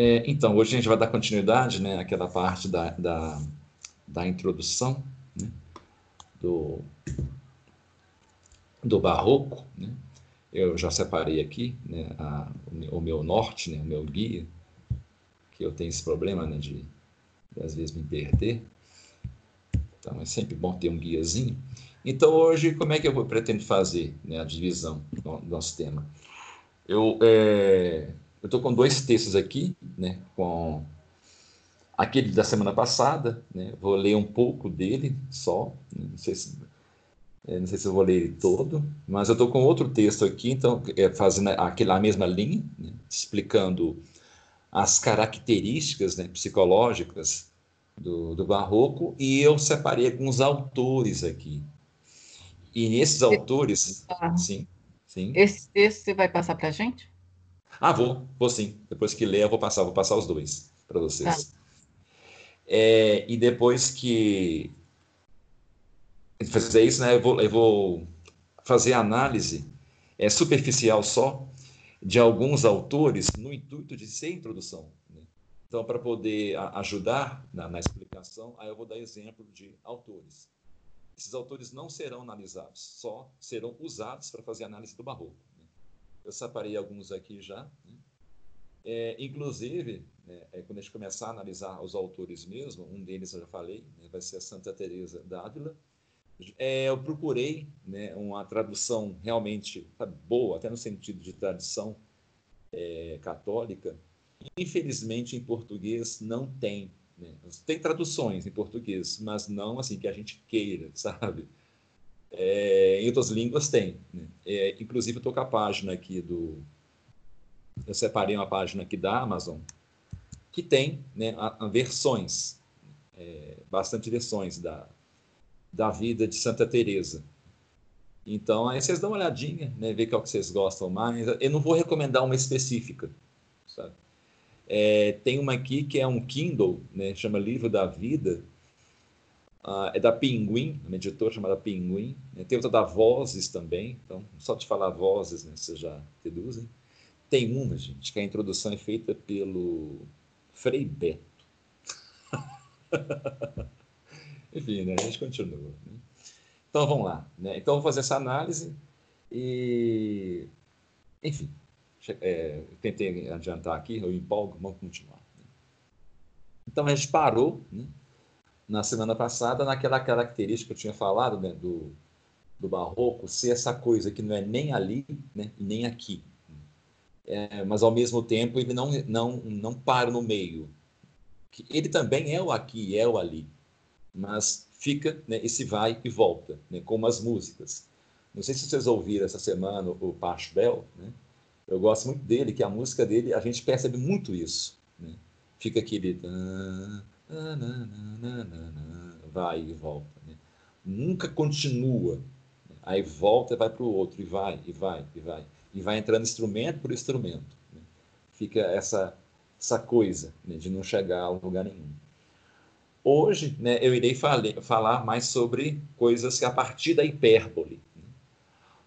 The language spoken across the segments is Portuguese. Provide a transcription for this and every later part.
É, então, hoje a gente vai dar continuidade né, àquela parte da, da, da introdução né, do, do barroco. Né? Eu já separei aqui né, a, o meu norte, né, o meu guia, que eu tenho esse problema né, de, de às vezes me perder. Então é sempre bom ter um guiazinho. Então hoje, como é que eu pretendo fazer né, a divisão do nosso tema? Eu é, eu estou com dois textos aqui, né, com aquele da semana passada, né, vou ler um pouco dele só, não sei se, é, não sei se eu vou ler ele todo, mas eu estou com outro texto aqui, então, é, fazendo aquela mesma linha, né, explicando as características né, psicológicas do, do barroco, e eu separei alguns autores aqui. E nesses autores, ah, sim, sim. Esse texto você vai passar para a gente? Ah, vou, vou sim. Depois que ler, eu vou passar, vou passar os dois para vocês. Tá. É, e depois que fazer isso, né, eu vou, eu vou fazer análise é, superficial só de alguns autores no intuito de ser introdução. Né? Então, para poder ajudar na, na, explicação, aí eu vou dar exemplo de autores. Esses autores não serão analisados, só serão usados para fazer análise do barroco. Eu separei alguns aqui já. Né? É, inclusive, né, é, quando a gente começar a analisar os autores mesmo, um deles eu já falei, né, vai ser a Santa Teresa d'Ávila. É, eu procurei né, uma tradução realmente boa, até no sentido de tradição é, católica. Infelizmente, em português não tem. Né? Tem traduções em português, mas não assim que a gente queira, sabe? É, em outras línguas tem. Né? É, inclusive, eu estou com a página aqui do. Eu separei uma página aqui da Amazon que tem né, a, a versões, é, bastante versões da, da vida de Santa Teresa. Então, aí vocês dão uma olhadinha, né, ver qual que vocês gostam mais. Eu não vou recomendar uma específica, sabe? É, tem uma aqui que é um Kindle, né, chama Livro da Vida, Uh, é da Pinguim, uma editora chamada Pinguim. Né? Tem outra da Vozes também. Então, só de falar Vozes, né, vocês já deduzem. Tem uma, gente, que a introdução é feita pelo Frei Beto. Enfim, né, a gente continua. Né? Então, vamos lá. Né? Então, vou fazer essa análise e... Enfim, é, tentei adiantar aqui, eu empolgo, vamos continuar. Né? Então, a gente parou, né? Na semana passada naquela característica que eu tinha falado né, do, do barroco ser essa coisa que não é nem ali né, nem aqui. É, mas ao mesmo tempo ele não, não, não para no meio. Ele também é o aqui, é o ali, mas fica né, esse vai e volta, né, como as músicas. Não sei se vocês ouviram essa semana o Pacho Bell, né? eu gosto muito dele, que a música dele, a gente percebe muito isso. Né? Fica aquele vai e volta. Né? Nunca continua. Aí volta e vai para o outro, e vai, e vai, e vai. E vai entrando instrumento por instrumento. Né? Fica essa, essa coisa né, de não chegar a lugar nenhum. Hoje, né, eu irei falar mais sobre coisas que a partir da hipérbole. Né?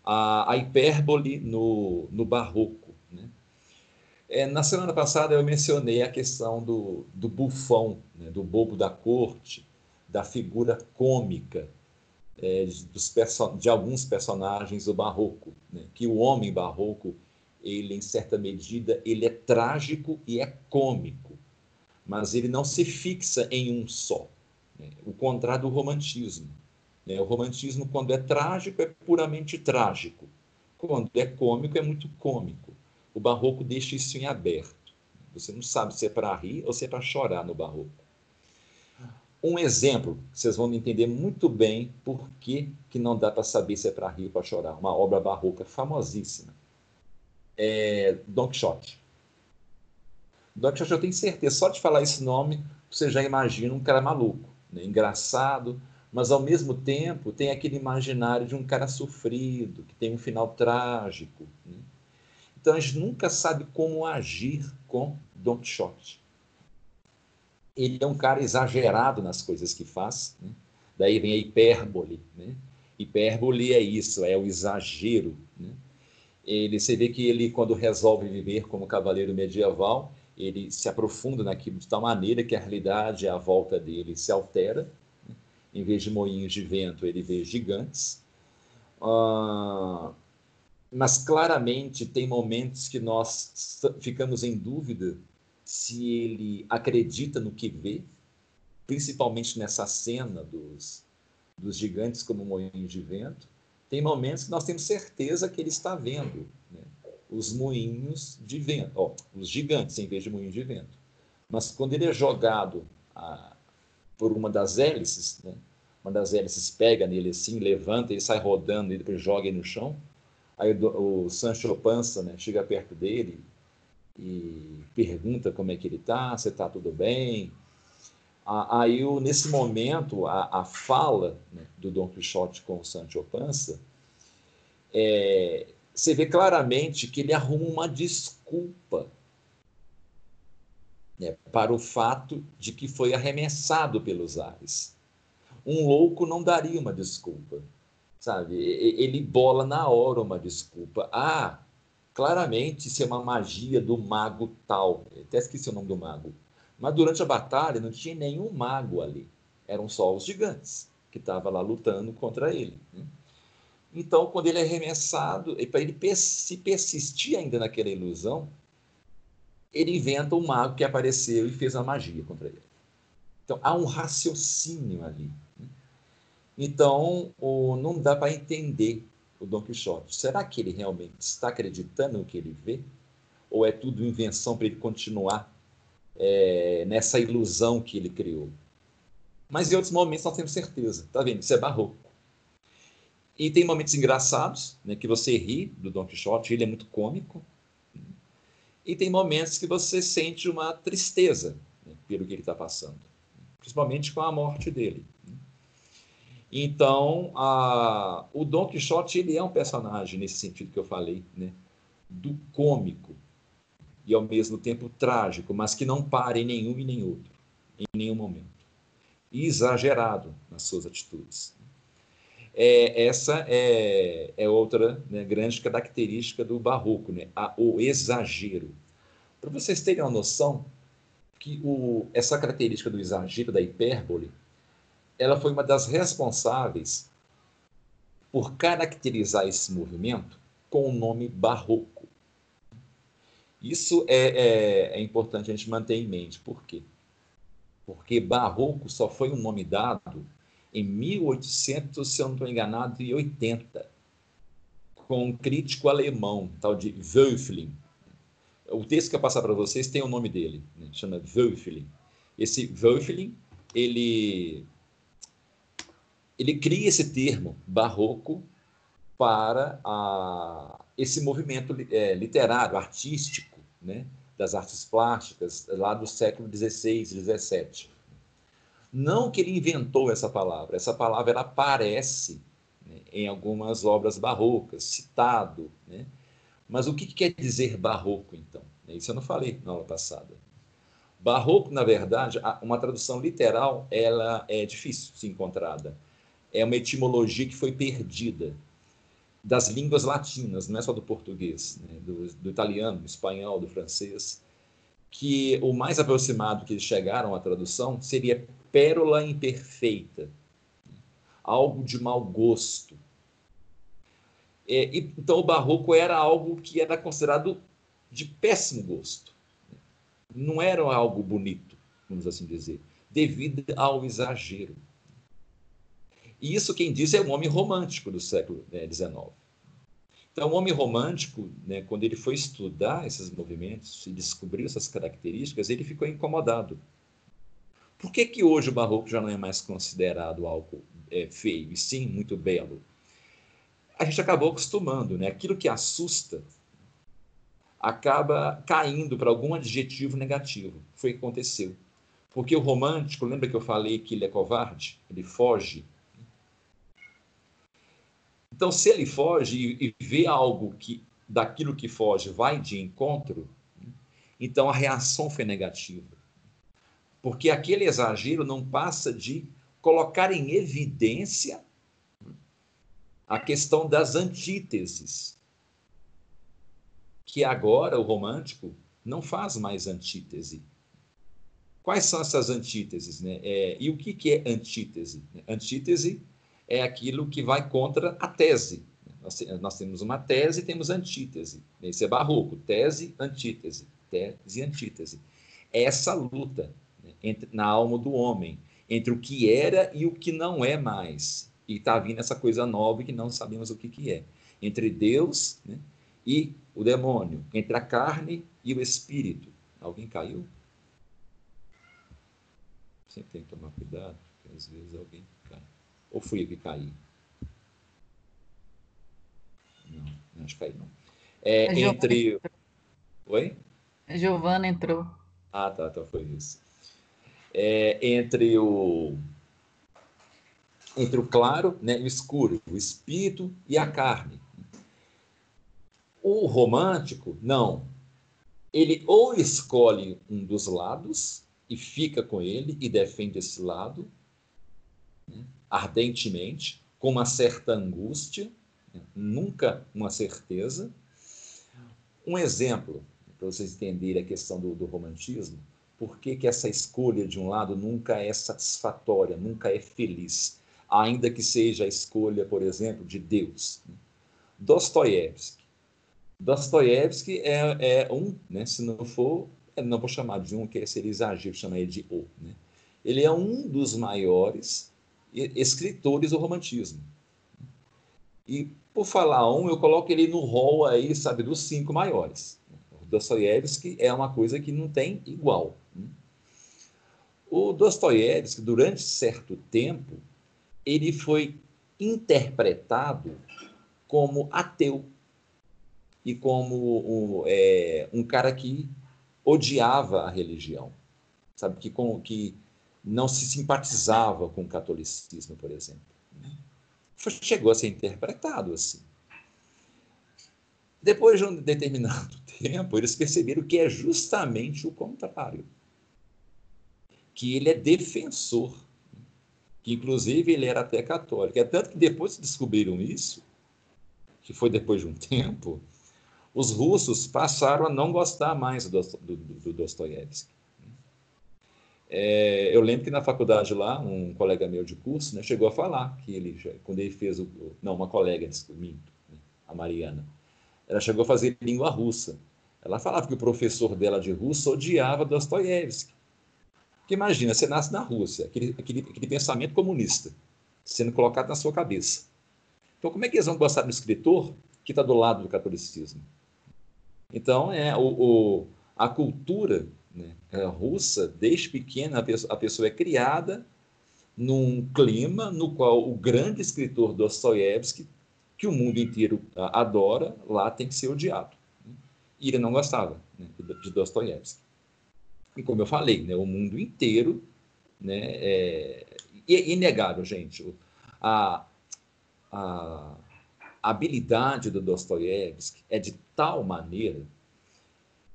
A, a hipérbole no, no barroco. É, na semana passada eu mencionei a questão do, do bufão, né, do bobo da corte, da figura cômica é, dos de alguns personagens do barroco, né, que o homem barroco, ele em certa medida, ele é trágico e é cômico, mas ele não se fixa em um só. Né, o contrário do romantismo. Né, o romantismo, quando é trágico, é puramente trágico. Quando é cômico, é muito cômico. O barroco deixa isso em aberto. Você não sabe se é para rir ou se é para chorar no barroco. Um exemplo, vocês vão entender muito bem por que, que não dá para saber se é para rir ou para chorar. Uma obra barroca famosíssima. É Don Quixote. Don Quixote, eu tenho certeza, só de falar esse nome, você já imagina um cara maluco, né? engraçado, mas ao mesmo tempo tem aquele imaginário de um cara sofrido, que tem um final trágico. Né? Gente nunca sabe como agir com Don Quixote. Ele é um cara exagerado nas coisas que faz, né? daí vem a hipérbole. Né? Hipérbole é isso, é o exagero. Né? Ele, você vê que ele, quando resolve viver como cavaleiro medieval, ele se aprofunda naquilo de tal maneira que a realidade à volta dele se altera em vez de moinhos de vento, ele vê gigantes. Uh, mas claramente tem momentos que nós ficamos em dúvida se ele acredita no que vê, principalmente nessa cena dos, dos gigantes como moinhos de vento. Tem momentos que nós temos certeza que ele está vendo né? os moinhos de vento, os gigantes em vez de moinhos de vento. Mas quando ele é jogado a, por uma das hélices, né? uma das hélices pega nele assim, levanta, ele sai rodando e depois joga ele no chão. Aí o, Sancho Panza né, chega perto dele e pergunta como é que ele está, se está tudo bem. Aí, nesse momento, a, a fala né, do Dom Quixote com o Sancho Panza, é, você vê claramente que ele arruma uma desculpa né, para o fato de que foi arremessado pelos ares. Um louco não daria uma desculpa, sabe? Ele bola na hora uma desculpa. Ah, claramente isso é uma magia do mago tal. até esqueci o nome do mago. Mas durante a batalha não tinha nenhum mago ali. Eram só os gigantes que estavam lá lutando contra ele. Né? Então, quando ele é arremessado, e para ele se persistir ainda naquela ilusão, ele inventa um mago que apareceu e fez a magia contra ele. Então, há um raciocínio ali. Então, o, não dá para entender o Dom Quixote. Será que ele realmente está acreditando no que ele vê? Ou é tudo invenção para ele continuar é, nessa ilusão que ele criou? Mas em outros momentos nós temos certeza. Tá vendo? Isso é barroco. E tem momentos engraçados, né, que você ri do Dom Quixote, ele é muito cômico. E tem momentos que você sente uma tristeza né, pelo que ele está passando, principalmente com a morte dele. Então, a, o Don Quixote ele é um personagem nesse sentido que eu falei, né? do cômico e ao mesmo tempo trágico, mas que não para em nenhum e nem outro, em nenhum momento. E exagerado nas suas atitudes. É, essa é, é outra né, grande característica do barroco, né? A, o exagero. Para vocês terem uma noção que o, essa característica do exagero, da hipérbole, ela foi uma das responsáveis por caracterizar esse movimento com o nome barroco. Isso é, é, é, importante a gente manter em mente. Por quê? Porque barroco só foi um nome dado em 1800, se eu não estou enganado, em 80, com um crítico alemão, tal de Wölfling. O texto que eu passar para vocês tem o nome dele, né? chama Wölfling. Esse Wölfling, ele ele cria esse termo barroco para a, esse movimento é, literário, artístico, né, das artes plásticas, lá do século XVI, XVII. Não que ele inventou essa palavra, essa palavra ela aparece né, em algumas obras barrocas, citado. Né? Mas o que, que quer dizer barroco, então? Isso eu não falei na aula passada. Barroco, na verdade, uma tradução literal, ela é difícil de ser encontrada é uma etimologia que foi perdida das línguas latinas, não é só do português, né? do, do, italiano, do espanhol, do francês, que o mais aproximado que eles chegaram à tradução seria pérola imperfeita, algo de mau gosto. É, então o barroco era algo que era considerado de péssimo gosto. Não era algo bonito, vamos assim dizer, devido ao exagero. E isso quem diz é o homem romântico do século XIX. Né, então, o homem romântico, né, quando ele foi estudar esses movimentos e descobriu essas características, ele ficou incomodado. Por que, que hoje o barroco já não é mais considerado algo é, feio, e sim muito belo? A gente acabou acostumando, né? Aquilo que assusta acaba caindo para algum adjetivo negativo. Foi o que aconteceu. Porque o romântico, lembra que eu falei que ele é covarde? Ele foge. Então, se ele foge e, vê algo que daquilo que foge vai de encontro, então a reação foi negativa. Porque aquele exagero não passa de colocar em evidência a questão das antíteses. Que agora o romântico não faz mais antítese. Quais são essas antíteses? Né? É, e o que, que é antítese? Antítese é aquilo que vai contra a tese. Nós, nós temos uma tese e temos antítese. Isso é barroco, tese, antítese, tese e antítese. Essa luta né, entre, na alma do homem, entre o que era e o que não é mais. E está vindo essa coisa nova que não sabemos o que, que é. Entre Deus né, e o demônio, entre a carne e o espírito. Alguém caiu? Sempre tem que tomar cuidado, porque às vezes alguém. Ou fui eu que caí? Não, acho que caí não. É, entre. Oi? A Giovana entrou. Ah, tá, então foi isso. É, entre o entre o claro né, e o escuro, o espírito e a carne. O romântico, não. Ele ou escolhe um dos lados, e fica com ele e defende esse lado né, ardentemente, com uma certa angústia, nunca uma certeza. Um exemplo, para vocês entenderem a questão do, do romantismo, por que, que essa escolha de um lado nunca é satisfatória, nunca é feliz, ainda que seja a escolha, por exemplo, de Deus. Dostoiévski. Dostoiévski é, é um, né, se não for não vou chamar de um, que seria exagero chamar ele de o. Né? Ele é um dos maiores escritores do romantismo. E, por falar um, eu coloco ele no rol aí, sabe, dos cinco maiores. Dostoiévski é uma coisa que não tem igual. Né? O Dostoiévski, durante certo tempo, ele foi interpretado como ateu e como um, é, um cara que odiava a religião, sabe que com que não se simpatizava com o catolicismo, por exemplo. Né? Chegou a ser interpretado assim. Depois de um determinado tempo, eles perceberam que é justamente o contrário. Que ele é defensor. Que, inclusive, ele era até católico. É tanto que depois que descobriram isso, que foi depois de um tempo, os russos passaram a não gostar mais do, do, do Dostoiévski. É, eu lembro que na faculdade lá, um colega meu de curso né, chegou a falar que ele, quando ele fez o. Não, uma colega, minto, né, a Mariana, ela chegou a fazer língua russa. Ela falava que o professor dela de russo odiava Dostoiévski. Porque imagina, você nasce na Rússia, aquele, aquele, aquele pensamento comunista sendo colocado na sua cabeça. Então, como é que eles vão gostar do escritor que está do lado do catolicismo? Então, é o, o a cultura né, é, russa, desde pequena, a pessoa, a pessoa, é criada num clima no qual o grande escritor Dostoiévski, que o mundo inteiro adora, lá tem que ser odiado. E ele não gostava né, de Dostoiévski. E como eu falei, né, o mundo inteiro né, é, é inegável, gente. A, a habilidade do Dostoiévski é de tal maneira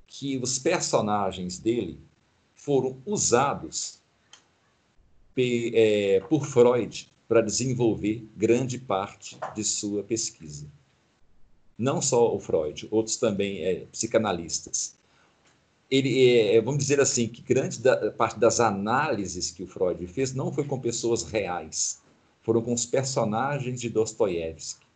que os personagens dele foram usados é, por Freud para desenvolver grande parte de sua pesquisa. Não só o Freud, outros também é, psicanalistas. Ele, é, vamos dizer assim, que grande da, parte das análises que o Freud fez não foi com pessoas reais, foram com os personagens de Dostoiévski.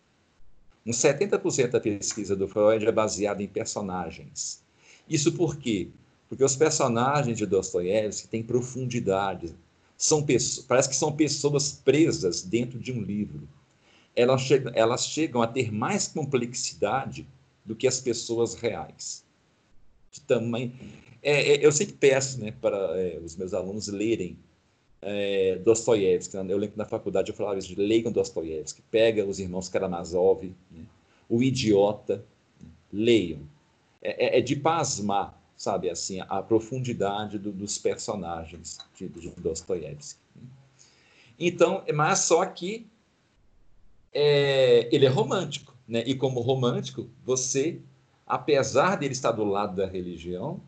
Uns 70% da pesquisa do Freud é baseada em personagens. Isso por quê? Porque os personagens de Dostoiévski têm profundidade. São pessoas, parece que são pessoas presas dentro de um livro. Elas chegam, elas chegam a ter mais complexidade do que as pessoas reais. Também, é, é, eu sempre peço né, para é, os meus alunos lerem é, Dostoiévski. Eu lembro que na faculdade eu falava isso, de leiam Dostoiévski, pega os irmãos Karamazov, né? O Idiota, né? leiam. É, é, é de pasmar. sabe, assim, a profundidade do, dos personagens de, de Dostoiévski. Então, mas só que é, ele é romântico, né? E como romântico, você, apesar dele estar do lado da religião,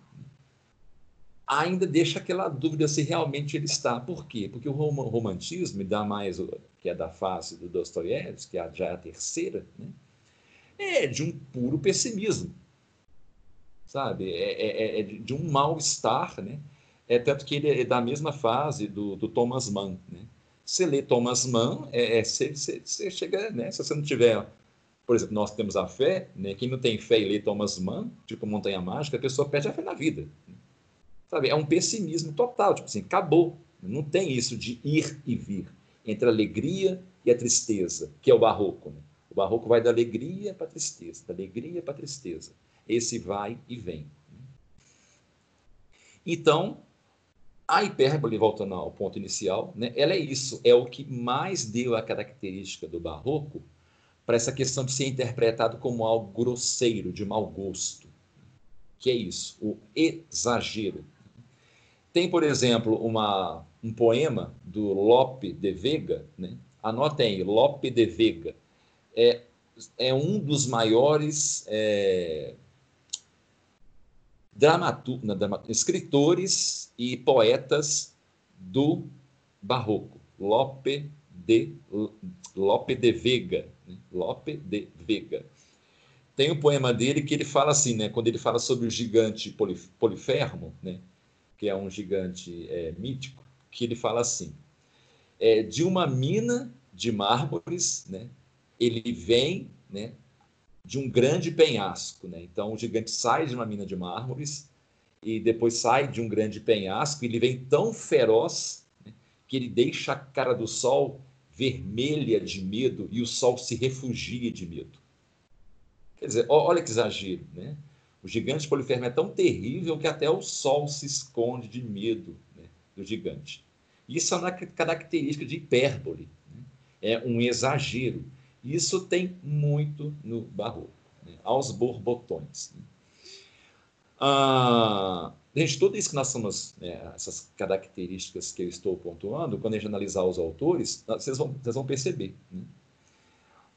ainda deixa aquela dúvida se realmente ele está. Por quê? Porque o romantismo, dá mais, que é da fase do Dostoiévski, que já é a terceira, né? é de um puro pessimismo, sabe? É, é, é de um mal-estar, né? É tanto que ele é da mesma fase do, do Thomas Mann, né? Você lê Thomas Mann, é, é, você, você, você, chega, né? Se você não tiver, por exemplo, nós temos a fé, né? Quem não tem fé e lê Thomas Mann, tipo Montanha Mágica, a pessoa perde a fé na vida. Sabe? É um pessimismo total, tipo assim, acabou. Não tem isso de ir e vir entre a alegria e a tristeza, que é o barroco. Né? O barroco vai da alegria para a tristeza, da alegria para a tristeza. Esse vai e vem. Então, a hipérbole, voltando ao ponto inicial, né, ela é isso, é o que mais deu a característica do barroco para essa questão de ser interpretado como algo grosseiro, de mau gosto. Que é isso, o exagero. Tem, por exemplo, uma, um poema do Lope de Vega, né? anotem aí, Lope de Vega, é, é um dos maiores é, dramatu, escritores e poetas do Barroco, Lope de, Lope de Vega. Né? Lope de Vega. Tem um poema dele que ele fala assim, né, quando ele fala sobre o gigante Polifermo, né, que é um gigante é, mítico, que ele fala assim, é, de uma mina de mármores, né, ele vem né, de um grande penhasco. Né? Então, o gigante sai de uma mina de mármores e depois sai de um grande penhasco. E ele vem tão feroz né, que ele deixa a cara do sol vermelha de medo e o sol se refugia de medo. Quer dizer, olha que exagero, né? O gigante polifermo é tão terrível que até o sol se esconde de medo né, do gigante. Isso é uma característica de hipérbole, né? é um exagero. Isso tem muito no barroco, né? aos borbotões. Né? Ah, gente, tudo isso que nós somos, né, essas características que eu estou pontuando, quando a gente analisar os autores, vocês vão, vocês vão perceber. Né?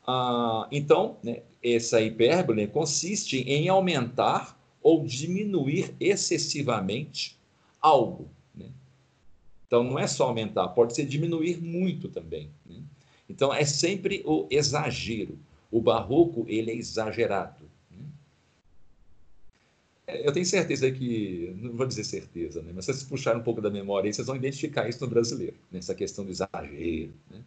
Ah, então, né, essa hipérbole consiste em aumentar ou diminuir excessivamente algo. Né? Então, não é só aumentar, pode ser diminuir muito também. Então, é sempre o exagero. O barroco, ele é exagerado. Né? Eu tenho certeza que, não vou dizer certeza, né? mas se vocês puxarem um pouco da memória, vocês vão identificar isso no brasileiro, nessa questão do exagero. Né?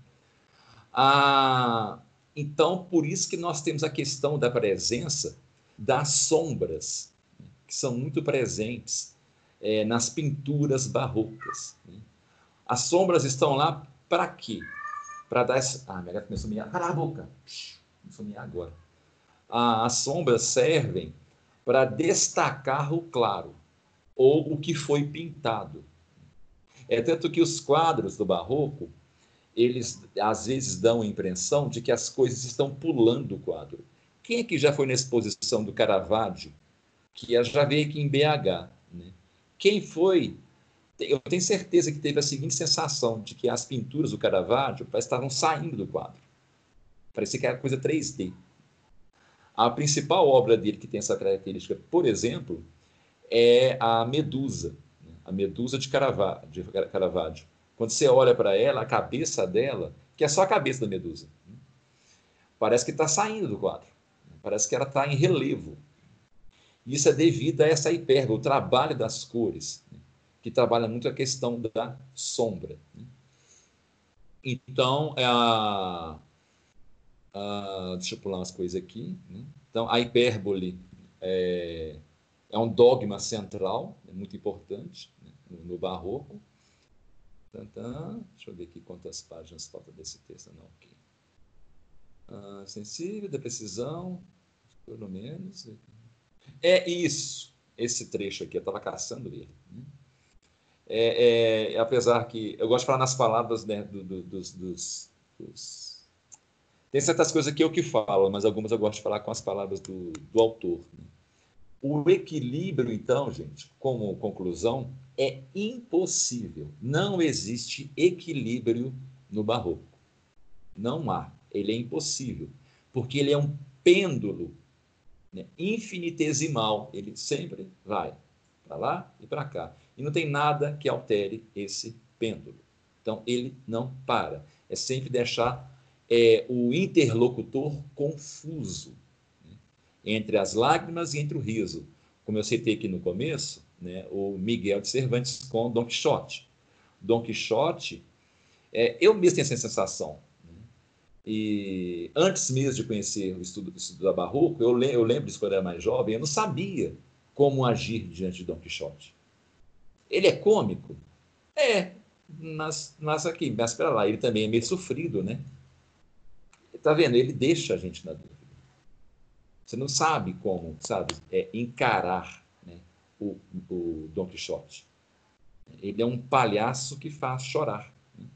Ah, então, por isso que nós temos a questão da presença das sombras, né? que são muito presentes é, nas pinturas barrocas. Né? As sombras estão lá para quê? Para dar essa... Ah, minha gata começou a miar. Cala a boca! Começou a miar agora. Ah, as sombras servem para destacar o claro ou o que foi pintado. É tanto que os quadros do barroco, eles às vezes dão a impressão de que as coisas estão pulando o quadro. Quem é que já foi na exposição do Caravaggio, que já veio aqui em BH? Né? Quem foi eu tenho certeza que teve a seguinte sensação de que as pinturas do Caravaggio estavam saindo do quadro. Parecia que era coisa 3D. A principal obra dele que tem essa característica, por exemplo, é a Medusa, né? a Medusa de Caravaggio. Quando você olha para ela, a cabeça dela, que é só a cabeça da Medusa, né? parece que está saindo do quadro. Parece que ela está em relevo. Isso é devido a essa hipérbole, o trabalho das cores. Que trabalha muito a questão da sombra. Né? Então, é a, a, deixa eu pular umas coisas aqui. Né? Então, a hipérbole é, é, um dogma central, é muito importante né? no, no, barroco. Tantã, deixa eu ver aqui quantas páginas falta desse texto. Não. Ah, sensível, da precisão, pelo menos. É isso, esse trecho aqui, eu estava caçando ele. Né? É, é, apesar que eu gosto de falar nas palavras né, do, do, dos, dos, dos, Tem certas coisas que eu que falo, mas algumas eu gosto de falar com as palavras do, do autor. Né? O equilíbrio, então, gente, como conclusão, é impossível. Não existe equilíbrio no barroco. Não há. Ele é impossível. Porque ele é um pêndulo né, infinitesimal. Ele sempre vai para lá e para cá. E não tem nada que altere esse pêndulo. Então, ele não para. É sempre deixar é, o interlocutor confuso né, entre as lágrimas e entre o riso. Como eu citei aqui no começo, né, o Miguel de Cervantes com Dom Quixote. Dom Quixote, é, eu mesmo tenho essa sensação. Né, e antes mesmo de conhecer o estudo, o estudo da Barroco, eu, eu lembro disso quando eu era mais jovem, eu não sabia como agir diante de Dom Quixote. Ele é cômico? É, mas, mas aqui, mas para lá, ele também é meio sofrido, né? Está vendo? Ele deixa a gente na dúvida. Você não sabe como, sabe, é, encarar né, o, o Dom Quixote. Ele é um palhaço que faz chorar. Né?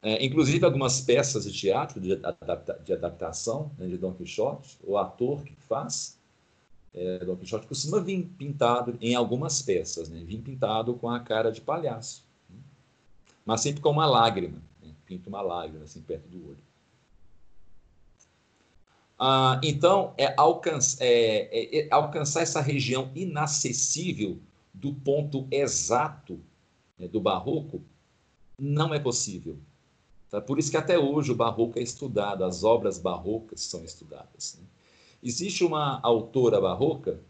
É, inclusive, algumas peças de teatro, de, adapta, de adaptação né, de Dom Quixote, o ator que faz é, Dom Quixote costuma vir pintado em algumas peças, né, vir pintado com a cara de palhaço, né? mas sempre com uma lágrima pinta uma lágrima assim perto do olho. Ah, então, é, alcança, é, é, é, alcançar essa região inacessível do ponto exato né, do barroco não é possível. Tá? Por isso que até hoje o barroco é estudado, as obras barrocas são estudadas. Né? Existe uma autora barroca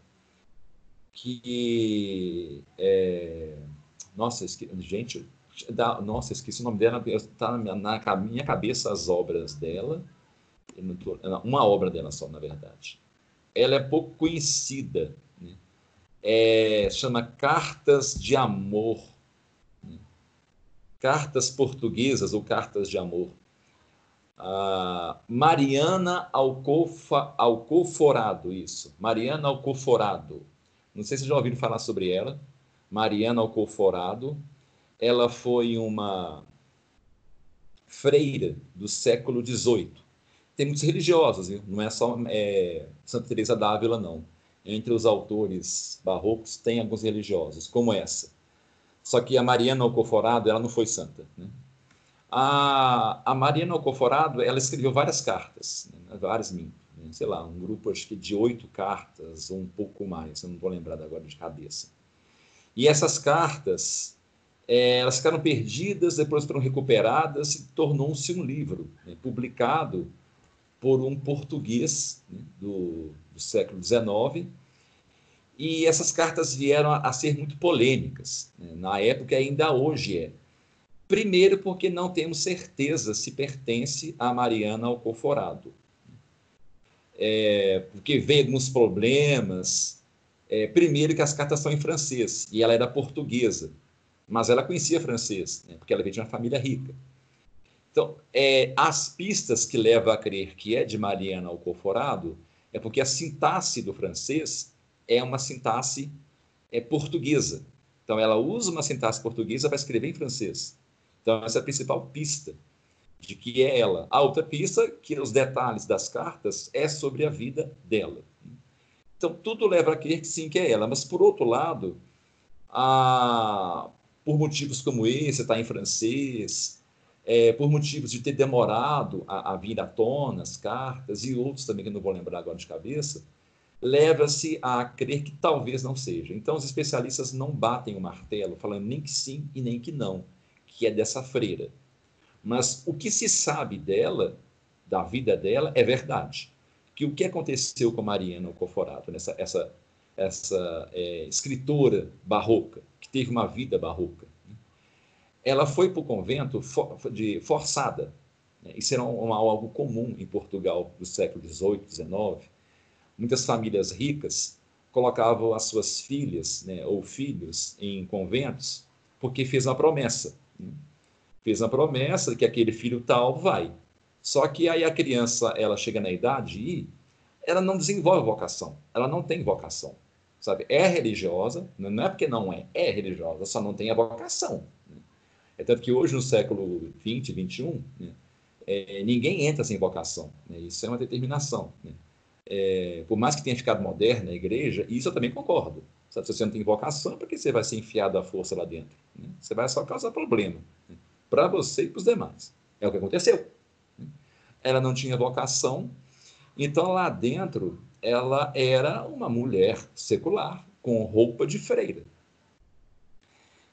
que. É... Nossa, gente, da, nossa, esqueci o nome dela, está na, na minha cabeça as obras dela, uma obra dela só, na verdade. Ela é pouco conhecida, né? é, chama Cartas de Amor, né? Cartas Portuguesas ou Cartas de Amor. Ah, Mariana Alcofa, Alcoforado, isso, Mariana Alcoforado. Não sei se já ouviram falar sobre ela. Mariana Alcoforado ela foi uma freira do século XVIII. Tem muitos religiosos, não é só é, Santa Teresa d'Ávila, não. Entre os autores barrocos tem alguns religiosos, como essa. Só que a Mariana Alcoforado, ela não foi santa. Né? A, a Mariana Alcoforado, ela escreveu várias cartas, né? várias, né? sei lá, um grupo acho que de oito cartas, ou um pouco mais, eu não estou lembrado agora de cabeça. E essas cartas, é, elas ficaram perdidas, depois foram recuperadas e tornou-se um livro né, publicado por um português né, do, do, século XIX. E essas cartas vieram a, a ser muito polêmicas, né, na época ainda hoje é. Primeiro, porque não temos certeza se pertence a Mariana Alcoforado. É, porque veio alguns problemas. É, primeiro, que as cartas são em francês e ela era portuguesa mas ela conhecia francês, né, porque ela veio de uma família rica. Então, é, as pistas que levam a crer que é de Mariana Alcoforado é porque a sintaxe do francês é uma sintaxe é, portuguesa. Então, ela usa uma sintaxe portuguesa para escrever em francês. Então, essa é a principal pista de que é ela. A outra pista, que os detalhes das cartas, é sobre a vida dela. Então, tudo leva a crer que sim, que é ela. Mas, por outro lado, a por motivos como esse, está em francês, é, por motivos de ter demorado a, a vir à tona as cartas e outros também que não vou lembrar agora de cabeça, leva-se a crer que talvez não seja. Então, os especialistas não batem o martelo, falando nem que sim e nem que não, que é dessa freira. Mas o que se sabe dela, da vida dela, é verdade. Que o que aconteceu com Mariana Coforato, nessa essa, essa é, escritora barroca, que teve uma vida barroca. Né? Ela foi para o convento for, de, forçada. Né? Isso era um, um, algo comum em Portugal do século XVIII, XIX. Muitas famílias ricas colocavam as suas filhas né, ou filhos em conventos porque fez uma promessa. Fez uma promessa que aquele filho tal vai. Só que aí a criança ela chega na idade de ir, ela não desenvolve vocação, ela não tem vocação sabe? É religiosa, não é porque não é, é religiosa, só não tem a vocação. Né? É tanto que hoje, no século 20, 21, né, é, ninguém entra sem vocação. Né? Isso é uma determinação. Né? é, por mais que tenha ficado moderna a igreja, isso eu também concordo. Se você não tem vocação, para que você vai ser enfiado à força lá dentro? Né? Você vai só causar problema né? para você e para os demais. É o que aconteceu. Né? Ela não tinha vocação, então lá dentro ela era uma mulher secular, com roupa de freira.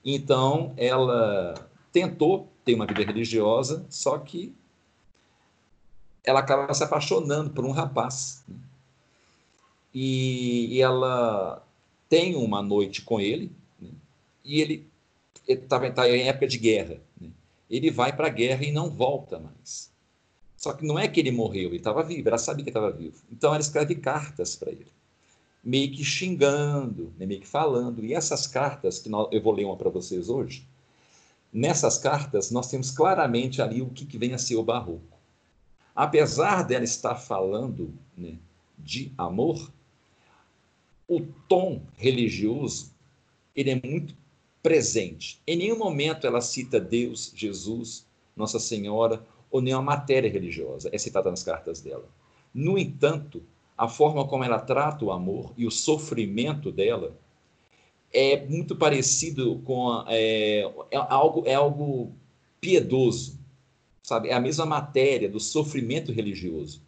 Então ela tentou ter uma vida religiosa, só que ela acaba se apaixonando por um rapaz. Né? E, e, ela tem uma noite com ele, né? e ele está tá em época de guerra. Né? Ele vai para a guerra e não volta mais. Só que não é que ele morreu, ele estava vivo, ela sabia que estava vivo. Então ela escreve cartas para ele, meio que xingando, né? meio que falando. E essas cartas, que nós, eu vou ler uma para vocês hoje, nessas cartas nós temos claramente ali o que, que vem a ser o barroco apesar dela estar falando né, de amor, o tom religioso ele é muito presente. Em nenhum momento ela cita Deus, Jesus, Nossa Senhora ou nenhuma matéria religiosa é citada nas cartas dela. No entanto, a forma como ela trata o amor e o sofrimento dela é muito parecido com é, é algo é algo piedoso sabe? É a mesma matéria do sofrimento religioso.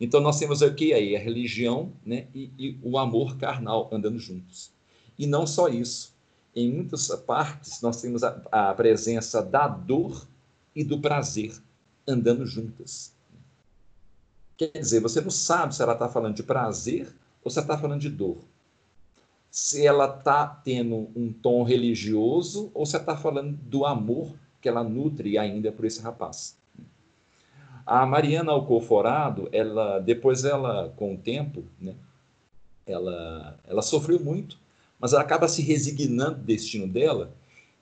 Então nós temos aqui aí a religião né, e, e, o amor carnal andando juntos. E não só isso. Em muitas partes nós temos a, a presença da dor e do prazer andando juntas. Quer dizer, você não sabe se ela está falando de prazer ou se ela está falando de dor. Se ela está tendo um tom religioso ou se ela está falando do amor que ela nutre ainda por esse rapaz. A Mariana Alcoforado, ela depois ela com o tempo, né, ela ela sofreu muito, mas ela acaba se resignando do destino dela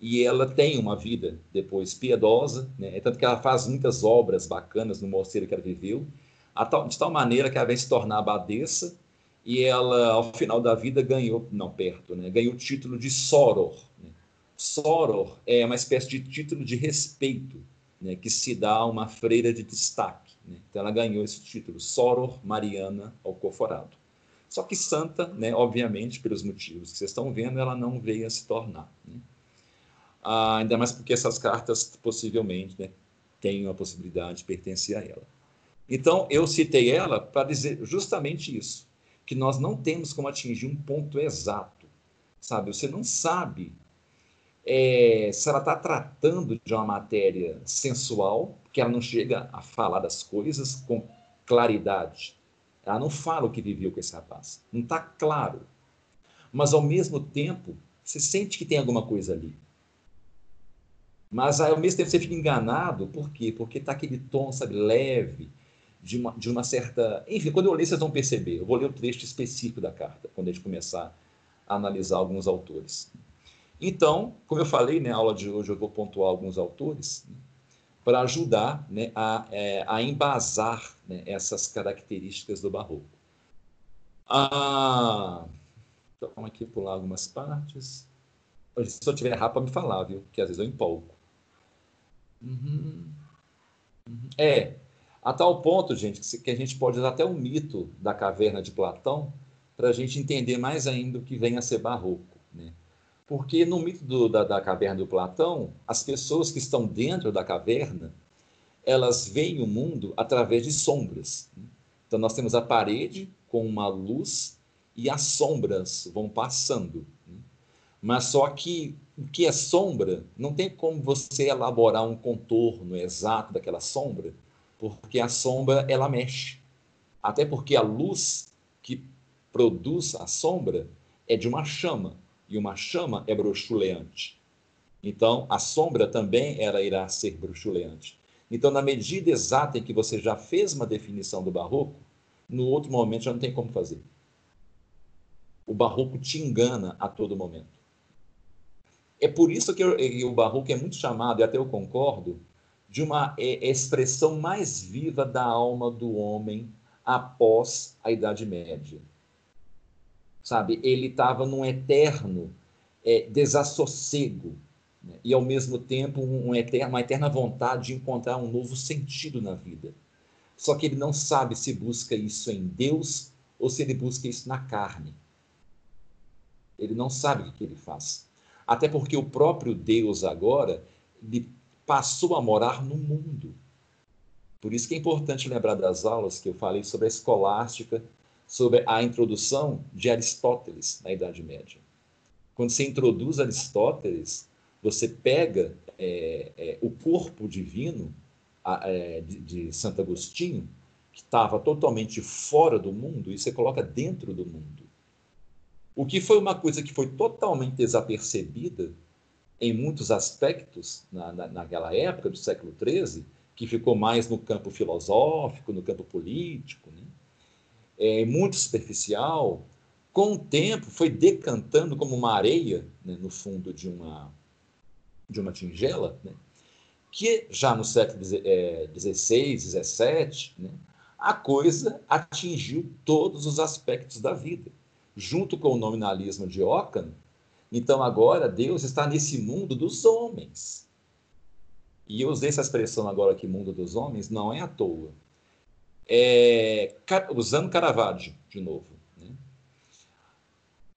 e ela tem uma vida depois piedosa, né? É tanto que ela faz muitas obras bacanas no mosteiro que ela viveu, de tal maneira que ela vem se tornar abadesa e ela, ao final da vida, ganhou, não perto, né? ganhou o título de Soror, né? Soror é uma espécie de título de respeito né, que se dá a uma freira de destaque. Né? Então ela ganhou esse título, Soror Mariana Alcoforado. Só que santa, né, obviamente, pelos motivos que vocês estão vendo, ela não veio a se tornar. Né? Ah, ainda mais porque essas cartas possivelmente né, têm a possibilidade de pertencer a ela. Então, eu citei ela para dizer justamente isso, que nós não temos como atingir um ponto exato, sabe? Você não sabe é, se ela está tratando de uma matéria sensual, que ela não chega a falar das coisas com claridade. Ela não fala o que viveu com esse rapaz. Não está claro. Mas, ao mesmo tempo, você sente que tem alguma coisa ali. Mas, ao mesmo tempo, você fica enganado. Por quê? Porque está aquele tom, sabe, leve, de uma, de uma certa... Enfim, quando eu ler, vocês vão perceber. Eu vou ler o trecho específico da carta, quando a gente começar a analisar alguns autores. Então, como eu falei, na né, aula de hoje eu vou pontuar alguns autores né, para ajudar né, a, é, a embasar né, essas características do barroco. Ah, então, vamos aqui pular algumas partes. Se eu tiver errado, para me falar, viu? Que às vezes eu empolgo. Uhum. Uhum. É, a tal ponto, gente, que a gente pode usar até o mito da caverna de Platão para a gente entender mais ainda o que vem a ser barroco. Né? Porque no mito do, da, da caverna do Platão, as pessoas que estão dentro da caverna, elas veem o mundo através de sombras. Então nós temos a parede com uma luz e as sombras vão passando. Mas só que o que é sombra, não tem como você elaborar um contorno exato daquela sombra, porque a sombra ela mexe. Até porque a luz que produz a sombra é de uma chama e uma chama é bruxuleante. Então, a sombra também ela irá ser bruxuleante. Então, na medida exata em que você já fez uma definição do barroco, no outro momento já não tem como fazer. O barroco te engana a todo momento. É por isso que o barroco é muito chamado, e até eu concordo, de uma é, expressão mais viva da alma do homem após a Idade Média sabe? Ele estava num eterno é, desassossego né? e, ao mesmo tempo, um eterno, uma eterna vontade de encontrar um novo sentido na vida. Só que ele não sabe se busca isso em Deus ou se ele busca isso na carne. Ele não sabe o que ele faz. Até porque o próprio Deus agora ele passou a morar no mundo. Por isso que é importante lembrar das aulas que eu falei sobre a escolástica, sobre a introdução de Aristóteles na Idade Média. Quando você introduz Aristóteles, você pega é, é, o corpo divino a, é, de, de Santo Agostinho, que estava totalmente fora do mundo, e você coloca dentro do mundo. O que foi uma coisa que foi totalmente desapercebida em muitos aspectos na, na, naquela época do século XIII, que ficou mais no campo filosófico, no campo político, né? É, muito superficial, com o tempo foi decantando como uma areia né, no fundo de uma, de uma tingela, né? que já no século XVI, é, XVII, né, a coisa atingiu todos os aspectos da vida. Junto com o nominalismo de Ockham, então agora Deus está nesse mundo dos homens. E eu usei essa expressão agora aqui, mundo dos homens, não é à toa. É, usando Caravaggio, de novo. Né?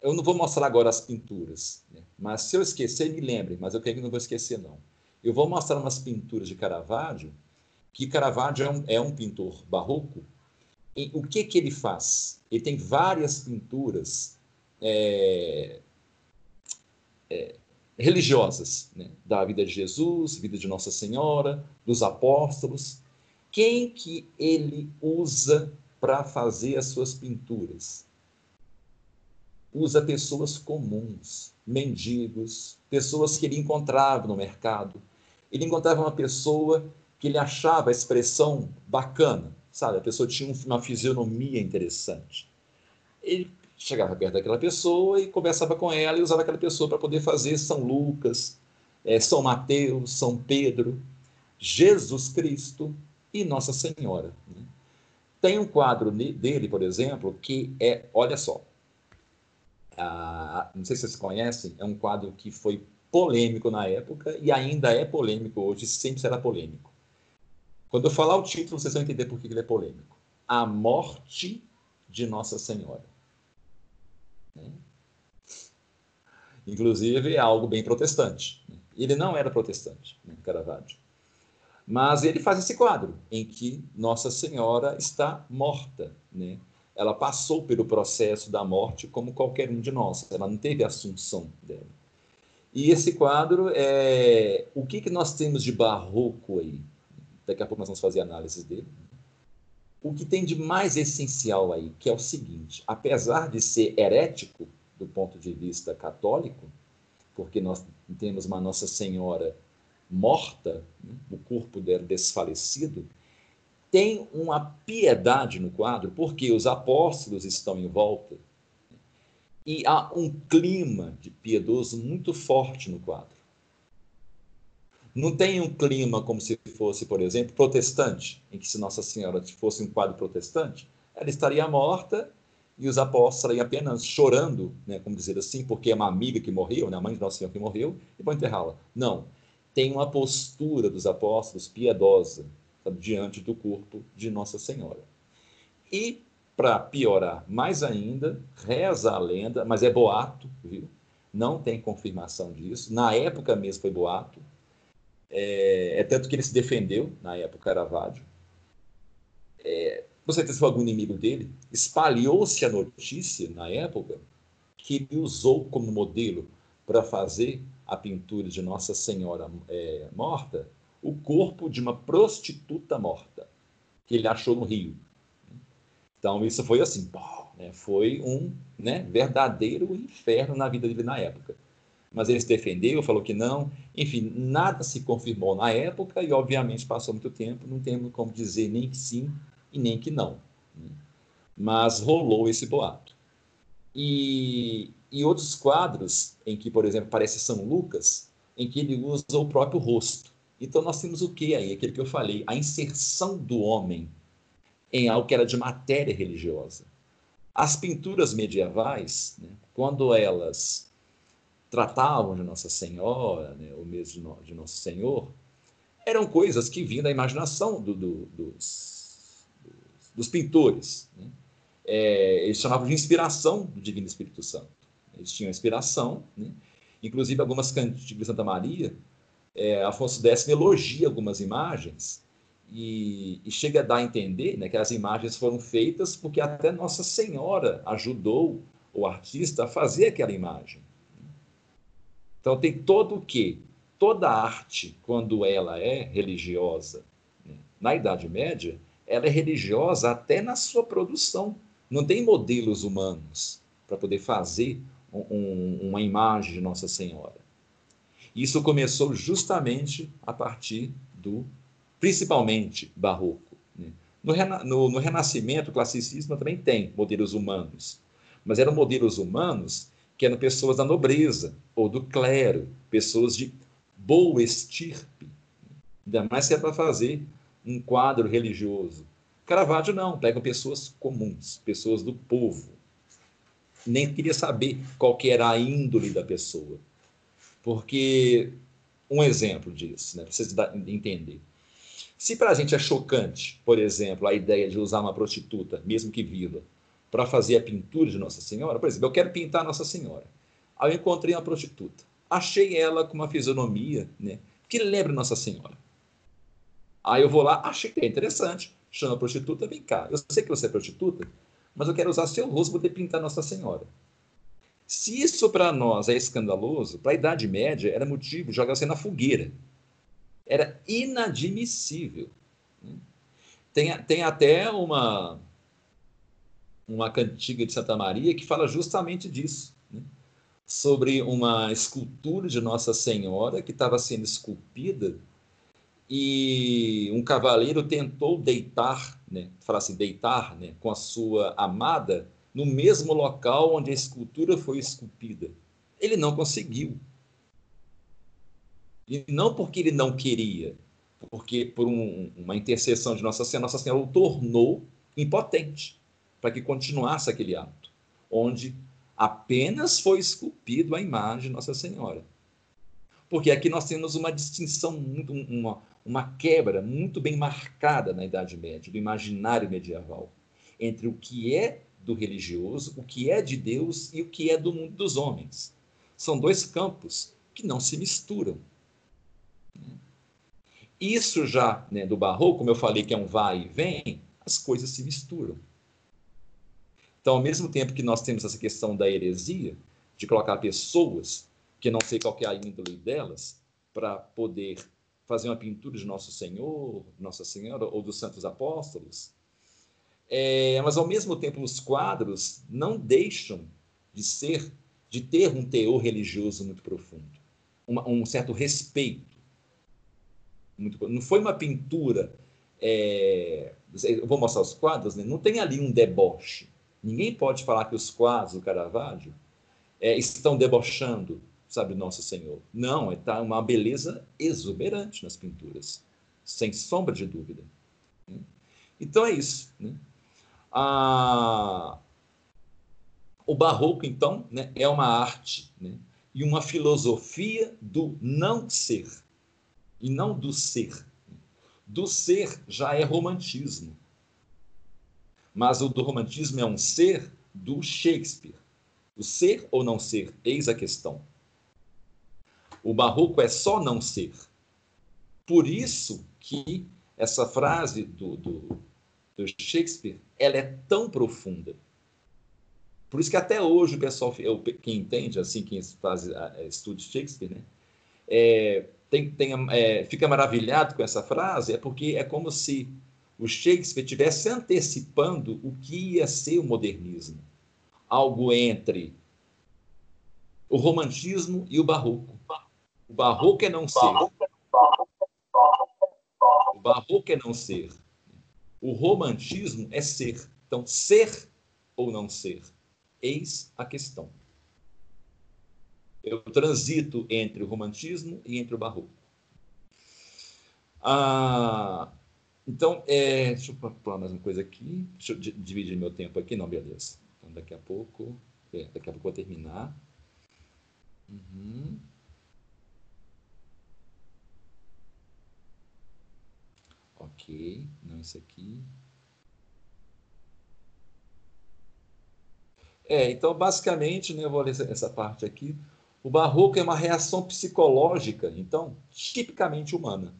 Eu não vou mostrar agora as pinturas, né? mas se eu esquecer, me lembre, mas eu creio que não vou esquecer, não. Eu vou mostrar umas pinturas de Caravaggio, que Caravaggio é um, é um pintor barroco. E o que, que ele faz? Ele tem várias pinturas é, é, religiosas, né? da vida de Jesus, vida de Nossa Senhora, dos apóstolos. Quem que ele usa para fazer as suas pinturas? Usa pessoas comuns, mendigos, pessoas que ele encontrava no mercado. Ele encontrava uma pessoa que ele achava a expressão bacana, sabe? A pessoa tinha uma fisionomia interessante. Ele chegava perto daquela pessoa e conversava com ela e usava aquela pessoa para poder fazer São Lucas, é, São Mateus, São Pedro, Jesus Cristo e Nossa Senhora. Né? Tem um quadro dele, por exemplo, que é, olha só, não sei se vocês conhecem, é um quadro que foi polêmico na época e ainda é polêmico hoje, sempre será polêmico. Quando eu falar o título, vocês vão entender por que ele é polêmico. A morte de Nossa Senhora. Né? Inclusive, é algo bem protestante. Né? Ele não era protestante, Caravaggio. Mas ele faz esse quadro em que Nossa Senhora está morta. Né? Ela passou pelo processo da morte como qualquer um de nós. Ela não teve a assunção dela. E esse quadro é o que, que nós temos de barroco aí. Daqui a pouco nós vamos fazer análises dele o que tem de mais essencial aí, que é o seguinte: apesar de ser herético do ponto de vista católico, porque nós temos uma Nossa Senhora morta, né, o corpo dela desfalecido, tem uma piedade no quadro, porque os apóstolos estão em volta e há um clima de piedoso muito forte no quadro. Não tem um clima como se fosse, por exemplo, protestante, em que se Nossa Senhora fosse um quadro protestante, ela estaria morta e os apóstolos apenas chorando, né, como dizer assim, porque é uma amiga que morreu, né, a mãe de Nossa Senhora que morreu, e vão enterrá-la. Não. Tem uma postura dos apóstolos piedosa sabe, diante do corpo de Nossa Senhora. E, para piorar mais ainda, reza a lenda, mas é boato, viu? Não tem confirmação disso. Na época mesmo foi boato, é, é, tanto que ele se defendeu na época Caravaggio. É, com certeza foi algum inimigo dele. Espalhou-se a notícia na época que ele usou como modelo para fazer a pintura de Nossa Senhora é, morta o corpo de uma prostituta morta que ele achou no Rio. Então isso foi assim, né, foi um né, verdadeiro inferno na vida dele na época mas ele se defendeu, falou que não. Enfim, nada se confirmou na época e, obviamente, passou muito tempo, não temos como dizer nem que sim e nem que não. Né? Mas rolou esse boato. E, e outros quadros, em que, por exemplo, aparece São Lucas, em que ele usa o próprio rosto. Então, nós temos o que aí? Aquele que eu falei, a inserção do homem em algo que era de matéria religiosa. As pinturas medievais, né, quando elas tratavam de Nossa Senhora, né, ou mesmo de Nosso Senhor, eram coisas que vinham da imaginação do, do, dos, dos, pintores. Né? é, eles chamavam de inspiração do Divino Espírito Santo. Eles tinham inspiração, né? inclusive algumas cantigas de Santa Maria, é, Afonso X elogia algumas imagens e, e, chega a dar a entender né, que as imagens foram feitas porque até Nossa Senhora ajudou o artista a fazer aquela imagem. Então tem todo o que? Toda arte, quando ela é religiosa, né, na Idade Média, ela é religiosa até na sua produção. Não tem modelos humanos para poder fazer um, uma imagem de Nossa Senhora. Isso começou justamente a partir do, principalmente, barroco. Né? No, no, no Renascimento, o classicismo também tem modelos humanos, mas eram modelos humanos que eram pessoas da nobreza ou do clero, pessoas de boa estirpe. Ainda mais se é para fazer um quadro religioso. Caravaggio não, pegam pessoas comuns, pessoas do povo. Nem queria saber qual que era a índole da pessoa. Porque, um exemplo disso, né, para vocês entenderem. Se para a gente é chocante, por exemplo, a ideia de usar uma prostituta, mesmo que viva, para fazer a pintura de Nossa Senhora, por exemplo, eu quero pintar Nossa Senhora. Aí eu encontrei uma prostituta. Achei ela com uma fisionomia né, que lembra Nossa Senhora. Aí eu vou lá, achei que é interessante, chama a prostituta, vem cá. Eu sei que você é prostituta, mas eu quero usar seu rosto para poder pintar Nossa Senhora. Se isso para nós é escandaloso, para a Idade Média era motivo de jogar você na fogueira. Era inadmissível. Tem, tem até uma, uma cantiga de Santa Maria que fala justamente disso. Né? Sobre uma escultura de Nossa Senhora que estava sendo esculpida e um cavaleiro tentou deitar, né, falar assim, deitar né, com a sua amada no mesmo local onde a escultura foi esculpida. Ele não conseguiu. E não porque ele não queria, porque por um, uma intercessão de Nossa Senhora, Nossa Senhora o tornou impotente para que continuasse aquele ato, onde apenas foi esculpido a imagem de Nossa Senhora. Porque aqui nós temos uma distinção, uma, uma quebra muito bem marcada na Idade Média, do imaginário medieval, entre o que é do religioso, o que é de Deus e o que é do mundo dos homens. São dois campos que não se misturam. Isso já né, do barroco, como eu falei que é um vai e vem, as coisas se misturam. Então, ao mesmo tempo que nós temos essa questão da heresia, de colocar pessoas que não sei qual é a índole delas, para poder fazer uma pintura de Nosso Senhor, Nossa Senhora ou dos Santos Apóstolos. É, mas ao mesmo tempo os quadros não deixam de ser, de ter um teor religioso muito profundo, uma, um certo respeito. Muito, não foi uma pintura. É, eu vou mostrar os quadros, né? não tem ali um deboche. Ninguém pode falar que os quadros do Caravaggio é, estão debochando sabe, Nosso Senhor. Não, está uma beleza exuberante nas pinturas, sem sombra de dúvida. Então é isso. Né? A... O barroco, então, né, é uma arte né, e uma filosofia do não ser, e não do ser. Do ser já é romantismo. Mas o do romantismo é um ser do Shakespeare. O ser ou não ser, eis a questão. O barroco é só não ser. Por isso que essa frase do, do, do Shakespeare ela é tão profunda. Por isso que até hoje o pessoal, quem entende, assim, quem faz estudo de Shakespeare, né, é, tem, tem, é, fica maravilhado com essa frase, é porque é como se o Shakespeare estivesse antecipando o que ia ser o modernismo. Algo entre o romantismo e o barroco. O barroco é não ser. O barroco é não ser. O romantismo é ser. Então, ser ou não ser? Eis a questão. Eu transito entre o romantismo e entre o barroco. Ah, então, é, deixa eu falar mais uma coisa aqui. Deixa eu dividir meu tempo aqui. Não, beleza. Então, daqui a pouco, é, daqui a pouco eu vou terminar. Uhum. Ok, não isso aqui. É, então, basicamente, né, eu vou ler essa parte aqui. O barroco é uma reação psicológica, então, tipicamente humana.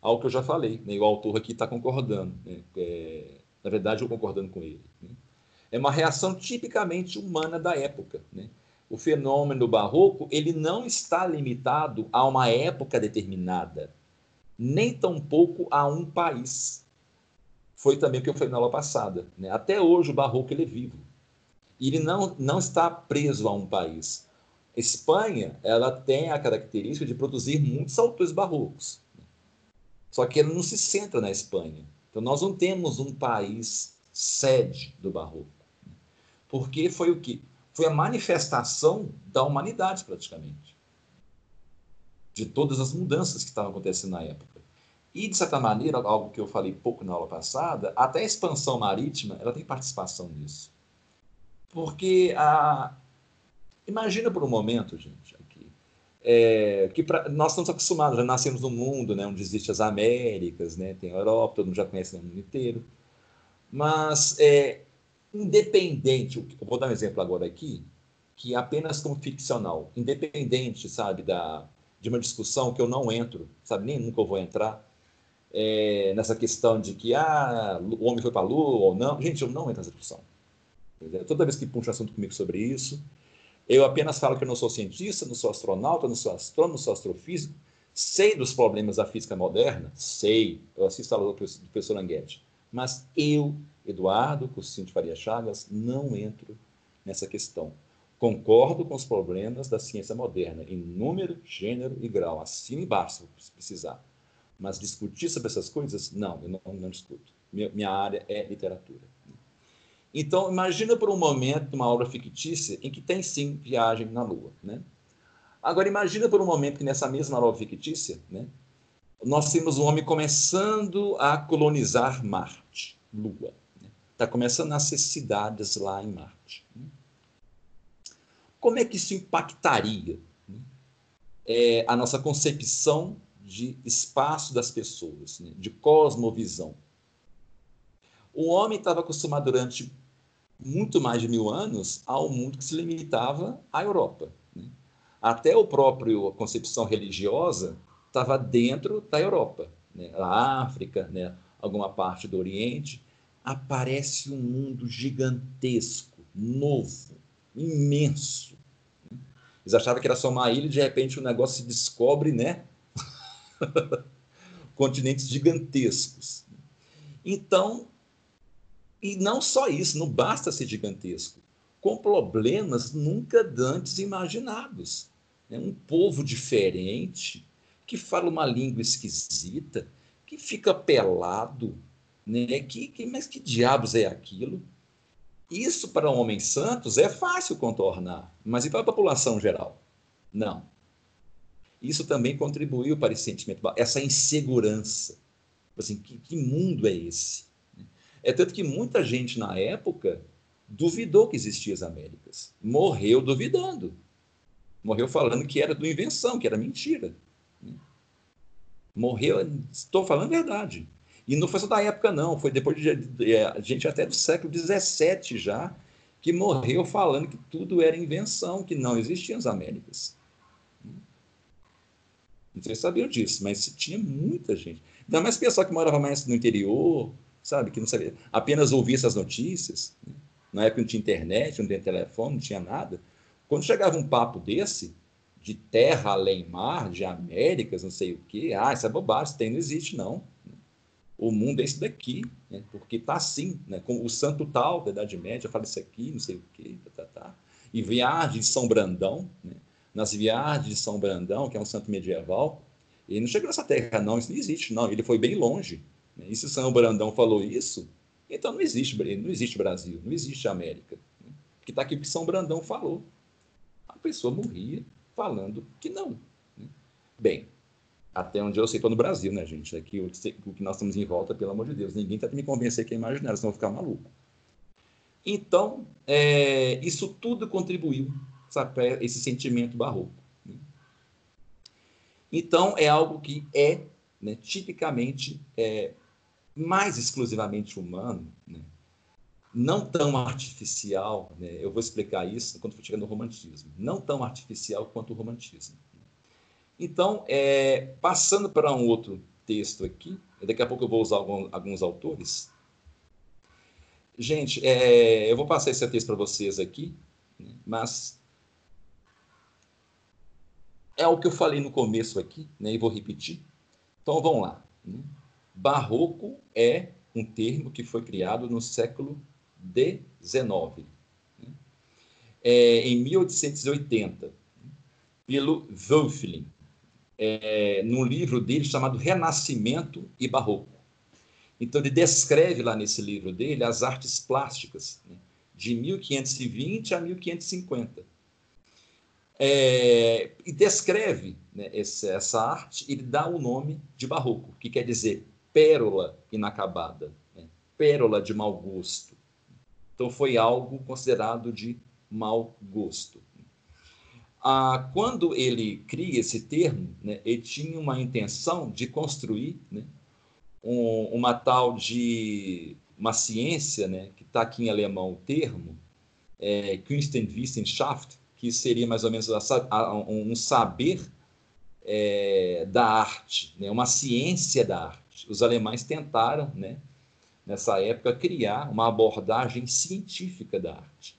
Algo que eu já falei, né, o autor aqui está concordando. Né, é, na verdade, eu concordando com ele. Né. É uma reação tipicamente humana da época. Né. O fenômeno barroco ele não está limitado a uma época determinada, nem tampouco a um país. Foi também o que eu falei na aula passada. Né? Até hoje o barroco ele é vivo. E ele não, não está preso a um país. Espanha, ela tem a característica de produzir muitos autores barrocos. Só que ele não se centra na Espanha. Então, nós não temos um país sede do barroco. Porque foi o que? Foi a manifestação da humanidade, praticamente. De todas as mudanças que estavam acontecendo na época. E, de certa maneira, algo que eu falei pouco na aula passada, até a expansão marítima ela tem participação nisso. Porque a, Imagina por um momento, gente, aqui, é, que pra, nós estamos acostumados, já nascemos no mundo, né, onde existem as Américas, né, tem a Europa, todo mundo já conhece o mundo inteiro. Mas, é, independente, eu vou dar um exemplo agora aqui, que apenas como ficcional, independente, sabe, da, de uma discussão que eu não entro, sabe, nem nunca eu vou entrar, é, nessa questão de que ah, o homem foi para a Lua ou não. Gente, eu não entro nessa discussão. Toda vez que puxa assunto comigo sobre isso, eu apenas falo que eu não sou cientista, não sou astronauta, não sou astrônomo, não sou astrofísico. Sei dos problemas da física moderna? Sei. Eu assisto a aula do professor Languete. Mas eu, Eduardo Cursinho de Faria Chagas, não entro nessa questão. Concordo com os problemas da ciência moderna, em número, gênero e grau, e embaixo, se precisar. Mas discutir sobre essas coisas, não, eu não, não discuto. Minha, minha área é literatura. Então, imagina por um momento uma obra fictícia em que tem sim viagem na Lua, né? Agora, imagina por um momento que nessa mesma obra fictícia, né, nós temos um homem começando a colonizar Marte, Lua. Está né? começando as cidades lá em Marte. Né? Como é que isso impactaria né? é, a nossa concepção de espaço das pessoas, né? de cosmovisão? O homem estava acostumado durante muito mais de mil anos ao mundo que se limitava à Europa. Né? Até o próprio a concepção religiosa estava dentro da Europa, né? a África, né? alguma parte do Oriente. Aparece um mundo gigantesco, novo, imenso. Né? Eles achavam que era só uma ilha e de repente o negócio se descobre, né? Continentes gigantescos. Então, e não só isso, não basta ser gigantesco, com problemas nunca antes imaginados. É um povo diferente, que fala uma língua esquisita, que fica pelado, né? que, que, mas que diabos é aquilo? Isso para homens santos é fácil contornar, mas e para a população geral? Não. Isso também contribuiu para esse sentimento, essa insegurança. Assim, que, que mundo é esse? É tanto que muita gente na época duvidou que existiam as Américas. Morreu duvidando. Morreu falando que era do invenção, que era mentira. Morreu, estou falando a verdade. E não foi só da época, não. Foi depois de, de, a gente até do século XVII já, que morreu falando que tudo era invenção, que não existiam as Américas. Não sei se sabiam disso, mas tinha muita gente. Ainda mais pessoal que morava mais no interior, sabe? Que não sabia, apenas ouvia essas notícias. Né? Na época não tinha internet, não tinha telefone, não tinha nada. Quando chegava um papo desse, de terra além mar, de Américas, não sei o quê, ah, isso é bobagem, isso tem, não existe, não. O mundo é esse daqui, né? porque está assim, né? com o santo tal da Idade Média fala isso aqui, não sei o quê, tá, tá, tá. E viagem de São Brandão, né? Nas viagens de São Brandão, que é um santo medieval, ele não chegou nessa terra, não, isso não existe, não. Ele foi bem longe. Né? E se São Brandão falou isso, então não existe, não existe Brasil, não existe América. Né? Porque está aqui o que São Brandão falou. A pessoa morria falando que não. Né? Bem, até onde eu sei, estou no Brasil, né, gente? Aqui o que nós estamos em volta, pelo amor de Deus, ninguém está me convencer que é imaginário, senão eu vou ficar maluco. Então, é, isso tudo contribuiu esse sentimento barroco. Né? Então, é algo que é né, tipicamente é, mais exclusivamente humano, né, não tão artificial, né? eu vou explicar isso quando for chegar no romantismo, não tão artificial quanto o romantismo. Então, é, passando para um outro texto aqui, daqui a pouco eu vou usar algum, alguns autores. Gente, é, eu vou passar esse texto para vocês aqui, né? mas é o que eu falei no começo aqui, né? e vou repetir. Então, vamos lá. Né? Barroco é um termo que foi criado no século XIX, né? é, em 1880, pelo Wölfling, é, num livro dele chamado Renascimento e Barroco. Então, ele descreve lá nesse livro dele as artes plásticas, né? de 1520 a 1550. É, e descreve né, essa, essa arte, ele dá o nome de barroco, que quer dizer pérola inacabada, né? pérola de mau gosto. Então foi algo considerado de mau gosto. Ah, quando ele cria esse termo, né, ele tinha uma intenção de construir né, um, uma tal de uma ciência, né, que está aqui em alemão o termo, é, Kunstwissenschaft, que seria mais ou menos um saber é, da arte, né, uma ciência da arte. Os alemães tentaram, né, nessa época, criar uma abordagem científica da arte.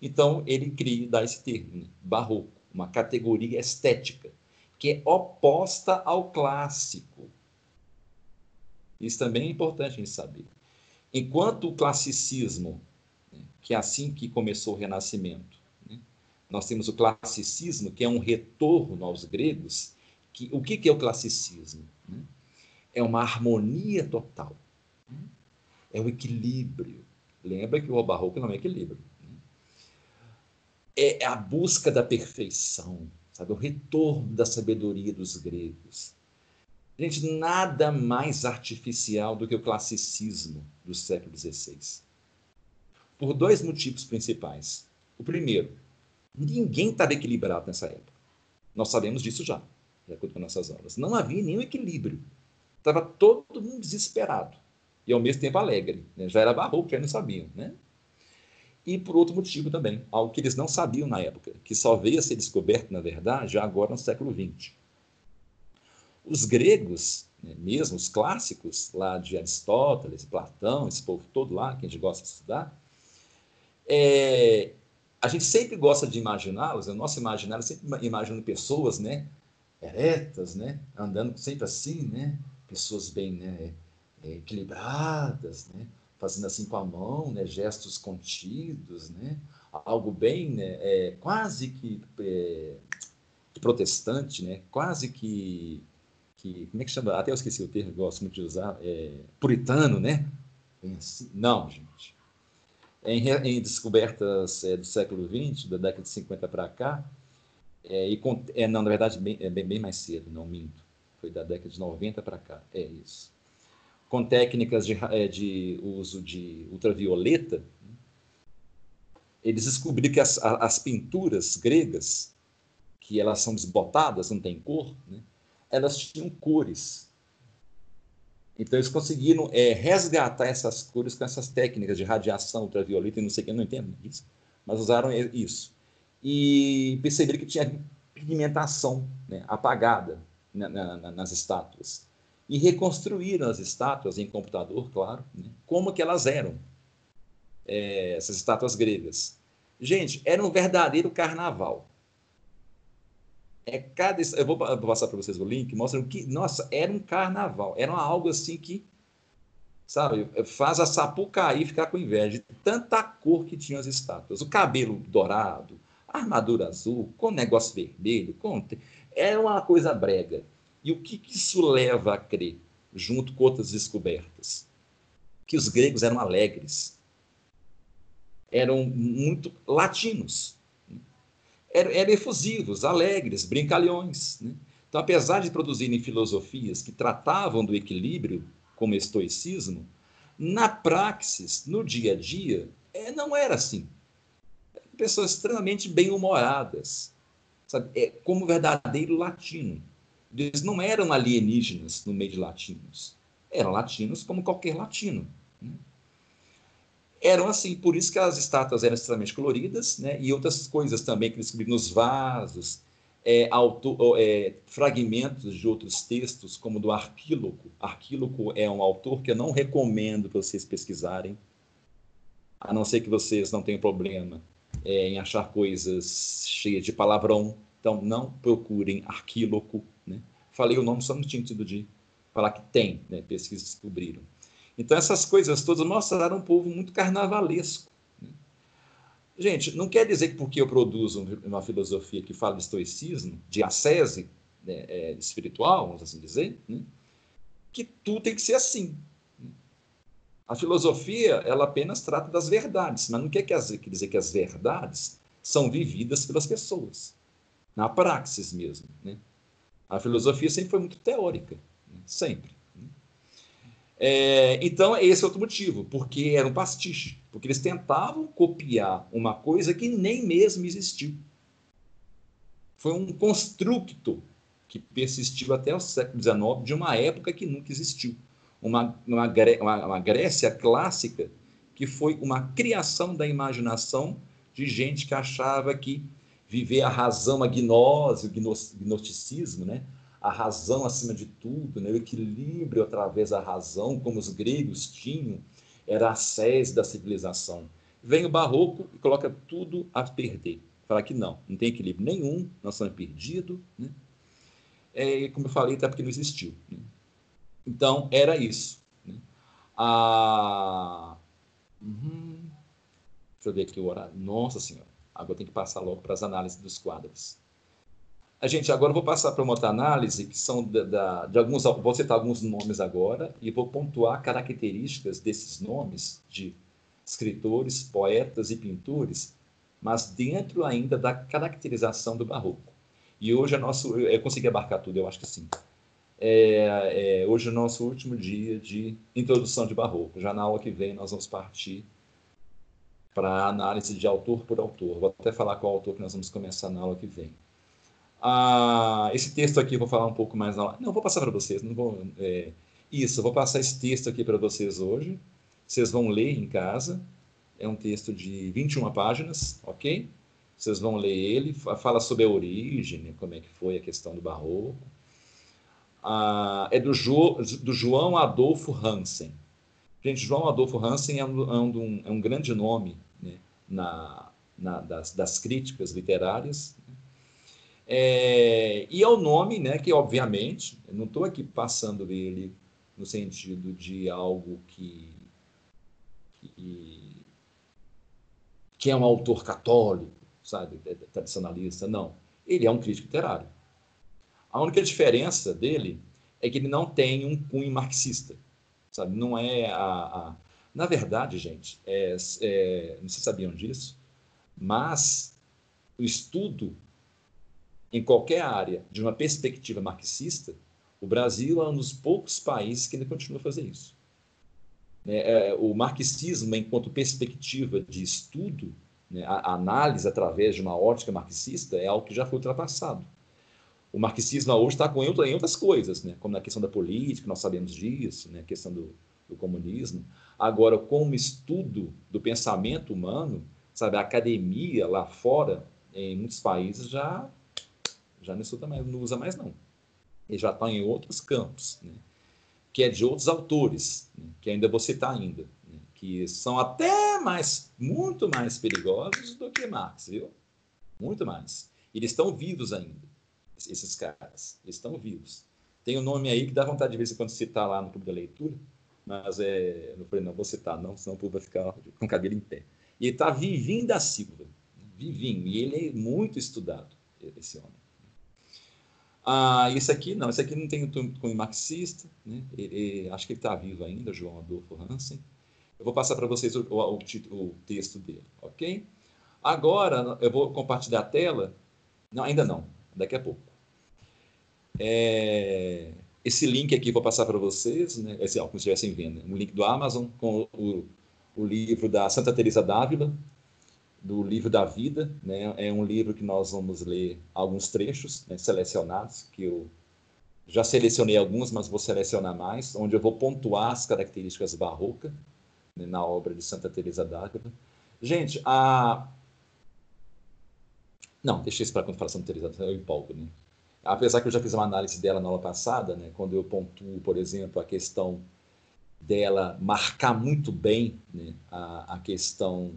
Então, ele cria, dá esse termo, barroco, uma categoria estética, que é oposta ao clássico. Isso também é importante a gente saber. Enquanto o classicismo, né, que é assim que começou o Renascimento, nós temos o classicismo, que é um retorno aos gregos. Que, o que, que é o classicismo? Né? É uma harmonia total é o equilíbrio. Lembra que o barroco não é equilíbrio. Né? É a busca da perfeição, sabe? o retorno da sabedoria dos gregos. Gente, nada mais artificial do que o classicismo do século XVI. Por dois motivos principais. O primeiro, ninguém estava equilibrado nessa época. Nós sabemos disso já, de acordo com nossas aulas. Não havia nenhum equilíbrio. Estava todo mundo desesperado e ao mesmo tempo alegre. Né? Já era barroco, já não sabiam. Né? E por outro motivo também, algo que eles não sabiam na época, que só veio a ser descoberto, na verdade, agora no século XX. Os gregos, né, mesmo os clássicos, lá de Aristóteles, Platão, esse povo todo lá, que a gente gosta de estudar, é, a gente sempre gosta de imaginá-los, o nosso imaginário sempre imagina pessoas, né, eretas, né, andando sempre assim, né, pessoas bem, né, é, equilibradas, né? fazendo assim com a mão, né? gestos contidos, né? algo bem né? É, quase que, é, protestante, né? quase que, que, como é que chama? Até eu esqueci o termo, gosto muito de usar, é, puritano, né? Assim. Não, gente. Em, em descobertas é, do século XX, da década de 50 para cá, é, e é, não, na verdade, bem, é bem, bem mais cedo, não minto. Foi da década de 90 para cá, é isso com técnicas de, de uso de ultravioleta, eles descobriram que as, as pinturas gregas, que elas são desbotadas, não tem cor, né? elas tinham cores. Então eles conseguiram é, resgatar essas cores com essas técnicas de radiação ultravioleta e não sei o que, não entendo disso, mas usaram isso. E perceberam que tinha pigmentação né, apagada na, na, nas estátuas e reconstruíram as estátuas em computador, claro, né, como que elas eram, é, essas estátuas gregas. Gente, era um verdadeiro carnaval. É cada, eu vou passar para vocês o link, mostra que, nossa, era um carnaval, era algo assim que, sabe, faz a Sapucaí ficar com inveja tanta cor que tinham as estátuas. O cabelo dourado, armadura azul, com negócio vermelho, com... era uma coisa brega. E o que, isso leva a crer, junto com outras descobertas? Que os gregos eram alegres, eram muito latinos? Eram, eram efusivos, alegres, brincalhões. Né? Então, apesar de produzirem filosofias que tratavam do equilíbrio, como estoicismo, na praxis, no dia a dia, é, não era assim. Pessoas extremamente bem-humoradas, é, como verdadeiro latino. Eles não eram alienígenas no meio de latinos. Eram latinos como qualquer latino. Né? Eram assim, por isso que as estátuas eram extremamente coloridas, né? E outras coisas também que descobri nos vasos, é, auto, é, fragmentos de outros textos, como do Arquíloco. Arquíloco é um autor que eu não recomendo para vocês pesquisarem, a não ser que vocês não tenham problema é, em achar coisas cheias de palavrão. Então, não procurem Arquíloco. Né? Falei o nome só no sentido de falar que tem, né? pesquisas descobriram. Então, essas coisas todas mostraram um povo muito carnavalesco. Né? Gente, não quer dizer que porque eu produzo uma filosofia que fala de estoicismo, de ascese né, é, espiritual, vamos assim dizer, né, que tudo tem que ser assim. Né? A filosofia, ela apenas trata das verdades, mas não quer, quer dizer que as verdades são vividas pelas pessoas, na praxis mesmo. Né? A filosofia sempre foi muito teórica, né? sempre. É, então, esse é outro motivo, porque era um pastiche, porque eles tentavam copiar uma coisa que nem mesmo existiu. Foi um construto que persistiu até o século XIX, de uma época que nunca existiu. Uma, uma, uma, uma Grécia clássica que foi uma criação da imaginação de gente que achava que viver a razão, a gnose, o gnosticismo, né? A razão acima de tudo, né? o equilíbrio através da razão, como os gregos tinham, era a sede da civilização. Vem o barroco e coloca tudo a perder. Fala que não, não tem equilíbrio nenhum, nós estamos perdidos. Né? É, como eu falei, até porque não existiu. Né? Então, era isso. Né? A... Uhum. Deixa eu ver aqui o horário. Nossa Senhora, agora tem que passar logo para as análises dos quadros. A gente agora vou passar para uma outra análise que são da, da, de alguns, vou citar alguns nomes agora e vou pontuar características desses nomes de escritores, poetas e pintores, mas dentro ainda da caracterização do barroco. E hoje é nosso, eu consegui abarcar tudo, eu acho que sim. É, é, hoje é o nosso último dia de introdução de barroco. Já na aula que vem nós vamos partir para análise de autor por autor. Vou até falar qual autor que nós vamos começar na aula que vem. Ah, esse texto aqui eu vou falar um pouco mais na Não, vou passar para vocês. Não vou, é... Isso, eu vou passar esse texto aqui para vocês hoje. Vocês vão ler em casa. É um texto de 21 páginas, ok? Vocês vão ler ele. Fala sobre a origem, como é que foi a questão do barroco. Ah, é do, jo... do João Adolfo Hansen. Gente, João Adolfo Hansen é um, é um, é um grande nome né, na, na, das, das críticas literárias é, e é o nome, né, que obviamente, não estou aqui passando ele no sentido de algo que, que, que é um autor católico, sabe, tradicionalista, não. Ele é um crítico literário. A única diferença dele é que ele não tem um cunho marxista, sabe? Não é a, a... na verdade, gente, é, é, não se sabiam disso, mas o estudo em qualquer área, de uma perspectiva marxista, o Brasil é um dos poucos países que ainda continua a fazer isso. É, é, o marxismo, enquanto perspectiva de estudo, né, a, análise através de uma ótica marxista, é algo que já foi ultrapassado. O marxismo hoje está com em outras coisas, né, como na questão da política, nós sabemos disso, né, questão do, do comunismo. Agora, como estudo do pensamento humano, sabe, a academia lá fora, em muitos países, já já não estuda mais, não usa mais não. Ele já está em outros campos, né? que é de outros autores, né? que ainda vou citar ainda, né? que são até mais, muito mais perigosos do que Marx, viu? Muito mais. Eles estão vivos ainda, esses caras, eles estão vivos. Tem um nome aí que dá vontade de ver se quando citar lá no clube da leitura, mas é, não falei, não vou citar não, senão o povo vai ficar com o cabelo em pé. E está Vivinho da Silva, Vivinho, e ele é muito estudado, esse homem. Ah, esse aqui não, esse aqui não tem cunho marxista, né? Acho que ele está vivo ainda, João Adolfo Hansen. Eu vou passar para vocês o, o, o, texto dele, ok? Agora eu vou compartilhar a tela. Não, ainda não, daqui a pouco. É, esse link aqui vou passar para vocês, né? Esse, ó, como se estivessem vendo, um link do Amazon com o, o livro da Santa Teresa d'Ávila, do livro da vida, né? É um livro que nós vamos ler alguns trechos né, selecionados, que eu já selecionei alguns, mas vou selecionar mais, onde eu vou pontuar as características barrocas, né, na obra de Santa Teresa d'Ávila. Gente, a não, deixa isso para quando fala Santa Teresa, eu empolgo, né? Apesar que eu já fiz uma análise dela na aula passada, né, quando eu pontuo, por exemplo, a questão dela marcar muito bem né, a, a questão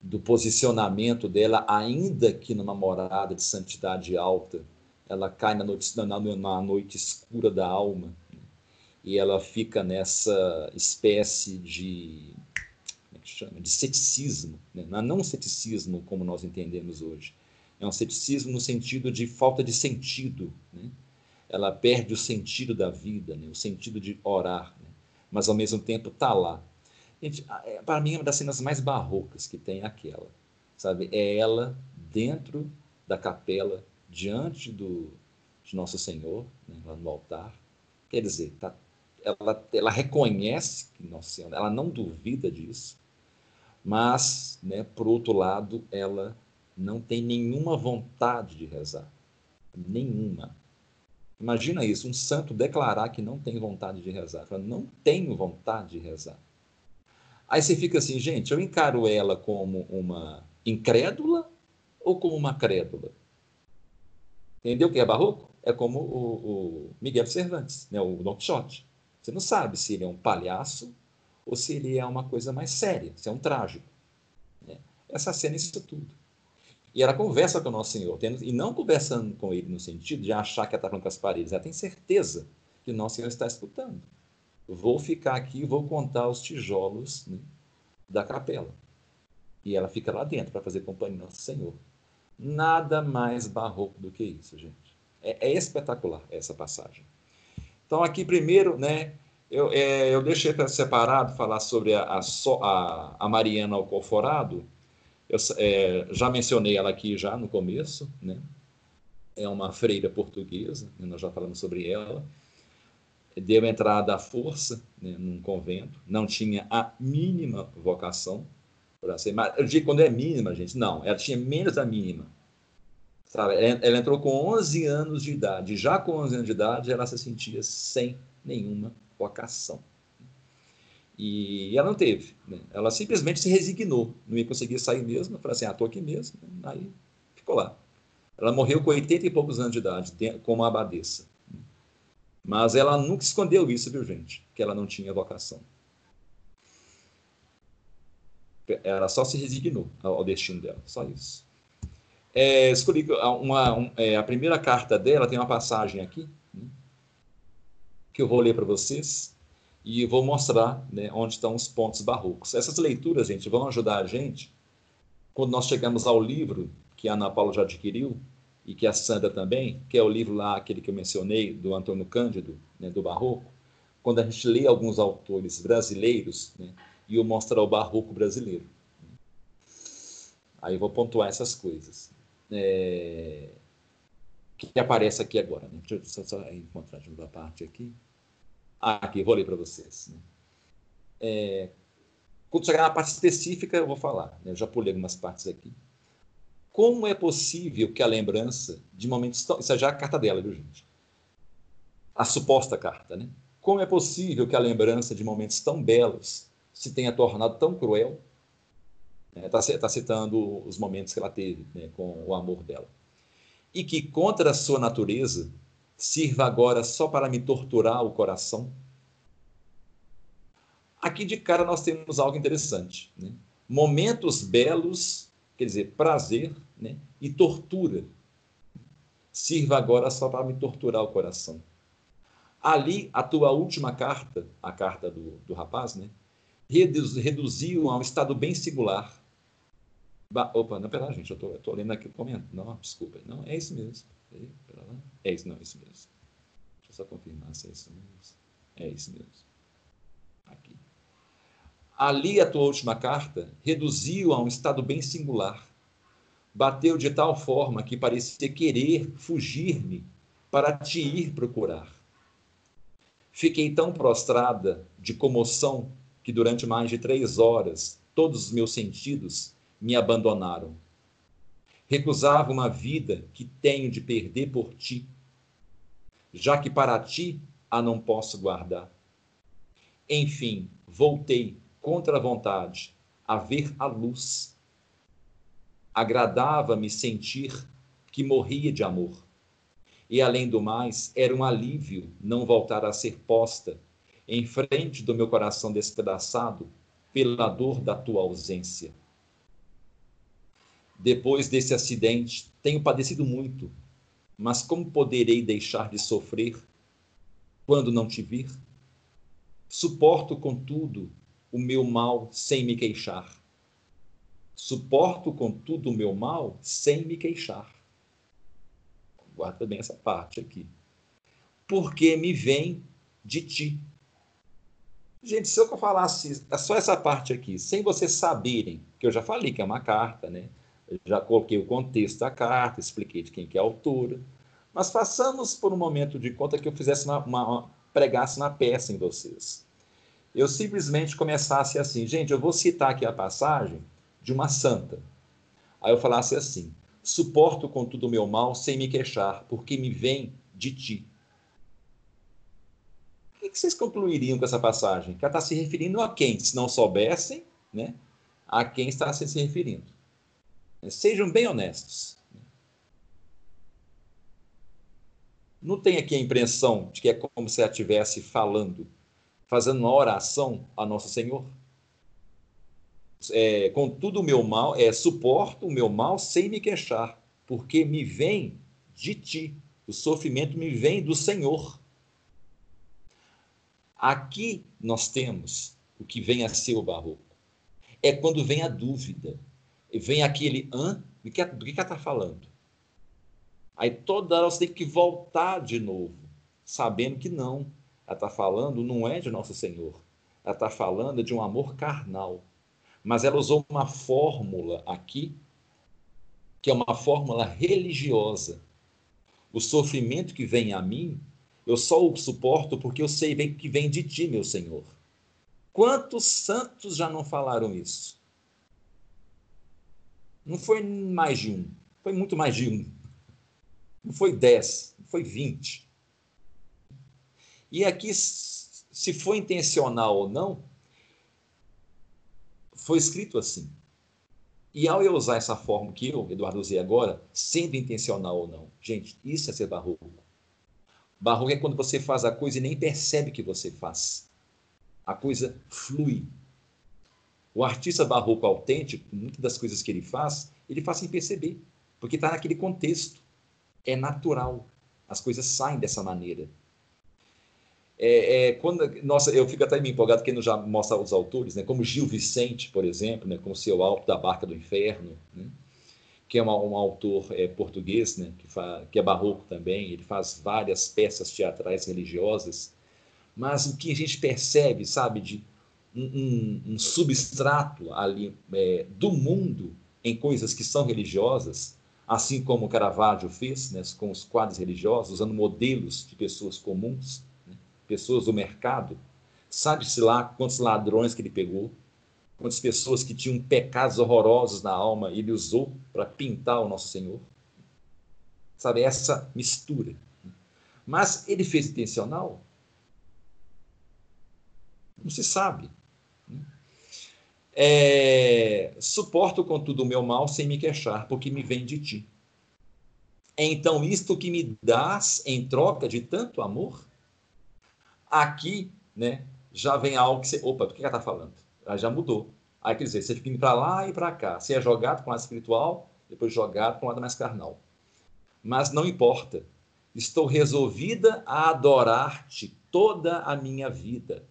do posicionamento dela, ainda que numa morada de santidade alta, ela cai na noite, na, na noite escura da alma e ela fica nessa espécie de como é chama de ceticismo, né? não um ceticismo como nós entendemos hoje, é um ceticismo no sentido de falta de sentido, né? ela perde o sentido da vida, né? o sentido de orar, né? mas ao mesmo tempo está lá Gente, é, para mim, é uma das cenas mais barrocas que tem é aquela, sabe? É ela dentro da capela, diante do, de Nosso Senhor, né, lá no altar. Quer dizer, tá, ela, ela reconhece que Nosso Senhor, ela não duvida disso, mas, né, por outro lado, ela não tem nenhuma vontade de rezar. Nenhuma. Imagina isso, um santo declarar que não tem vontade de rezar. Fala, não tenho vontade de rezar. Aí você fica assim, gente, eu encaro ela como uma incrédula ou como uma crédula? Entendeu o que é barroco? É como o, o Miguel Cervantes, né, o Don Quixote. Você não sabe se ele é um palhaço ou se ele é uma coisa mais séria, se é um trágico. Né? Essa cena é isso tudo. E ela conversa com o Nosso Senhor, tendo, e não conversando com ele no sentido de achar que ela está falando com as paredes, ela tem certeza que o Nosso Senhor está escutando vou ficar aqui e vou contar os tijolos né, da capela. E ela fica lá dentro para fazer companhia ao Nosso Senhor. Nada mais barroco do que isso, gente. É, é espetacular essa passagem. Então, aqui primeiro, né, eu, é, eu deixei separado falar sobre a, a, a, a Mariana Alcoforado. Eu é, já mencionei ela aqui já no começo, né? É uma freira portuguesa, né, nós já falamos sobre ela deu entrada à força né, num convento, não tinha a mínima vocação para ser. Mas eu digo quando é mínima, gente, não, ela tinha menos da mínima. Sabe? Ela, ela entrou com 11 anos de idade, já com 11 anos de idade ela se sentia sem nenhuma vocação. E ela não teve, né? ela simplesmente se resignou, não ia conseguir sair mesmo, falou assim, ah, estou aqui mesmo, aí ficou lá. Ela morreu com 80 e poucos anos de idade, como abadesa. Mas ela nunca escondeu isso, viu, gente? Que ela não tinha vocação. Ela só se resignou ao destino dela, só isso. É, escolhi uma, um, é, a primeira carta dela tem uma passagem aqui né, que eu vou ler para vocês e vou mostrar né, onde estão os pontos barrocos. Essas leituras, gente, vão ajudar a gente quando nós chegamos ao livro que a Ana Paula já adquiriu, e que a Sandra também, que é o livro lá, aquele que eu mencionei, do Antônio Cândido, né, do Barroco, quando a gente lê alguns autores brasileiros, né, e eu mostro o Barroco brasileiro. Aí eu vou pontuar essas coisas. É... Que aparece aqui agora. Né? Deixa eu só, só encontrar de uma parte aqui. Ah, aqui, vou ler para vocês. Né? É... Quando chegar na parte específica, eu vou falar. Né? Eu já pulei algumas partes aqui. Como é possível que a lembrança de momentos tão. Isso é já a carta dela, viu, gente? A suposta carta, né? Como é possível que a lembrança de momentos tão belos se tenha tornado tão cruel? Está é, tá citando os momentos que ela teve né, com o amor dela. E que, contra a sua natureza, sirva agora só para me torturar o coração? Aqui de cara nós temos algo interessante. Né? Momentos belos quer dizer, prazer né? e tortura. Sirva agora só para me torturar o coração. Ali, a tua última carta, a carta do, do rapaz, né? reduziu a um estado bem singular. Ba Opa, não, pera gente, eu estou lendo aqui o comentário. Não, desculpa. Não, é isso mesmo. É isso, não, é isso mesmo. Deixa eu só confirmar se é isso mesmo. É isso mesmo. Aqui. Ali, a tua última carta reduziu a um estado bem singular. Bateu de tal forma que parecia querer fugir-me para te ir procurar. Fiquei tão prostrada de comoção que durante mais de três horas todos os meus sentidos me abandonaram. Recusava uma vida que tenho de perder por ti, já que para ti a não posso guardar. Enfim, voltei contra a vontade, a ver a luz. Agradava-me sentir que morria de amor. E, além do mais, era um alívio não voltar a ser posta em frente do meu coração despedaçado pela dor da tua ausência. Depois desse acidente, tenho padecido muito, mas como poderei deixar de sofrer quando não te vir? Suporto, contudo, o meu mal sem me queixar. Suporto, contudo, o meu mal sem me queixar. Guarda bem essa parte aqui. Porque me vem de ti. Gente, se eu falasse só essa parte aqui, sem vocês saberem, que eu já falei que é uma carta, né? Eu já coloquei o contexto da carta, expliquei de quem que é a autora, mas façamos por um momento de conta que eu fizesse uma, uma pregasse uma peça em vocês eu simplesmente começasse assim, gente, eu vou citar aqui a passagem de uma santa. Aí eu falasse assim: suporto contudo o meu mal sem me queixar, porque me vem de ti. O que vocês concluiriam com essa passagem? Que ela está se referindo a quem? Se não soubessem, né? A quem está se referindo. Sejam bem honestos. Não tem aqui a impressão de que é como se ela estivesse falando fazendo uma oração a Nosso Senhor. É, com tudo o meu mal, é, suporto o meu mal sem me queixar, porque me vem de ti. O sofrimento me vem do Senhor. Aqui nós temos o que vem a ser o barroco. É quando vem a dúvida, vem aquele hã, do que, do que ela está falando. Aí toda hora você tem que voltar de novo, sabendo que não, ela está falando não é de Nosso Senhor. Ela está falando de um amor carnal. Mas ela usou uma fórmula aqui, que é uma fórmula religiosa. O sofrimento que vem a mim, eu só o suporto porque eu sei que vem de ti, meu Senhor. Quantos santos já não falaram isso? Não foi mais de um, foi muito mais de um. Não foi dez, não foi vinte. E aqui, se foi intencional ou não, foi escrito assim. E ao eu usar essa forma que eu, Eduardo, usei agora, sendo intencional ou não, gente, isso é ser barroco. Barroco é quando você faz a coisa e nem percebe que você faz. A coisa flui. O artista barroco autêntico, muitas das coisas que ele faz, ele faz sem perceber, porque está naquele contexto. É natural. As coisas saem dessa maneira. É, é, quando, nossa, eu fico até me empolgado que já mostra os autores, né, como Gil Vicente, por exemplo, né, com seu Alto da Barca do Inferno, né, que é uma, um autor é, português, né, que, fa, que é barroco também, ele faz várias peças teatrais religiosas, mas o que a gente percebe, sabe, de um, um, um substrato ali é, do mundo em coisas que são religiosas, assim como Caravaggio fez, né, com os quadros religiosos, usando modelos de pessoas comuns, pessoas do mercado, sabe-se lá quantos ladrões que ele pegou, quantas pessoas que tinham pecados horrorosos na alma ele usou para pintar o nosso Senhor. Sabe, essa mistura. Mas ele fez intencional? Não se sabe. É, suporto, contudo, o meu mal sem me queixar, porque me vem de ti. É então isto que me dás em troca de tanto amor? Aqui, né, já vem algo que você. Opa, do que ela está falando? Aí já mudou. Aí quer dizer, você fica indo para lá e para cá. Você é jogado com o lado espiritual, depois jogado com o lado mais carnal. Mas não importa. Estou resolvida a adorar-te toda a minha vida.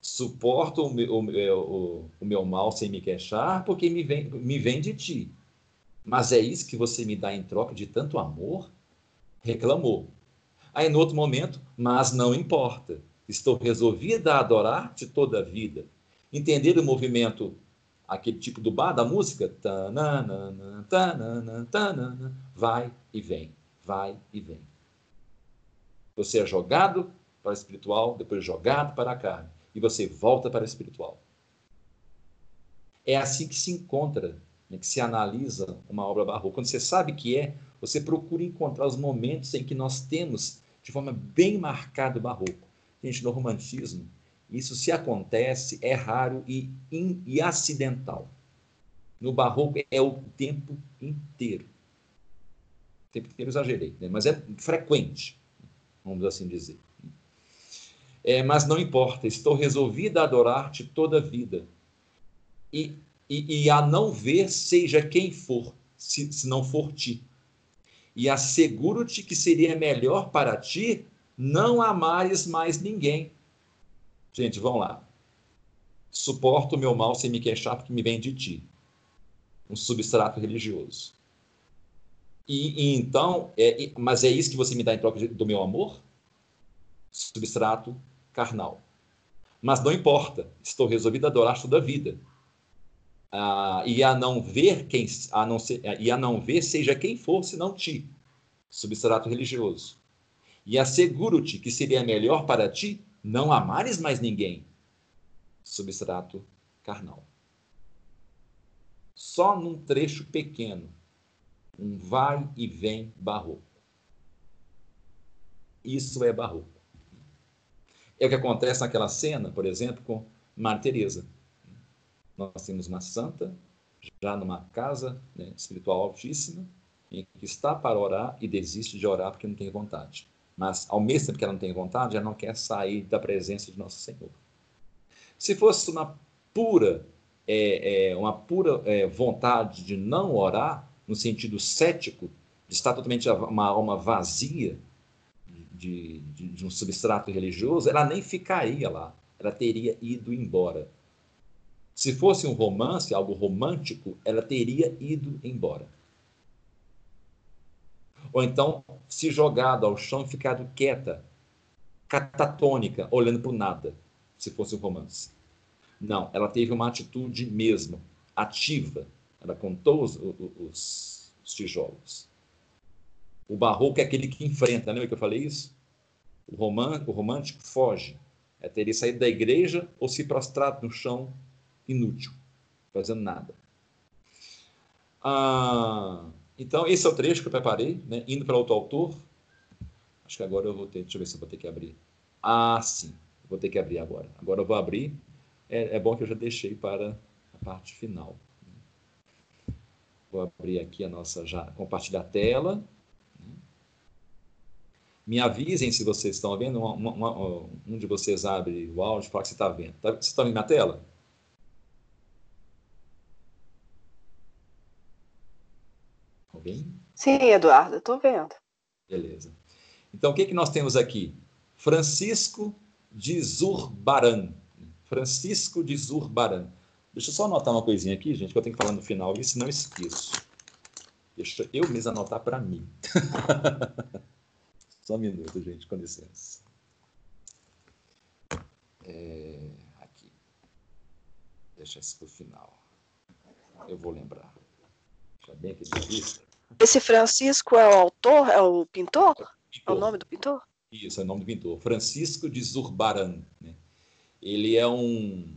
Suporto o meu, o, o, o meu mal sem me queixar, porque me vem, me vem de ti. Mas é isso que você me dá em troca de tanto amor? Reclamou. Aí, no outro momento, mas não importa. Estou resolvida a adorar-te toda a vida. Entender o movimento, aquele tipo do bar, da música? Vai e vem, vai e vem. Você é jogado para o espiritual, depois jogado para a carne, e você volta para o espiritual. É assim que se encontra, né, que se analisa uma obra barroca. Quando você sabe que é, você procura encontrar os momentos em que nós temos de forma bem marcada o barroco. Gente, no romantismo, Isso se acontece, é raro e, in, e acidental. No barroco é o tempo inteiro. O tempo inteiro exagerei, né? mas é frequente, vamos assim dizer. É, mas não importa, estou resolvida a adorar-te toda a vida. E, e, e, a não ver, seja quem for, se, se não for ti. E asseguro-te que seria melhor para ti não amares mais ninguém. Gente, vamos lá. Suporto o meu mal sem me queixar porque me vem de ti. Um substrato religioso. E, e então, é, mas é isso que você me dá em troca do meu amor? Substrato carnal. Mas não importa, estou resolvido a adorar toda a vida. Ah, e a não ver quem, a não ser, e a não ver seja quem for, senão ti, substrato religioso. E asseguro-te que seria melhor para ti não amares mais ninguém, substrato carnal. Só num trecho pequeno, um vai e vem barroco. Isso é barroco. É o que acontece naquela cena, por exemplo, com Maria Teresa. Nós temos uma santa, já numa casa né, espiritual altíssima, em que está para orar e desiste de orar porque não tem vontade. Mas, ao mesmo tempo que ela não tem vontade, ela não quer sair da presença de Nosso Senhor. Se fosse uma pura, é, é, uma pura é, vontade de não orar, no sentido cético, de estar totalmente uma alma vazia, de, de, de um substrato religioso, ela nem ficaria lá, ela teria ido embora. Se fosse um romance, algo romântico, ela teria ido embora. Ou então, se jogado ao chão e ficado quieta, catatônica, olhando para o nada, se fosse um romance. Não, ela teve uma atitude mesmo, ativa. Ela contou os, os, os tijolos. O barroco é aquele que enfrenta, lembra que eu falei isso? O, roman, o romântico foge. É ter saído da igreja ou se prostrado no chão, inútil, fazendo nada. Ah, então, esse é o trecho que eu preparei, né? indo para outro autor. Acho que agora eu vou ter. Deixa eu ver se eu vou ter que abrir. Ah, sim. Vou ter que abrir agora. Agora eu vou abrir. É, é bom que eu já deixei para a parte final. Vou abrir aqui a nossa já. Compartilhar a tela. Me avisem se vocês estão vendo. Um de vocês abre o áudio e fala que você está vendo. Tá, vocês estão vendo na tela? Alguém? Sim, Eduardo, estou vendo. Beleza. Então, o que, que nós temos aqui? Francisco de Zurbaran. Francisco de Zurbaran. Deixa eu só anotar uma coisinha aqui, gente, que eu tenho que falar no final, se não esqueço. Deixa eu mesmo anotar para mim. Só um minuto, gente, com licença. É, aqui. Deixa isso para o final. Eu vou lembrar. Já bem aqui de vista. Esse Francisco é o autor? É o pintor? pintor. É o nome do pintor? Isso, é o nome do pintor. Francisco de Zurbaran. Né? Ele é um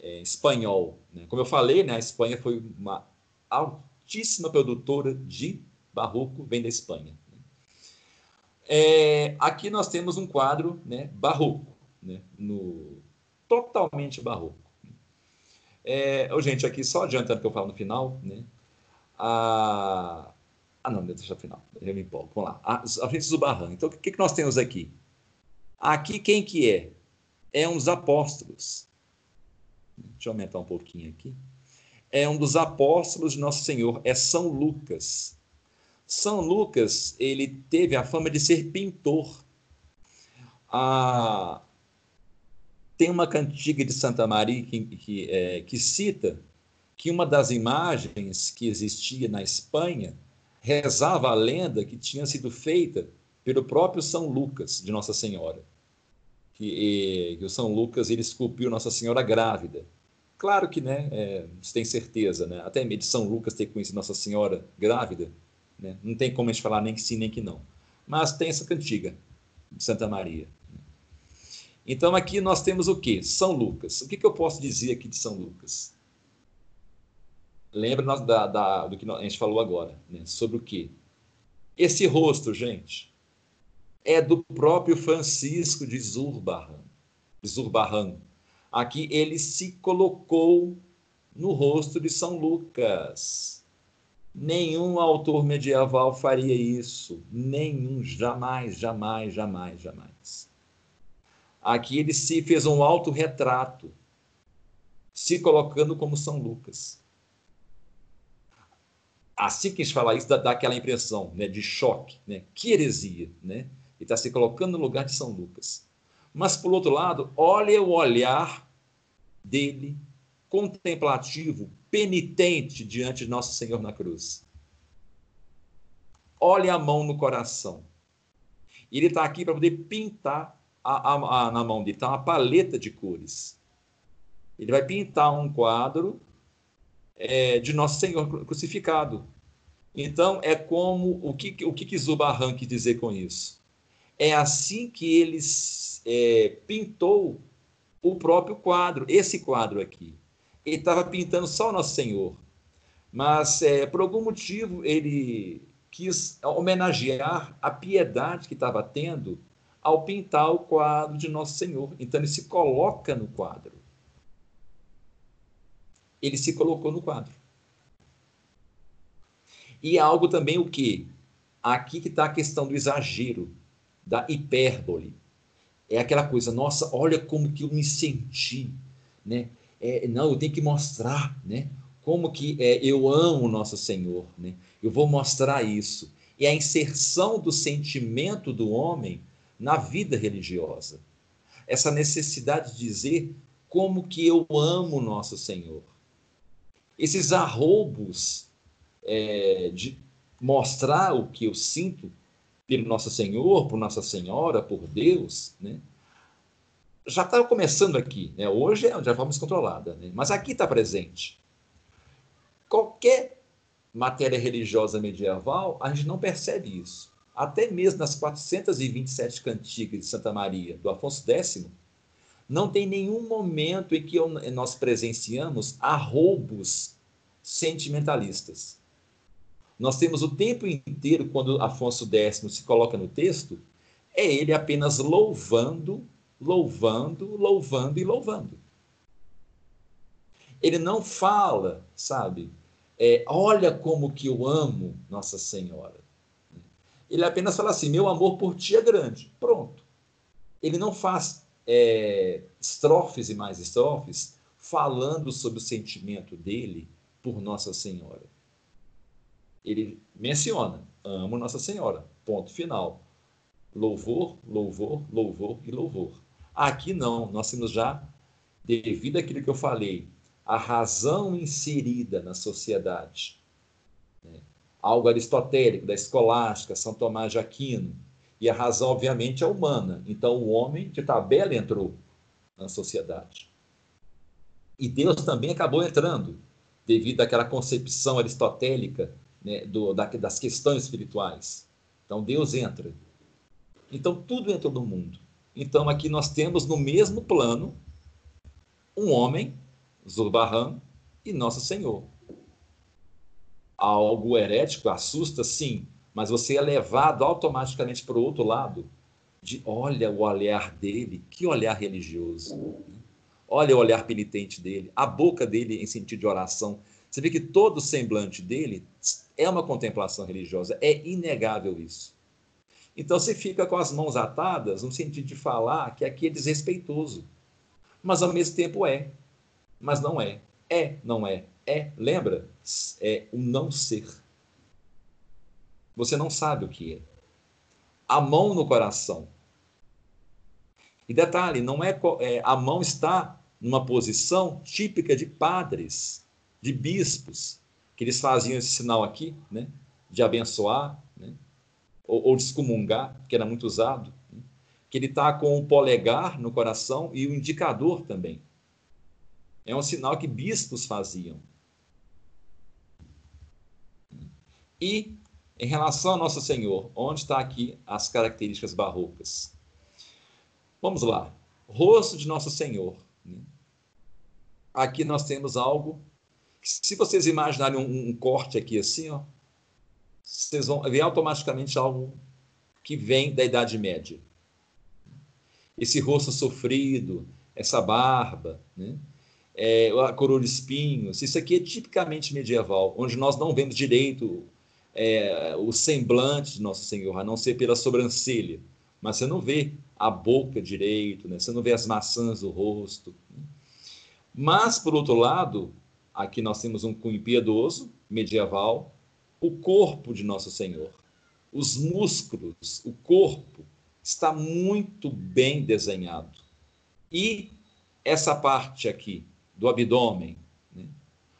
é, espanhol. Né? Como eu falei, né, a Espanha foi uma altíssima produtora de barroco, vem da Espanha. É, aqui nós temos um quadro né, barroco, né, no, totalmente barroco. É, oh, gente, aqui só adiantando que eu falo no final, né, a, ah, não, deixa o final, eu me empolgo. Vamos lá, a, a frente do barranco. Então, o que, que nós temos aqui? Aqui quem que é? É um dos apóstolos. Deixa eu aumentar um pouquinho aqui. É um dos apóstolos de Nosso Senhor, é São Lucas. São Lucas, ele teve a fama de ser pintor. Ah, tem uma cantiga de Santa Maria que, que, é, que cita que uma das imagens que existia na Espanha rezava a lenda que tinha sido feita pelo próprio São Lucas de Nossa Senhora. Que, que o São Lucas ele esculpiu Nossa Senhora grávida. Claro que, né, é, você tem certeza, né? Até de São Lucas ter conhecido Nossa Senhora grávida, né? Não tem como a gente falar nem que sim, nem que não. Mas tem essa cantiga de Santa Maria. Então aqui nós temos o que? São Lucas. O que, que eu posso dizer aqui de São Lucas? Lembra da, da, do que a gente falou agora, né? sobre o que? Esse rosto, gente, é do próprio Francisco de Zurbarran. Zurbarran Aqui ele se colocou no rosto de São Lucas. Nenhum autor medieval faria isso. Nenhum, jamais, jamais, jamais, jamais. Aqui ele se fez um autorretrato, se colocando como São Lucas. Assim que a gente fala isso, dá, dá aquela impressão né, de choque, né? que heresia. Né? Ele está se colocando no lugar de São Lucas. Mas, por outro lado, olha o olhar dele, contemplativo, penitente diante de Nosso Senhor na cruz. Olha a mão no coração. Ele está aqui para poder pintar a, a, a, na mão dele, está uma paleta de cores. Ele vai pintar um quadro é, de Nosso Senhor crucificado. Então, é como o que o que, Zubarran quis dizer com isso? É assim que ele é, pintou o próprio quadro, esse quadro aqui. Ele estava pintando só Nosso Senhor, mas é, por algum motivo ele quis homenagear a piedade que estava tendo ao pintar o quadro de Nosso Senhor. Então ele se coloca no quadro. Ele se colocou no quadro. E é algo também o que? Aqui que está a questão do exagero, da hipérbole. É aquela coisa, nossa, olha como que eu me senti, né? É, não, eu tenho que mostrar, né? Como que é, eu amo nosso Senhor, né? Eu vou mostrar isso. É a inserção do sentimento do homem na vida religiosa. Essa necessidade de dizer como que eu amo nosso Senhor. Esses arroubos é, de mostrar o que eu sinto pelo Nosso Senhor, por Nossa Senhora, por Deus, né? já está começando aqui. Né? Hoje é de forma descontrolada, né? mas aqui está presente. Qualquer matéria religiosa medieval, a gente não percebe isso. Até mesmo nas 427 cantigas de Santa Maria, do Afonso X, não tem nenhum momento em que nós presenciamos arroubos sentimentalistas. Nós temos o tempo inteiro, quando Afonso X se coloca no texto, é ele apenas louvando, louvando, louvando e louvando. Ele não fala, sabe? É, olha como que eu amo Nossa Senhora. Ele apenas fala assim: meu amor por ti é grande. Pronto. Ele não faz é, estrofes e mais estrofes falando sobre o sentimento dele por Nossa Senhora ele menciona: amo Nossa Senhora. Ponto final. Louvor, louvor, louvor e louvor. Aqui não, nós temos já, devido àquilo que eu falei, a razão inserida na sociedade. Né? Algo aristotélico, da escolástica, São Tomás de Aquino. E a razão, obviamente, é humana. Então, o homem de tabela entrou na sociedade. E Deus também acabou entrando, devido àquela concepção aristotélica né, do, da, das questões espirituais. Então Deus entra. Então tudo entra no mundo. Então aqui nós temos no mesmo plano um homem, Zurbarran, e Nosso Senhor. Algo herético assusta, sim, mas você é levado automaticamente para o outro lado. De olha o olhar dele, que olhar religioso. Olha o olhar penitente dele, a boca dele em sentido de oração. Você vê que todo o semblante dele é uma contemplação religiosa, é inegável isso. Então você fica com as mãos atadas no sentido de falar que aqui é desrespeitoso. Mas ao mesmo tempo é. Mas não é. É, não é. É, lembra? É o não ser. Você não sabe o que é. A mão no coração. E detalhe, não é, é a mão está numa posição típica de padres, de bispos, que eles faziam esse sinal aqui, né, de abençoar, né, ou, ou de excomungar, que era muito usado, né, que ele está com o polegar no coração e o indicador também. É um sinal que bispos faziam. E em relação ao Nosso Senhor, onde está aqui as características barrocas? Vamos lá. Rosto de Nosso Senhor. Né? Aqui nós temos algo se vocês imaginarem um, um, corte aqui assim, ó, vocês vão ver automaticamente algo que vem da Idade Média. Esse rosto sofrido, essa barba, né? é, a coroa de espinhos. Isso aqui é tipicamente medieval, onde nós não vemos direito é, o semblante de Nosso Senhor, a não ser pela sobrancelha. Mas você não vê a boca direito, né? você não vê as maçãs do rosto. Né? Mas, por outro lado, aqui nós temos um cunho piedoso, medieval, o corpo de Nosso Senhor, os músculos, o corpo, está muito bem desenhado. E essa parte aqui, do abdômen. Né?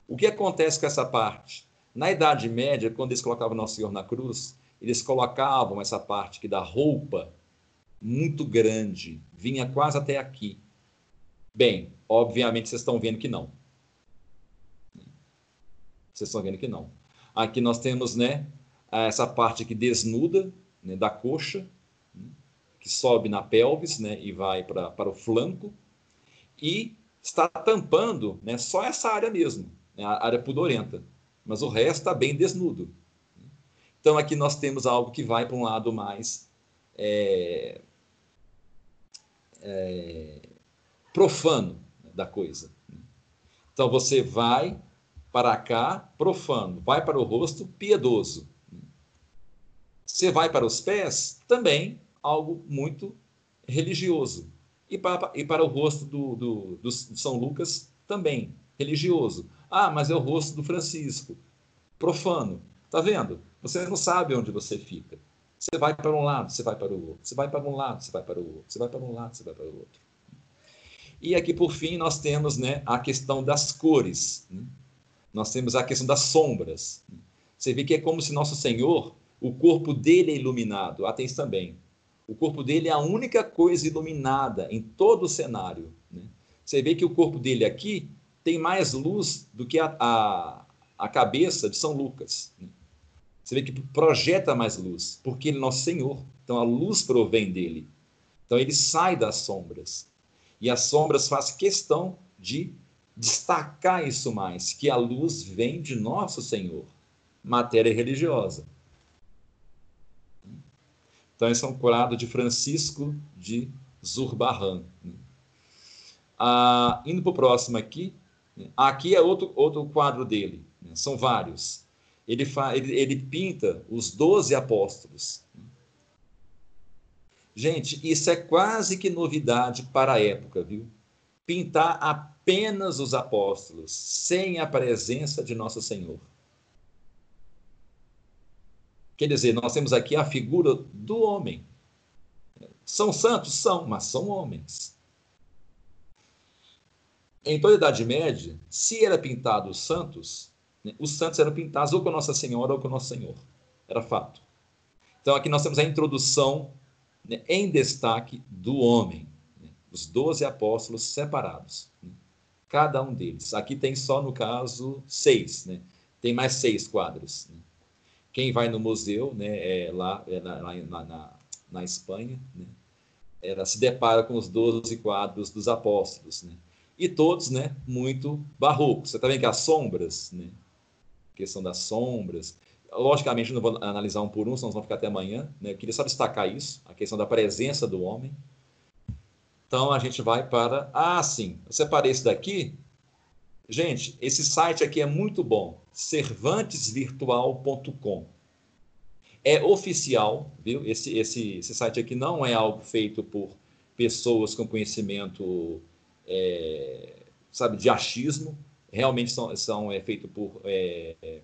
O que acontece com essa parte? Na Idade Média, quando eles colocavam Nosso Senhor na cruz, eles colocavam essa parte aqui da roupa muito grande, vinha quase até aqui. Bem, obviamente vocês estão vendo que não. Vocês estão vendo que não. Aqui nós temos, né, essa parte aqui desnuda, né, da coxa, que sobe na pelvis, né, e vai pra, para o flanco, e está tampando né, só essa área mesmo, né, a área pudorenta, mas o resto está bem desnudo. Então aqui nós temos algo que vai para um lado mais é, é, profano da coisa. Então você vai para cá, profano, vai para o rosto, piedoso. Você vai para os pés, também algo muito religioso e para, e para o rosto do, do, do São Lucas também, religioso. Ah, mas é o rosto do Francisco, profano. Tá vendo? Você não sabe onde você fica. Você vai para um lado, você vai para o outro. Você vai para um lado, você vai para o outro. Você vai para um lado, você vai para o outro. E aqui, por fim, nós temos né, a questão das cores. Né? Nós temos a questão das sombras. Você vê que é como se Nosso Senhor, o corpo dele é iluminado. Atenção também. O corpo dele é a única coisa iluminada em todo o cenário. Né? Você vê que o corpo dele aqui tem mais luz do que a, a, a cabeça de São Lucas. Né? Você vê que projeta mais luz, porque ele é nosso Senhor. Então a luz provém dele. Então ele sai das sombras. E as sombras faz questão de destacar isso mais, que a luz vem de nosso Senhor. Matéria religiosa. Então, esse é um curado de Francisco de Zurbarran. Né? Ah, indo para o próximo aqui? Aqui é outro, outro quadro dele, né? são vários. Ele, fa, ele, ele pinta os doze apóstolos. Gente, isso é quase que novidade para a época, viu? Pintar apenas os apóstolos, sem a presença de Nosso Senhor. Quer dizer, nós temos aqui a figura do homem. São santos? São, mas são homens. Em toda a Idade Média, se era pintado os santos, né, os santos eram pintados ou com Nossa Senhora ou com Nosso Senhor. Era fato. Então aqui nós temos a introdução né, em destaque do homem. Né, os doze apóstolos separados. Né, cada um deles. Aqui tem só, no caso, seis. Né, tem mais seis quadros. Né. Quem vai no museu, é, lá, é na, na, na, na, Espanha, ela se depara com os 12 quadros dos apóstolos, e todos, né, muito barrocos. Você está vendo que as sombras, né, questão das sombras, logicamente não vou analisar um por um, senão vamos ficar até amanhã, né, eu queria só destacar isso, a questão da presença do homem. Então a gente vai para, ah, sim, eu separei esse daqui, Gente, esse site aqui é muito bom, cervantesvirtual.com. É oficial, viu? Esse, esse, esse site aqui não é algo feito por pessoas com conhecimento, é, sabe, de achismo. Realmente são, são é, feito por é, é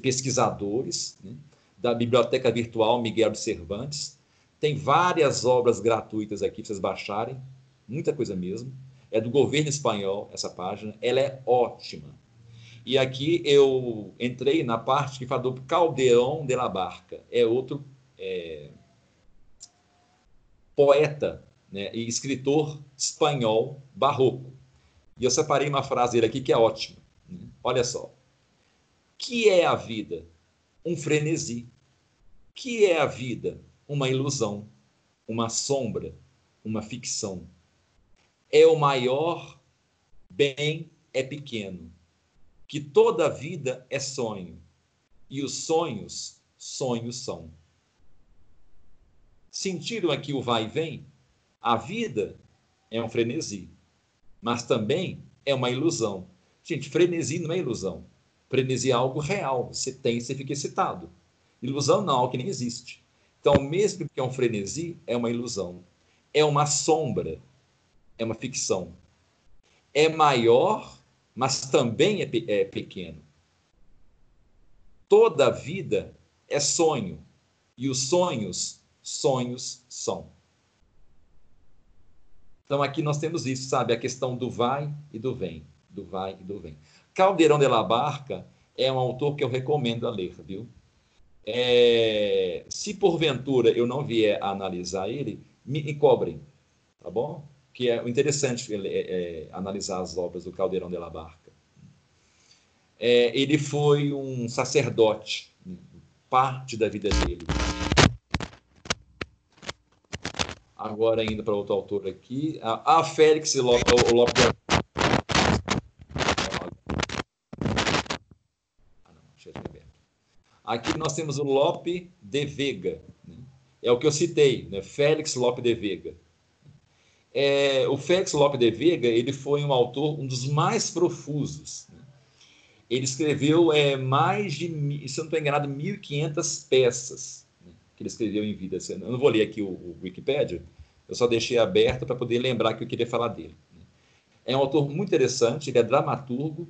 pesquisadores né? da Biblioteca Virtual Miguel de Cervantes. Tem várias obras gratuitas aqui para vocês baixarem, muita coisa mesmo é do governo espanhol, essa página, ela é ótima. E aqui eu entrei na parte que fala do Caldeirão de la Barca, é outro é, poeta né, e escritor espanhol barroco. E eu separei uma frase dele aqui que é ótima. Né? Olha só. Que é a vida? Um frenesi. Que é a vida? Uma ilusão, uma sombra, uma ficção é o maior, bem é pequeno, que toda vida é sonho, e os sonhos, sonhos são. Sentiram aqui o vai e vem? A vida é um frenesi. mas também é uma ilusão. Gente, frenesi não é ilusão. Frenesi é algo real. Você tem, você fica excitado. Ilusão não, é algo que nem existe. Então, mesmo que é um frenesi, é uma ilusão. É uma sombra. É uma ficção. É maior, mas também é, é pequeno. Toda a vida é sonho. E os sonhos, sonhos são. Então aqui nós temos isso, sabe? A questão do vai e do vem. Do vai e do vem. Caldeirão de la Barca é um autor que eu recomendo a ler, viu? É, se porventura eu não vier a analisar ele, me, me cobrem, tá bom? Que é interessante é, é, analisar as obras do Caldeirão de la Barca. É, ele foi um sacerdote, parte da vida dele. Agora, indo para outro autor aqui. A, a Félix Lopes. O ah, Aqui nós temos o Lope de Vega. Né? É o que eu citei, né? Félix Lope de Vega. É, o Félix Lope de Vega ele foi um autor, um dos mais profusos. Né? Ele escreveu é, mais de, se eu não estou enganado, 1.500 peças que ele escreveu em vida. Eu não vou ler aqui o, o Wikipedia, eu só deixei aberto para poder lembrar que eu queria falar dele. É um autor muito interessante, ele é dramaturgo,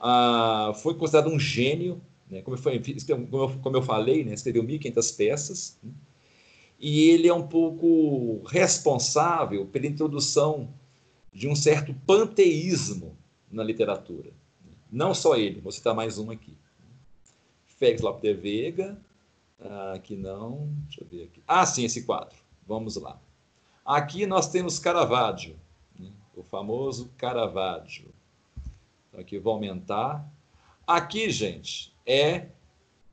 ah, foi considerado um gênio, né? como, foi, como, eu, como eu falei, né? escreveu 1.500 peças, né? e ele é um pouco responsável pela introdução de um certo panteísmo na literatura. Não só ele, vou citar mais um aqui. Félix Lopes de Vega, ah, aqui não, deixa eu ver aqui. Ah, sim, esse quadro. Vamos lá. Aqui nós temos Caravaggio, né? o famoso Caravaggio. Então, aqui vou aumentar. Aqui, gente, é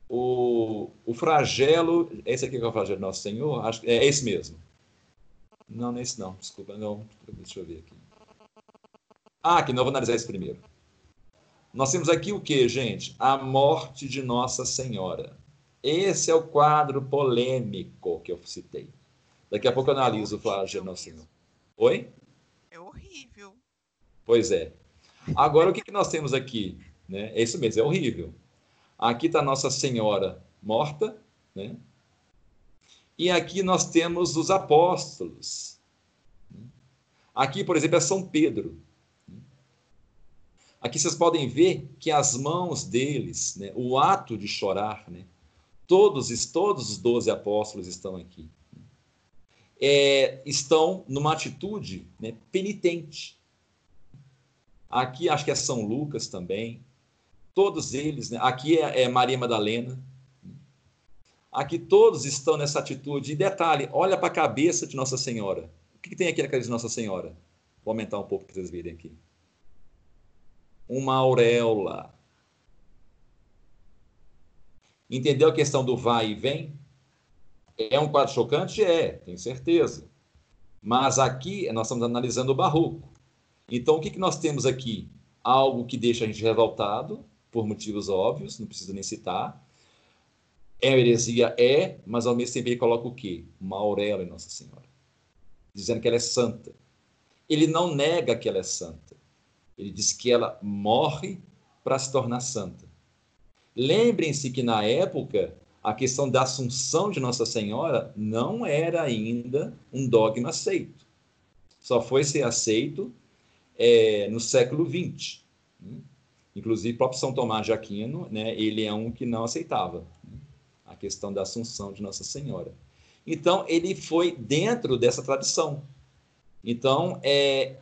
o, o flagelo. Esse aqui é o flagelo do Nosso Senhor? Acho, é esse mesmo. Não, nesse não, desculpa, não. Deixa eu ver aqui. Ah, aqui, não vou analisar esse primeiro. Nós temos aqui o que, gente? A morte de Nossa Senhora. Esse é o quadro polêmico que eu citei. Daqui a pouco eu analiso o flagelo Nosso Senhor. Oi? É horrível. Pois é. Agora, o que, que nós temos aqui? Né? É isso mesmo, é horrível. Aqui está Nossa Senhora morta, né? E aqui nós temos os apóstolos. Aqui, por exemplo, é São Pedro. Aqui vocês podem ver que as mãos deles, né, o ato de chorar, né, todos, todos os doze apóstolos estão aqui é, estão numa atitude né, penitente. Aqui acho que é São Lucas também. Todos eles, né, aqui é, é Maria Madalena. Aqui todos estão nessa atitude. E detalhe, olha para a cabeça de Nossa Senhora. O que, que tem aqui na cabeça de Nossa Senhora? Vou aumentar um pouco para vocês verem aqui. Uma auréola. Entendeu a questão do vai e vem? É um quadro chocante? É, tenho certeza. Mas aqui nós estamos analisando o barroco. Então, o que, que nós temos aqui? Algo que deixa a gente revoltado, por motivos óbvios, não precisa nem citar. É heresia? É, mas ao mesmo tempo ele coloca o quê? Uma auréola em Nossa Senhora, dizendo que ela é santa. Ele não nega que ela é santa. Ele diz que ela morre para se tornar santa. Lembrem-se que na época a questão da assunção de Nossa Senhora não era ainda um dogma aceito. Só foi ser aceito é, no século XX. Né? Inclusive, o próprio São Tomás de Aquino, né, ele é um que não aceitava né, a questão da assunção de Nossa Senhora. Então, ele foi dentro dessa tradição. Então, é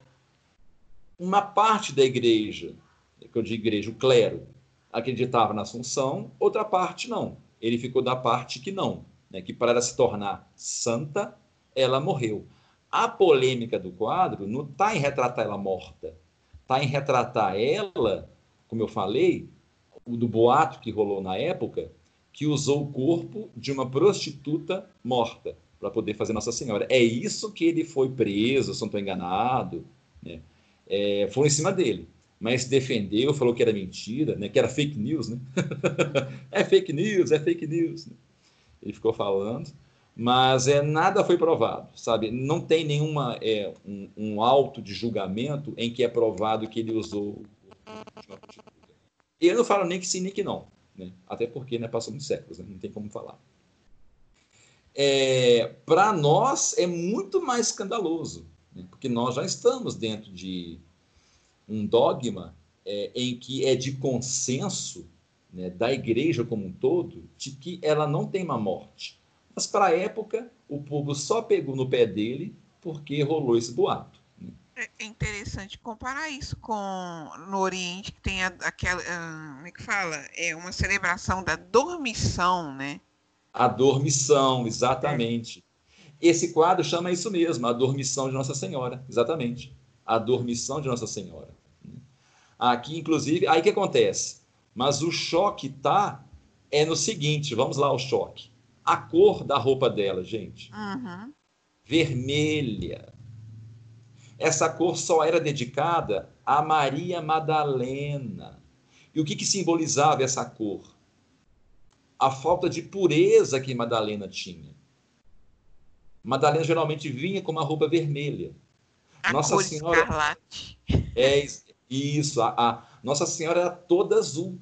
uma parte da igreja, que eu digo igreja, o clero, acreditava na assunção, outra parte não ele ficou da parte que não, né, que para ela se tornar santa, ela morreu. A polêmica do quadro não está em retratar ela morta, está em retratar ela, como eu falei, do boato que rolou na época, que usou o corpo de uma prostituta morta para poder fazer Nossa Senhora. É isso que ele foi preso, se não estou enganado. Né? É, foi em cima dele mas defendeu, falou que era mentira, né? que era fake news. Né? é fake news, é fake news. Né? Ele ficou falando. Mas é, nada foi provado, sabe? Não tem nenhuma é, um, um auto de julgamento em que é provado que ele usou eu não falo nem que sim, nem que não. Né? Até porque né, passou muitos séculos, né? não tem como falar. É, Para nós é muito mais escandaloso, né? porque nós já estamos dentro de um dogma é, em que é de consenso né, da igreja como um todo de que ela não tem uma morte. Mas para a época, o povo só pegou no pé dele porque rolou esse boato. É, é interessante comparar isso com no Oriente que tem a, aquela uh, como é que fala é uma celebração da dormição, né? A dormição, exatamente. É. Esse quadro chama isso mesmo, a dormição de Nossa Senhora, exatamente. A dormição de Nossa Senhora. Aqui, inclusive, aí que acontece? Mas o choque tá é no seguinte, vamos lá o choque. A cor da roupa dela, gente. Uhum. Vermelha essa cor só era dedicada a Maria Madalena. E o que, que simbolizava essa cor? A falta de pureza que Madalena tinha. Madalena geralmente vinha com uma roupa vermelha. A Nossa Senhora escarlate. É isso. A, a, Nossa Senhora era toda azul.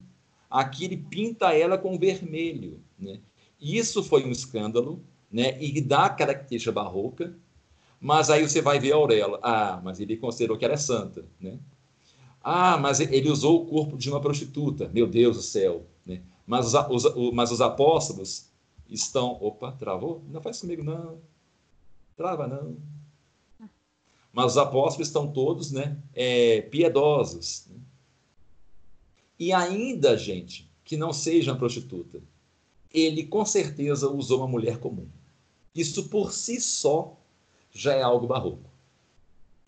Aqui ele pinta ela com vermelho. Né? Isso foi um escândalo, né? E dá característica barroca. Mas aí você vai ver a Aurélia. Ah, mas ele considerou que ela é santa, né? Ah, mas ele usou o corpo de uma prostituta. Meu Deus do céu, né? Mas os, os, mas os apóstolos estão... Opa, travou? Não faz comigo, não. Trava, não. Mas os apóstolos estão todos né, é, piedosos. Né? E ainda, gente, que não seja uma prostituta, ele com certeza usou uma mulher comum. Isso por si só já é algo barroco.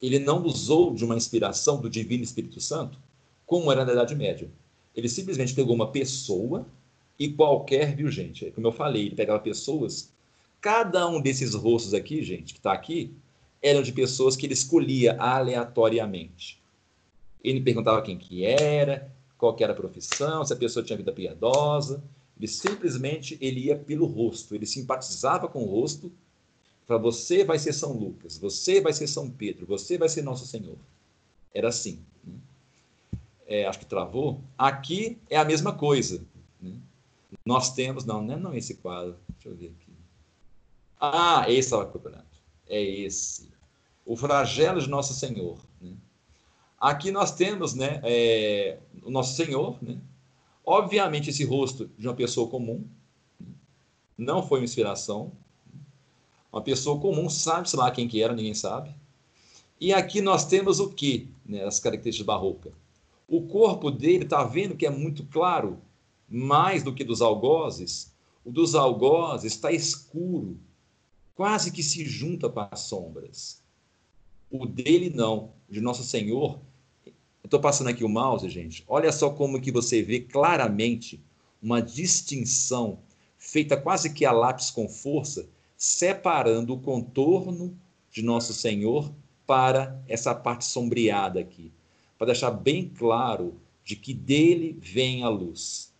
Ele não usou de uma inspiração do Divino Espírito Santo, como era na Idade Média. Ele simplesmente pegou uma pessoa e qualquer, viu, gente? Como eu falei, ele pegava pessoas. Cada um desses rostos aqui, gente, que está aqui, eram de pessoas que ele escolhia aleatoriamente. Ele perguntava quem que era, qual que era a profissão, se a pessoa tinha vida piedosa. Ele simplesmente ele ia pelo rosto, ele simpatizava com o rosto para você vai ser São Lucas, você vai ser São Pedro, você vai ser Nosso Senhor. Era assim. Né? É, acho que travou. Aqui é a mesma coisa. Né? Nós temos, não, não é não esse quadro. Deixa eu ver aqui. Ah, esse é o campeonato. É esse. O flagelo de Nosso Senhor. Né? Aqui nós temos né, é, o Nosso Senhor. Né? Obviamente, esse rosto de uma pessoa comum. Né? Não foi uma inspiração. Uma pessoa comum, sabe-se lá quem que era, ninguém sabe. E aqui nós temos o que, né, as características barroca? O corpo dele, está vendo que é muito claro, mais do que dos algozes. O dos algozes está escuro, quase que se junta com as sombras. O dele não, de Nosso Senhor. Estou passando aqui o mouse, gente. Olha só como que você vê claramente uma distinção feita quase que a lápis com força separando o contorno de Nosso Senhor para essa parte sombreada aqui, para deixar bem claro de que dele vem a luz.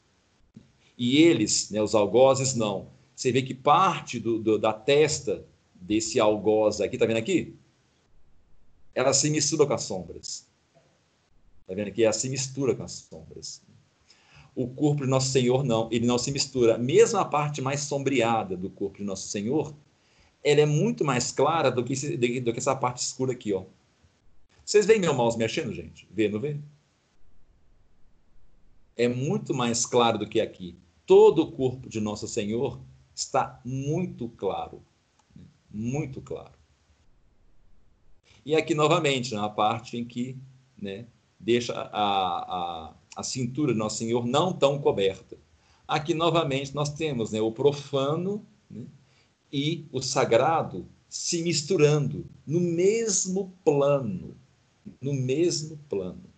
E eles, né, os algozes, não. Você vê que parte do, do, da testa desse algoz aqui, tá vendo aqui? Ela se mistura com as sombras. Tá vendo aqui? Ela se mistura com as sombras. O corpo de Nosso Senhor não, ele não se mistura. Mesmo a parte mais sombreada do corpo de Nosso Senhor, ela é muito mais clara do que, do que essa parte escura aqui, ó. Vocês veem meu mouse mexendo, gente? Vê, não vê? É muito mais claro do que aqui. Todo o corpo de Nosso Senhor está muito claro. Muito claro. E aqui, novamente, na parte em que né, deixa a, a, a cintura de Nosso Senhor não tão coberta. Aqui, novamente, nós temos né, o profano né, e o sagrado se misturando no mesmo plano. No mesmo plano.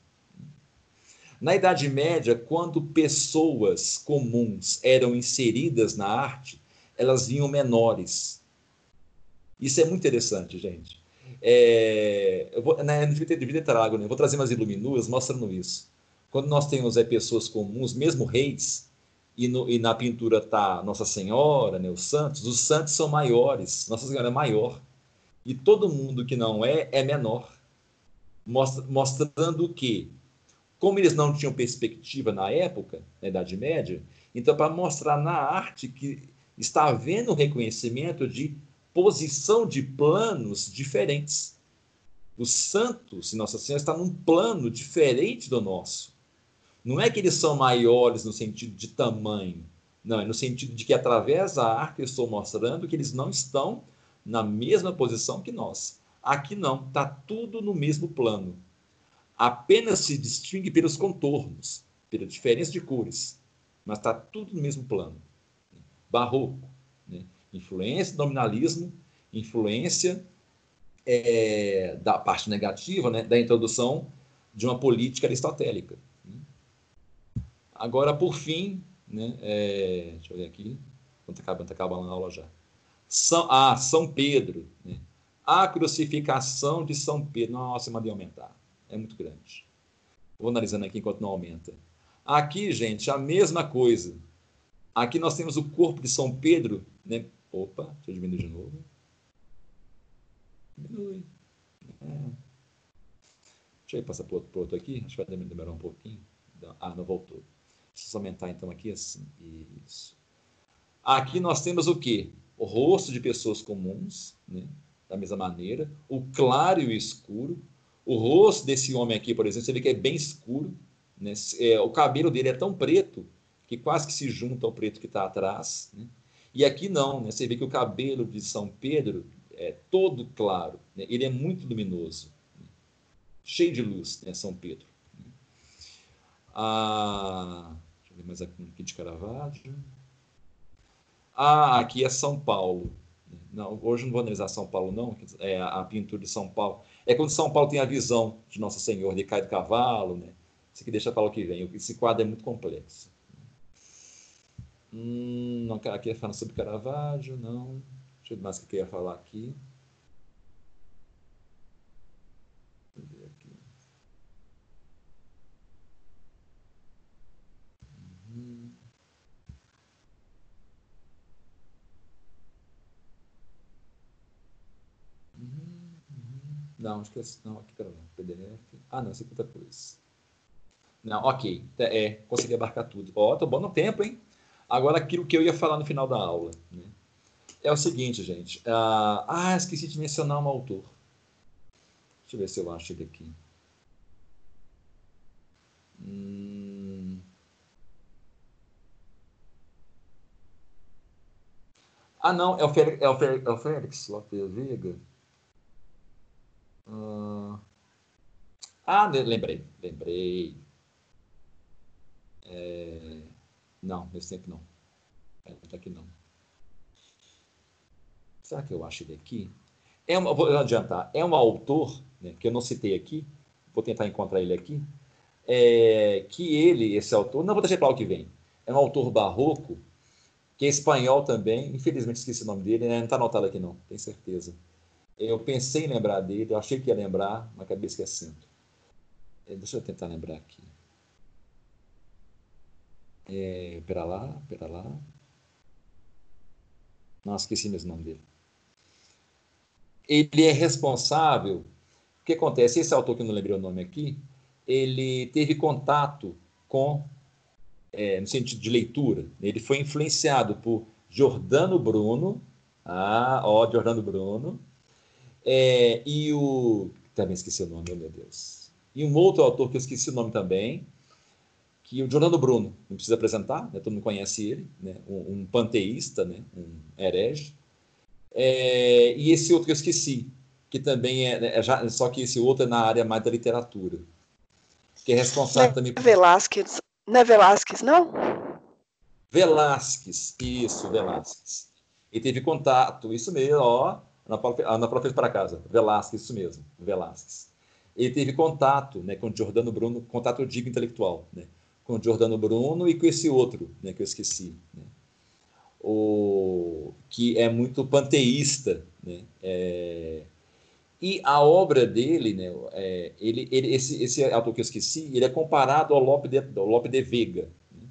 Na Idade Média, quando pessoas comuns eram inseridas na arte, elas vinham menores. Isso é muito interessante, gente. É, eu vou, né, devia ter, trago, né? vou trazer umas iluminuas mostrando isso. Quando nós temos é, pessoas comuns, mesmo reis, e, no, e na pintura está Nossa Senhora, né, os santos, os santos são maiores, Nossa Senhora é maior. E todo mundo que não é, é menor. Mostra, mostrando que, como eles não tinham perspectiva na época, na Idade Média, então, para mostrar na arte que está havendo reconhecimento de posição de planos diferentes. Os santos e Nossa Senhora está num plano diferente do nosso. Não é que eles são maiores no sentido de tamanho, não, é no sentido de que através da arte eu estou mostrando que eles não estão na mesma posição que nós. Aqui não, está tudo no mesmo plano. Apenas se distingue pelos contornos, pela diferença de cores, mas está tudo no mesmo plano. Barroco, né? influência do nominalismo, influência é, da parte negativa, né? da introdução de uma política aristotélica. Agora, por fim, né, é, deixa eu ver aqui, está acabando, acabando a aula já. São, ah, São Pedro. Né? A crucificação de São Pedro. Nossa, mandei aumentar. É muito grande. Vou analisando aqui enquanto não aumenta. Aqui, gente, a mesma coisa. Aqui nós temos o corpo de São Pedro. Né? Opa, deixa eu diminuir de novo. Diminui. É. Deixa eu passar para outro, outro aqui. Acho que vai demorar um pouquinho. Ah, não voltou. Deixa eu aumentar então aqui assim. Isso. Aqui nós temos o quê? O rosto de pessoas comuns, né? da mesma maneira, o claro e o escuro. O rosto desse homem aqui, por exemplo, você vê que é bem escuro. Né? É, o cabelo dele é tão preto que quase que se junta ao preto que está atrás. Né? E aqui não, né? você vê que o cabelo de São Pedro é todo claro, né? ele é muito luminoso, né? cheio de luz, né? São Pedro. Ah, deixa eu ver mais aqui, aqui de Caravaggio. Ah, aqui é São Paulo. Não, hoje não vou analisar São Paulo, não. É a pintura de São Paulo. É quando São Paulo tem a visão de Nossa Senhora, de cai do cavalo, né? Isso aqui deixa para o que vem. Esse quadro é muito complexo. Hum, não, aqui é falando sobre Caravaggio, não. Deixa eu ver mais o que eu ia falar aqui. Não, acho que é. Não, aqui, pera PDF. Ah, não, isso é outra coisa. Não, ok. É, é, consegui abarcar tudo. Ó, oh, tô bom no tempo, hein? Agora, aquilo que eu ia falar no final da aula. Né? É o seguinte, gente. Ah, ah, esqueci de mencionar um autor. Deixa eu ver se eu acho ele aqui. Hum... Ah, não, é o Félix, é o Félix, é o Félix Lopes Veiga. Ah, ah lembrei, lembrei. É... Não, nesse tempo não. É, tá aqui não. Será que eu acho ele aqui? É uma, vou adiantar. É um autor, né, que eu não citei aqui, vou tentar encontrar ele aqui, é, que ele, esse autor, não vou deixar para o que vem, é um autor barroco, que é espanhol também, infelizmente esqueci o nome dele, né, não está anotado aqui não, tenho certeza. Eu pensei em lembrar dele, eu achei que ia lembrar, mas acabei esquecendo. É, deixa eu tentar lembrar aqui. É, pera lá, pera lá. Não, esqueci mesmo o nome dele. Ele é responsável. O que acontece? Esse autor que eu não lembrei o nome aqui, ele teve contato com, é, no sentido de leitura, ele foi influenciado por Giordano Bruno. Ah, ó, Giordano Bruno é, e o. Também esqueci o nome, meu Deus. E um outro autor que eu esqueci o nome também, que é o Giordano Bruno, não precisa apresentar, né? todo mundo conhece ele, né? um, um panteísta, né? um herege. É, e esse outro que eu esqueci, que também é, é, já, só que esse outro é na área mais da literatura, que é responsável não é também por... Velasquez, não é Velasquez, não? Velasquez, isso, Velasquez. E teve contato, isso mesmo, ó, Ana Paula, Ana Paula fez para casa. Velasquez, isso mesmo, Velasquez. Ele teve contato né, com o Giordano Bruno, contato eu digo intelectual, né, com o Giordano Bruno e com esse outro, né, que eu esqueci. Né, o, que é muito panteísta. Né, é, e a obra dele, né, é, ele, ele, esse, esse autor que eu esqueci, ele é comparado ao Lope de, ao Lope de Vega. Né.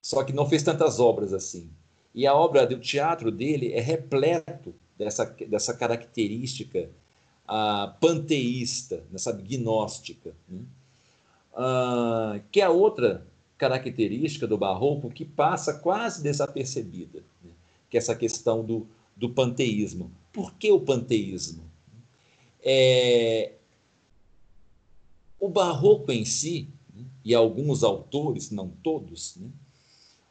só que não fez tantas obras assim. E a obra do teatro dele é repleto dessa, dessa característica uh, panteísta, dessa gnóstica, né? Uh, que é outra característica do barroco que passa quase desapercebida, né? que é essa questão do, do panteísmo. Por que o panteísmo? É, o barroco em si, né? e alguns autores, não todos, né?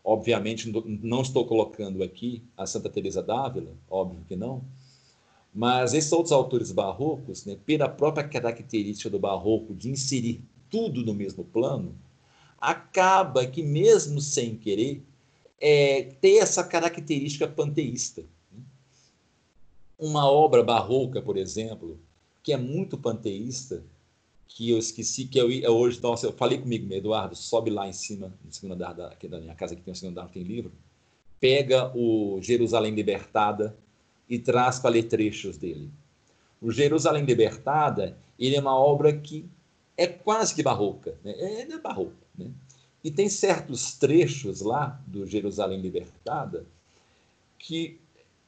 obviamente não estou colocando aqui a Santa Teresa d'Ávila, óbvio que não, mas esses outros autores barrocos, né, pela própria característica do barroco de inserir tudo no mesmo plano, acaba que, mesmo sem querer, é, ter essa característica panteísta. Né. Uma obra barroca, por exemplo, que é muito panteísta, que eu esqueci, que eu, eu hoje, nossa, eu falei comigo, Eduardo, sobe lá em cima, no segundo andar da, da minha casa, que tem o segundo andar, tem livro, pega o Jerusalém Libertada, e traz para ler trechos dele. O Jerusalém Libertada, ele é uma obra que é quase que barroca, né? é, é barroca, né? E tem certos trechos lá do Jerusalém Libertada que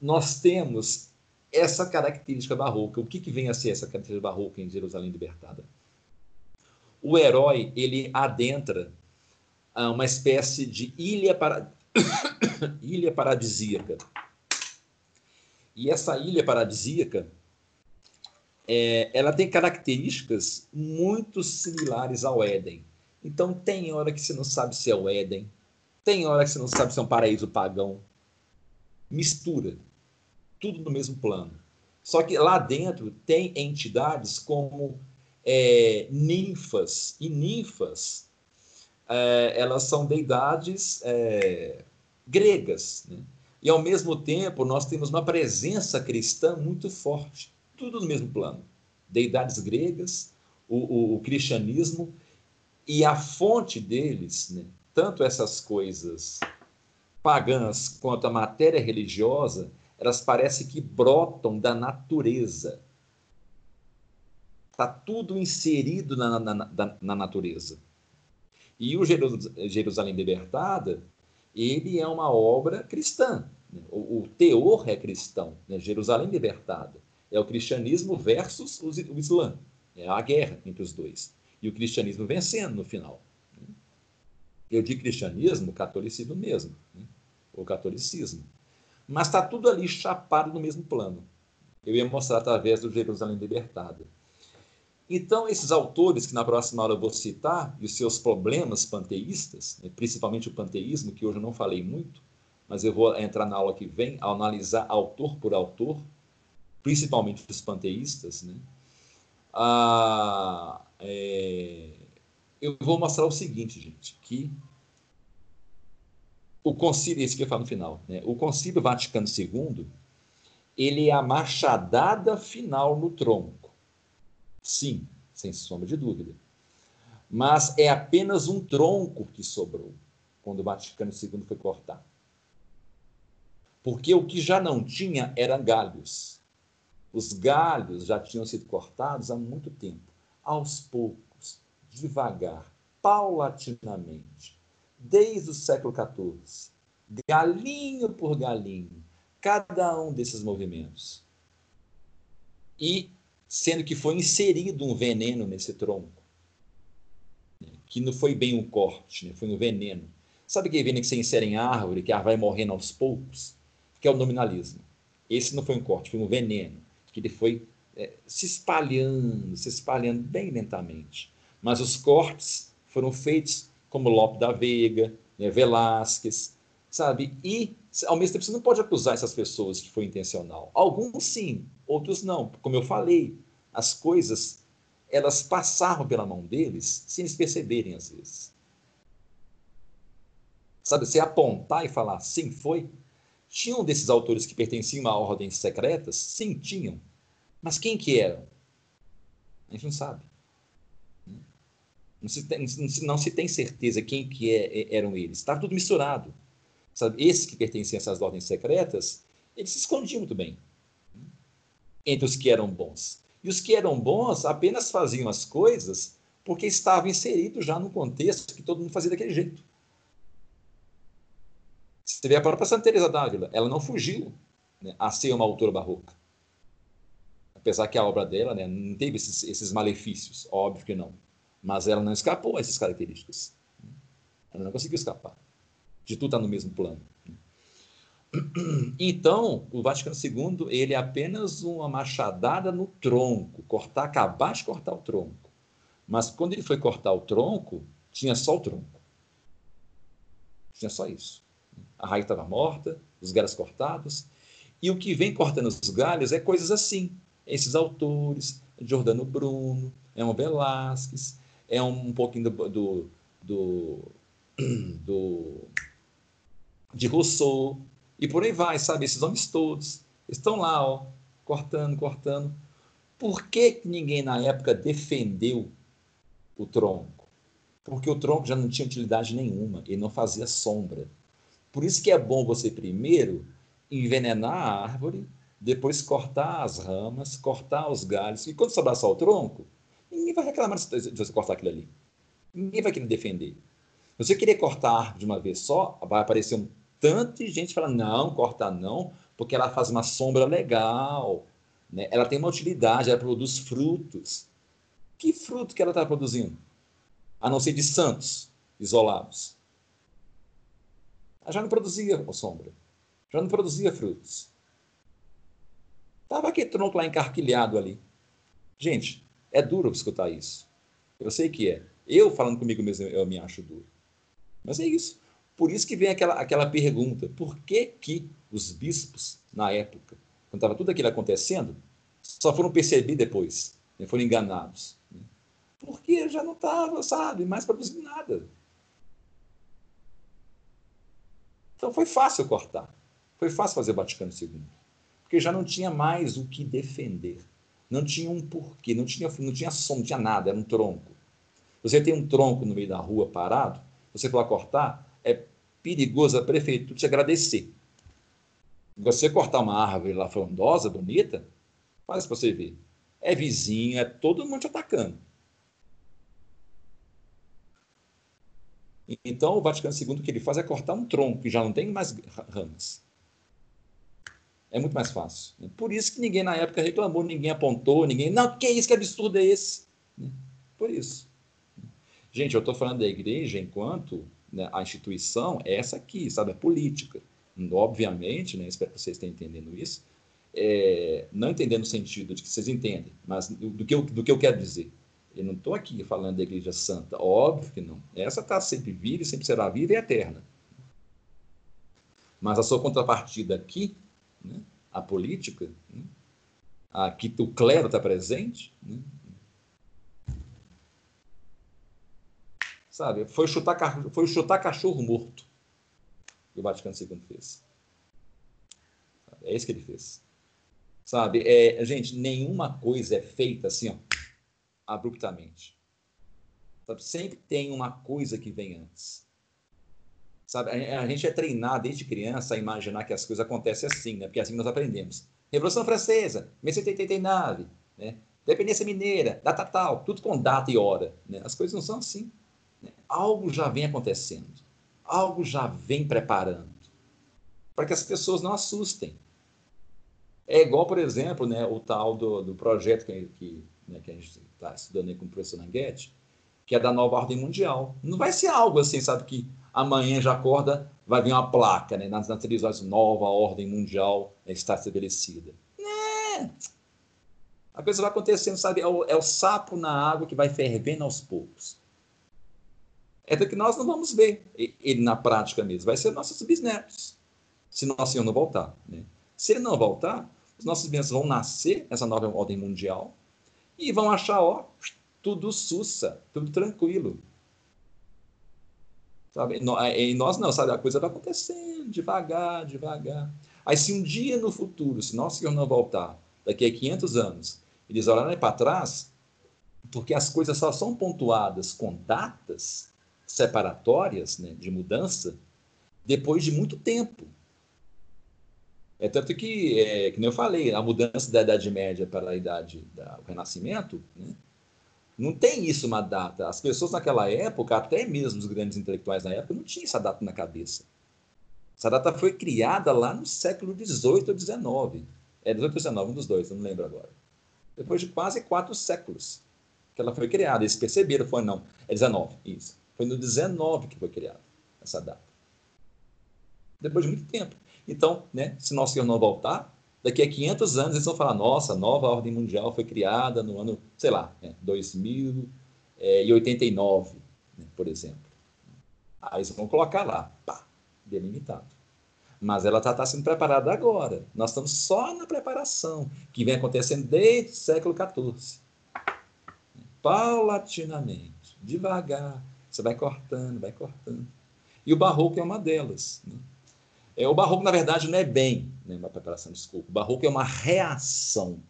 nós temos essa característica barroca. O que, que vem a ser essa característica barroca em Jerusalém Libertada? O herói, ele adentra uma espécie de ilha, para... ilha paradisíaca e essa ilha paradisíaca, é, ela tem características muito similares ao Éden. Então, tem hora que você não sabe se é o Éden, tem hora que você não sabe se é um paraíso pagão. Mistura. Tudo no mesmo plano. Só que lá dentro tem entidades como é, ninfas. E ninfas, é, elas são deidades é, gregas. Né? E, ao mesmo tempo, nós temos uma presença cristã muito forte, tudo no mesmo plano. Deidades gregas, o, o, o cristianismo, e a fonte deles, né, tanto essas coisas pagãs quanto a matéria religiosa, elas parecem que brotam da natureza. Está tudo inserido na, na, na, na natureza. E o Jerusalém Libertada, ele é uma obra cristã. Né? O, o teor é cristão. Né? Jerusalém libertada é o cristianismo versus o Islã. É a guerra entre os dois. E o cristianismo vencendo no final. Eu digo cristianismo, catolicismo mesmo. Né? O catolicismo. Mas está tudo ali chapado no mesmo plano. Eu ia mostrar através do Jerusalém libertada. Então, esses autores que na próxima aula eu vou citar, e os seus problemas panteístas, né, principalmente o panteísmo, que hoje eu não falei muito, mas eu vou entrar na aula que vem, a analisar autor por autor, principalmente os panteístas, né? Ah, é, eu vou mostrar o seguinte, gente, que o concílio, esse que eu falo no final, né? o concílio Vaticano II, ele é a machadada final no tronco Sim, sem sombra de dúvida. Mas é apenas um tronco que sobrou quando o Vaticano II foi cortar. Porque o que já não tinha eram galhos. Os galhos já tinham sido cortados há muito tempo. Aos poucos, devagar, paulatinamente, desde o século XIV, galinho por galinho, cada um desses movimentos. E sendo que foi inserido um veneno nesse tronco, né? que não foi bem um corte, né? foi um veneno. Sabe aquele veneno que você insere em árvore, que a vai morrendo aos poucos? Que é o nominalismo. Esse não foi um corte, foi um veneno, que ele foi é, se espalhando, se espalhando bem lentamente. Mas os cortes foram feitos como Lope da Veiga, né, Velázquez, sabe? E, ao mesmo tempo, você não pode acusar essas pessoas que foi intencional. Alguns sim, outros não. Como eu falei, as coisas elas passavam pela mão deles sem eles perceberem às vezes. Sabe, você apontar e falar, sim, foi. Tinham desses autores que pertenciam a ordens secretas? Sim, tinham. Mas quem que eram? A gente não sabe. Não se tem, não se tem certeza quem que é, eram eles. Estava tudo misturado. Sabe, esses que pertenciam a essas ordens secretas, eles se escondiam muito bem entre os que eram bons. E os que eram bons apenas faziam as coisas porque estavam inseridos já no contexto que todo mundo fazia daquele jeito. Você vê a própria Santa Teresa d'Ávila, ela não fugiu né, a ser uma autora barroca. Apesar que a obra dela né, não teve esses, esses malefícios, óbvio que não. Mas ela não escapou a essas características. Ela não conseguiu escapar. De tudo estar no mesmo plano. Então, o Vaticano II, ele é apenas uma machadada no tronco, cortar, acabar de cortar o tronco. Mas quando ele foi cortar o tronco, tinha só o tronco. Tinha só isso. A raiz estava morta, os galhos cortados, e o que vem cortando os galhos é coisas assim. Esses autores, Giordano Bruno, um Velázquez, é um, um pouquinho do, do, do, do de Rousseau, e por aí vai, sabe? Esses homens todos estão lá, ó, cortando, cortando. Por que, que ninguém na época defendeu o tronco? Porque o tronco já não tinha utilidade nenhuma, ele não fazia sombra. Por isso que é bom você primeiro envenenar a árvore, depois cortar as ramas, cortar os galhos. E quando sobrar só o tronco, ninguém vai reclamar de você cortar aquilo ali. Ninguém vai querer defender. Se você querer cortar de uma vez só, vai aparecer um tanto de gente fala, não, corta não, porque ela faz uma sombra legal, né? ela tem uma utilidade, ela produz frutos. Que fruto que ela está produzindo? A não ser de santos isolados. Ela já não produzia sombra, já não produzia frutos. Estava aquele tronco lá encarquilhado ali. Gente, é duro escutar isso. Eu sei que é. Eu falando comigo mesmo, eu me acho duro. Mas é isso. Por isso que vem aquela, aquela pergunta: por que, que os bispos, na época, quando estava tudo aquilo acontecendo, só foram perceber depois, né, foram enganados? Né? Porque já não estava, sabe, mais produzindo nada. Então foi fácil cortar. Foi fácil fazer o Vaticano II. Porque já não tinha mais o que defender. Não tinha um porquê, não tinha, não tinha som, não tinha nada, era um tronco. Você tem um tronco no meio da rua parado, você for cortar, é perigoso a prefeitura te agradecer. Você cortar uma árvore lá frondosa, bonita, faz para você ver. É vizinho, é todo mundo te atacando. Então, o Vaticano II, o que ele faz é cortar um tronco, que já não tem mais ramas. É muito mais fácil. Por isso que ninguém na época reclamou, ninguém apontou, ninguém. Não, que isso, que absurdo é esse? Por isso. Gente, eu estou falando da igreja enquanto né, a instituição é essa aqui, sabe? A política. Obviamente, né, espero que vocês estejam entendendo isso, é, não entendendo o sentido de que vocês entendem, mas do, do, que, eu, do que eu quero dizer. Eu não estou aqui falando da Igreja Santa, óbvio que não. Essa está sempre viva e sempre será viva e eterna. Mas a sua contrapartida aqui, né, a política, né, aqui o clero está presente, né, Sabe? Foi chutar, foi chutar cachorro morto que o Vaticano II fez. É isso que ele fez. Sabe? É, gente, nenhuma coisa é feita assim, ó, abruptamente. Sabe? Sempre tem uma coisa que vem antes. Sabe? A, gente é treinado desde criança a imaginar que as coisas acontecem assim, né? Porque é assim nós aprendemos. Revolução Francesa, 1789, né? Dependência mineira, data tal, tudo com data e hora. Né? As coisas não são assim. Algo já vem acontecendo, algo já vem preparando, para que as pessoas não assustem. É igual, por exemplo, né, o tal do, do projeto que, que, né, que a gente está estudando aí com o professor Nanguete, que é da nova ordem mundial. Não vai ser algo assim, sabe, que amanhã já acorda, vai vir uma placa né, nas, nas nova ordem mundial está estabelecida. Né? A coisa vai acontecendo, sabe, é o, é o sapo na água que vai fervendo aos poucos é que nós não vamos ver ele na prática mesmo. Vai ser nossos bisnetos, se nosso Senhor não voltar. Né? Se ele não voltar, os nossos bisnetos vão nascer nessa nova ordem mundial e vão achar, ó, tudo sussa, tudo tranquilo. Sabe? E nós não, sabe? A coisa vai acontecendo devagar, devagar. Aí, se um dia no futuro, se nosso Senhor não voltar, daqui a 500 anos, eles olharem para trás, porque as coisas só são pontuadas com datas, separatórias né, de mudança depois de muito tempo. É tanto que, é, que eu falei, a mudança da Idade Média para a Idade do Renascimento, né, não tem isso uma data. As pessoas naquela época, até mesmo os grandes intelectuais na época, não tinham essa data na cabeça. Essa data foi criada lá no século XVIII ou XIX. É 18 ou 19, um dos dois, não lembro agora. Depois de quase quatro séculos que ela foi criada. Eles perceberam, foi não, é 19, isso. Foi no 19 que foi criada essa data. Depois de muito tempo. Então, né, se Nosso Senhor não voltar, daqui a 500 anos eles vão falar, nossa, nova ordem mundial foi criada no ano, sei lá, né, 2089, né, por exemplo. Aí eles vão colocar lá, pá, delimitado. Mas ela está tá sendo preparada agora. Nós estamos só na preparação, que vem acontecendo desde o século XIV. Paulatinamente, devagar, você vai cortando, vai cortando. E o barroco é uma delas. Né? É, o barroco, na verdade, não é bem né, uma preparação, desculpa. O barroco é uma reação.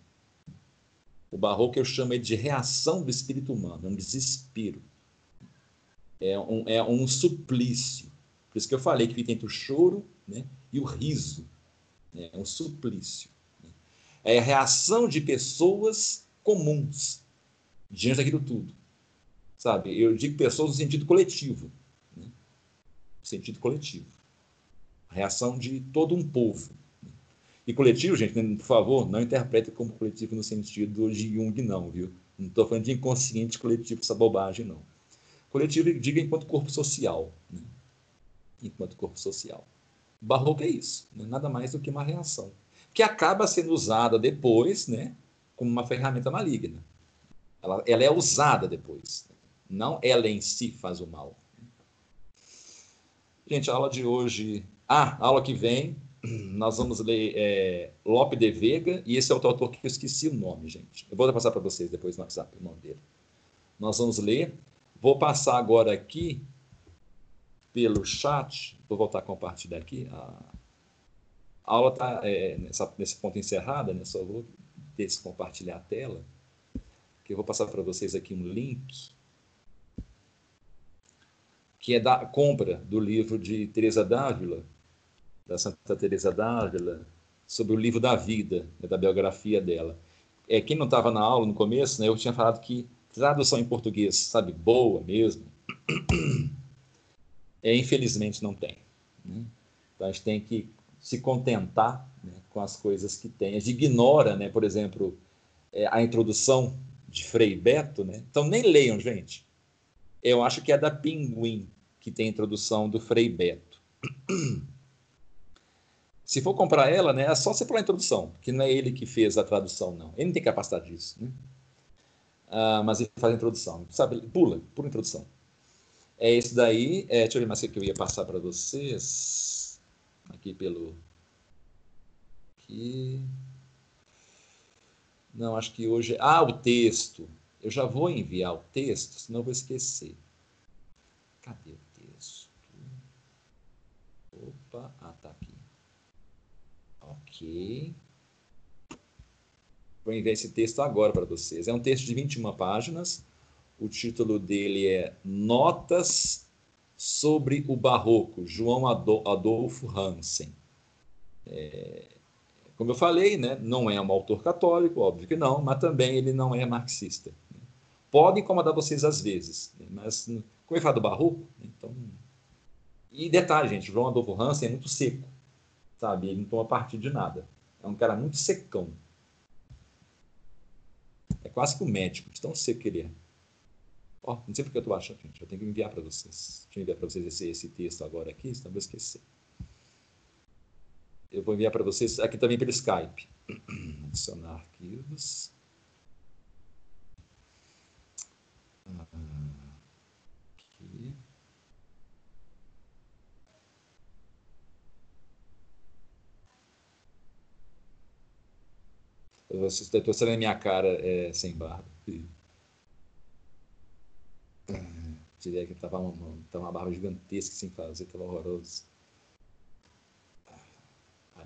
O barroco eu chamo de reação do espírito humano, é um desespero. É um, é um suplício. Por isso que eu falei que fica entre o choro né, e o riso. É um suplício. É a reação de pessoas comuns diante daquilo tudo. Sabe? Eu digo pessoas no sentido coletivo. Né? No sentido coletivo. A reação de todo um povo. E coletivo, gente, por favor, não interprete como coletivo no sentido de Jung, não, viu? Não estou falando de inconsciente coletivo, essa bobagem, não. Coletivo, diga enquanto corpo social. Né? Enquanto corpo social. Barroco é isso, né? nada mais do que uma reação. Que acaba sendo usada depois né, como uma ferramenta maligna. Ela, ela é usada depois. Não ela em si faz o mal. Gente, a aula de hoje. Ah, a aula que vem, nós vamos ler é, Lope de Vega, e esse é outro autor que eu esqueci o nome, gente. Eu vou passar para vocês depois no WhatsApp o nome dele. Nós vamos ler. Vou passar agora aqui pelo chat. Vou voltar a compartilhar aqui. A, aula está é, nesse ponto encerrada, né? Só vou descompartilhar a tela que eu vou passar para vocês aqui um link, que é da compra do livro de Teresa Dávila, da Santa Teresa Dávila, sobre o livro da vida, né, da biografia dela. É, quem não estava na aula no começo, né, eu tinha falado que tradução em português, sabe, boa mesmo, é, infelizmente não tem. Né? Então a gente tem que se contentar né, com as coisas que tem. A gente ignora, né, por exemplo, é, a introdução de Frei Beto, né? Então nem leiam, gente. Eu acho que é da Pinguim que tem a introdução do Frei Beto. Se for comprar ela, né, é só você pôr a introdução, que não é ele que fez a tradução, não. Ele não tem capacidade disso, né? Ah, mas ele faz a introdução, sabe? Pula, pula a introdução. É esse daí. É, deixa eu ver mais o que eu ia passar para vocês. Aqui pelo. Aqui. Não, acho que hoje. Ah, o texto. Eu já vou enviar o texto, senão eu vou esquecer. Cadê o texto? Opa, ah, tá aqui. Vou enviar esse texto agora para vocês. É um texto de 21 páginas. O título dele é Notas sobre o Barroco, João Adolfo Hansen. É, como eu falei, né, não é um autor católico, óbvio que não, mas também ele não é marxista. Né. Pode incomodar vocês às vezes, né, mas como ele fala do barroco, né, então... E detalhe, gente, João Adolfo Hansen é muito seco, sabe? Ele não toma partido de nada. É um cara muito secão. É quase que um médico, de tão seco que ele é. Ó, não sei porque eu estou achando, gente. Eu tenho que enviar para vocês. Deixa eu enviar para vocês esse, esse texto agora aqui, senão eu vou esquecer. Eu vou enviar para vocês aqui também pelo Skype. Adicionar arquivos. Aqui. Estão torcendo a minha cara é, sem barba. Tirei que estava uma, uma barba gigantesca sem fazer, estava horroroso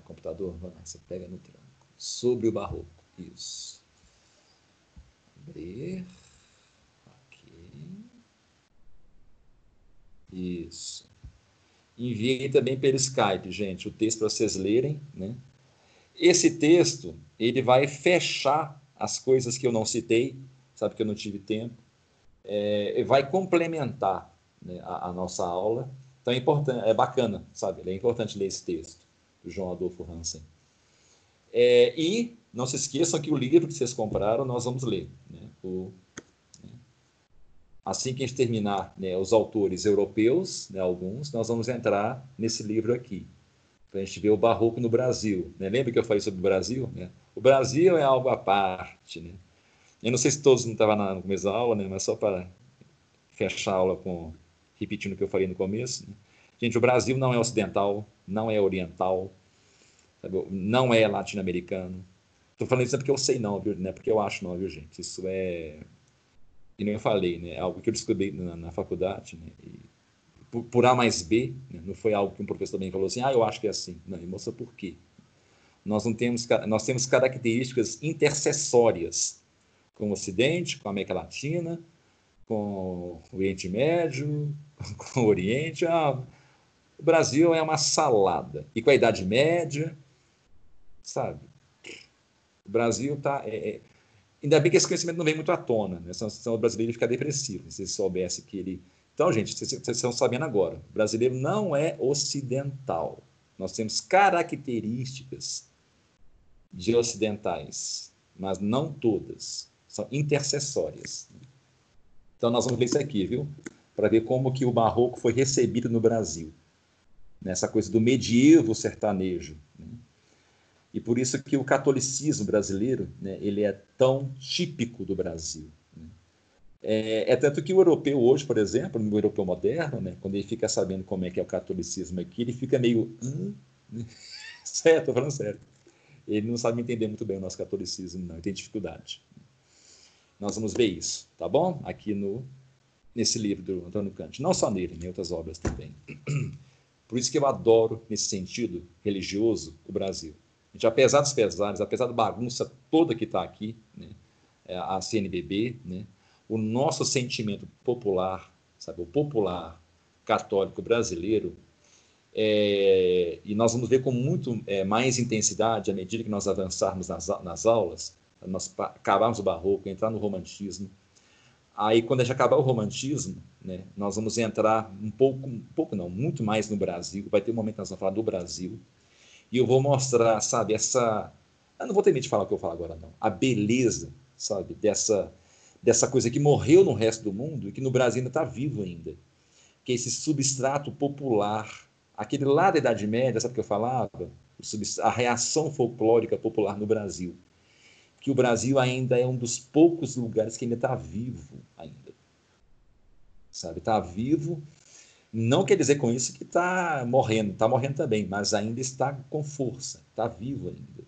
computador, vai lá, você pega no tranco. Sobre o barroco. Isso. Abrir. Ok. Isso. Enviei também pelo Skype, gente, o texto para vocês lerem, né? Esse texto, ele vai fechar as coisas que eu não citei, sabe que eu não tive tempo, é, vai complementar né, a, a, nossa aula Então é importante, é bacana, sabe? É importante ler esse texto do João Adolfo Hansen. É, e não se esqueçam que o livro que vocês compraram nós vamos ler. Né? O, né? Assim que a gente terminar né, os autores europeus, né, alguns, nós vamos entrar nesse livro aqui, para a gente ver o barroco no Brasil. Né? Lembra que eu falei sobre o Brasil? O Brasil é algo à parte. Né? Eu não sei se todos não estavam na começo da aula, né? mas só para fechar a aula com repetindo o que eu falei no começo. Né? Gente, o Brasil não é ocidental, não é oriental, sabe? não é latino-americano. Estou falando isso porque eu sei não, viu? Não é porque eu acho não, viu, gente? Isso é, e nem eu falei, né? É algo que eu descobri na, na faculdade, né? E por, por, A mais B, né? não foi algo que um professor também falou assim, ah, eu acho que é assim. Não, e mostra por quê. Nós não temos, nós temos características intercessórias com o Ocidente, com a América Latina, com o Oriente Médio, com o Oriente. Ah, o Brasil é uma salada. E com a Idade Média, sabe? O Brasil está. É, é... Ainda bem que esse conhecimento não vem muito à tona, né? senão, o brasileiro fica depressivo, se soubesse que ele. Então, gente, vocês, vocês estão sabendo agora: o brasileiro não é ocidental. Nós temos características de ocidentais, mas não todas. São intercessórias. Então, nós vamos ver isso aqui, viu? Para ver como que o barroco foi recebido no Brasil. Nessa coisa do medievo sertanejo. Né? E por isso que o catolicismo brasileiro, né, ele é tão típico do Brasil. Né? É, é, tanto que o europeu hoje, por exemplo, no europeu moderno, né, quando ele fica sabendo como é que é o catolicismo aqui, ele fica meio... Hum? certo, estou falando certo. Ele não sabe entender muito bem o nosso catolicismo, não, ele tem dificuldade. Nós vamos ver isso, tá bom? Aqui no nesse livro do Antônio Kant. Não só nele, em outras obras também. Por isso que eu adoro, nesse sentido religioso, o Brasil. Gente, apesar dos pesares, apesar da bagunça toda que está aqui, né, é, a CNBB, né, o nosso sentimento popular, sabe, o popular católico brasileiro, é, e nós vamos ver com muito é, mais intensidade à medida que nós avançarmos nas, nas aulas, nós acabarmos o barroco, entrar no romantismo. Aí, quando a gente acabar o romantismo, né, nós vamos entrar um pouco, um pouco não, muito mais no Brasil. Vai ter um momento que nós vamos falar do Brasil. E eu vou mostrar, sabe, essa. Eu não vou ter medo de falar o que eu falo agora, não. A beleza, sabe, dessa, dessa coisa que morreu no resto do mundo e que no Brasil ainda está vivo ainda. Que é esse substrato popular, aquele lá da Idade Média, sabe o que eu falava? A reação folclórica popular no Brasil que o Brasil ainda é um dos poucos lugares que ainda está vivo ainda. Sabe, está vivo. Não quer dizer com isso que está morrendo, está morrendo também, mas ainda está com força, está vivo ainda.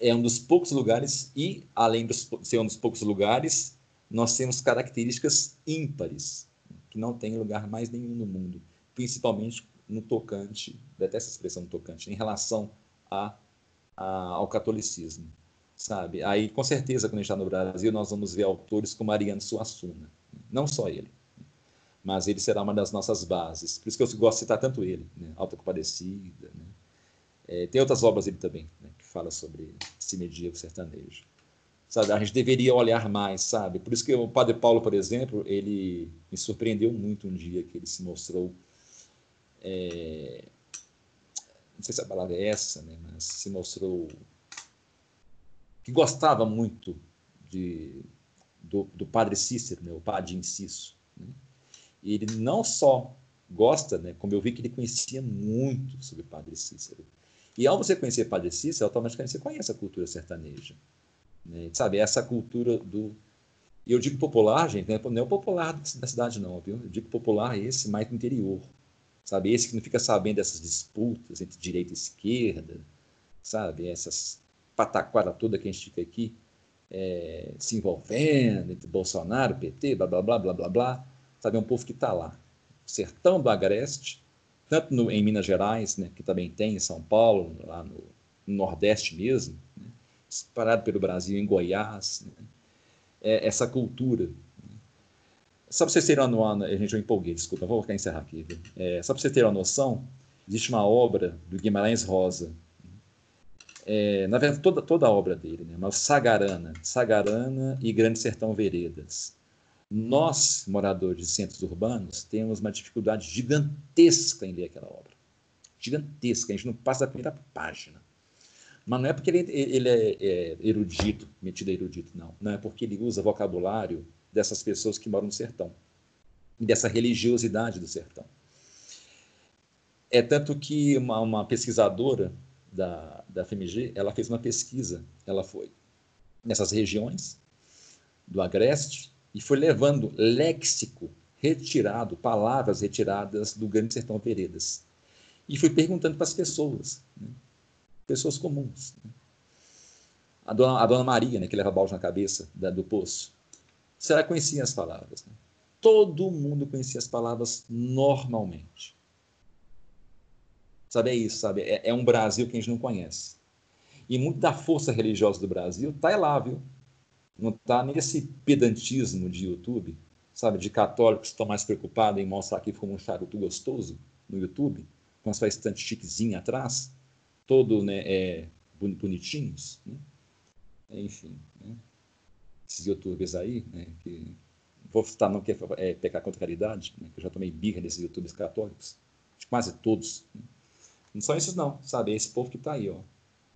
É um dos poucos lugares, e além de ser um dos poucos lugares, nós temos características ímpares, que não tem lugar mais nenhum no mundo, principalmente no tocante, detesto essa expressão tocante, em relação a a, ao catolicismo, sabe? Aí, com certeza, quando a gente está no Brasil, nós vamos ver autores como Ariano Suassuna. Não só ele, mas ele será uma das nossas bases. Por isso que eu gosto de citar tanto ele, né? Alta Compadecida, né? É, tem outras obras dele também, né? que fala sobre esse medievo sertanejo. Sabe, a gente deveria olhar mais, sabe? Por isso que o Padre Paulo, por exemplo, ele me surpreendeu muito um dia que ele se mostrou é, não sei se a palavra é essa, né, mas se mostrou que gostava muito de, do, do padre Cícero, né, o padre Inciso. Né? Ele não só gosta, né, como eu vi que ele conhecia muito sobre padre Cícero. E ao você conhecer padre Cícero, automaticamente você conhece a cultura sertaneja. Né? Sabe, essa cultura do. E eu digo popular, gente, não é o popular da cidade, não, viu? Eu digo popular esse mais interior sabe? Esse que não fica sabendo dessas disputas entre direita e esquerda, sabe? Essas pataquara toda que a gente fica aqui é, se envolvendo entre Bolsonaro, PT, blá, blá, blá, blá, blá, blá. Sabe? É um povo que está lá. Sertão do Agreste, tanto no, em Minas Gerais, né, que também tem, em São Paulo, lá no, no Nordeste mesmo, né, pelo Brasil, em Goiás, né, é, essa cultura só para vocês terem uma noção, gente, eu empolguei, desculpa, vou encerrar aqui. É, só para vocês terem uma noção, existe uma obra do Guimarães Rosa. É, na verdade, toda, toda a obra dele, né? Mas Sagarana, Sagarana e Grande Sertão Veredas. Nós, moradores de centros urbanos, temos uma dificuldade gigantesca em ler aquela obra. Gigantesca, a gente não passa da primeira página. Mas não é porque ele, ele é, é, erudito, metido a erudito, não. Não é porque ele usa vocabulário dessas pessoas que moram no sertão e dessa religiosidade do sertão. É tanto que uma, uma pesquisadora da, da FMG, ela fez uma pesquisa, ela foi nessas regiões do Agreste e foi levando léxico retirado, palavras retiradas do Grande Sertão Veredas. E foi perguntando para as pessoas, né? pessoas comuns. Né? A, dona, a dona Maria, né, que leva balde na cabeça da, do poço, será que conhecia as palavras? Né? Todo mundo conhecia as palavras normalmente. Sabe, é isso, sabe? É, é um Brasil que a gente não conhece. E muito da força religiosa do Brasil está lá, viu? Não está nesse pedantismo de YouTube, sabe? De católicos que estão mais preocupados em mostrar aqui como um charuto gostoso no YouTube, com a sua estante chiquezinha atrás, todo né, é, bonitinhos, né? Enfim, né? Esses youtubers aí, né, que vou citar não que é, é pecar contra a caridade, né, que eu já tomei birra desses youtubers católicos, quase todos, né? Não são esses não, sabe? É esse povo que está aí, ó.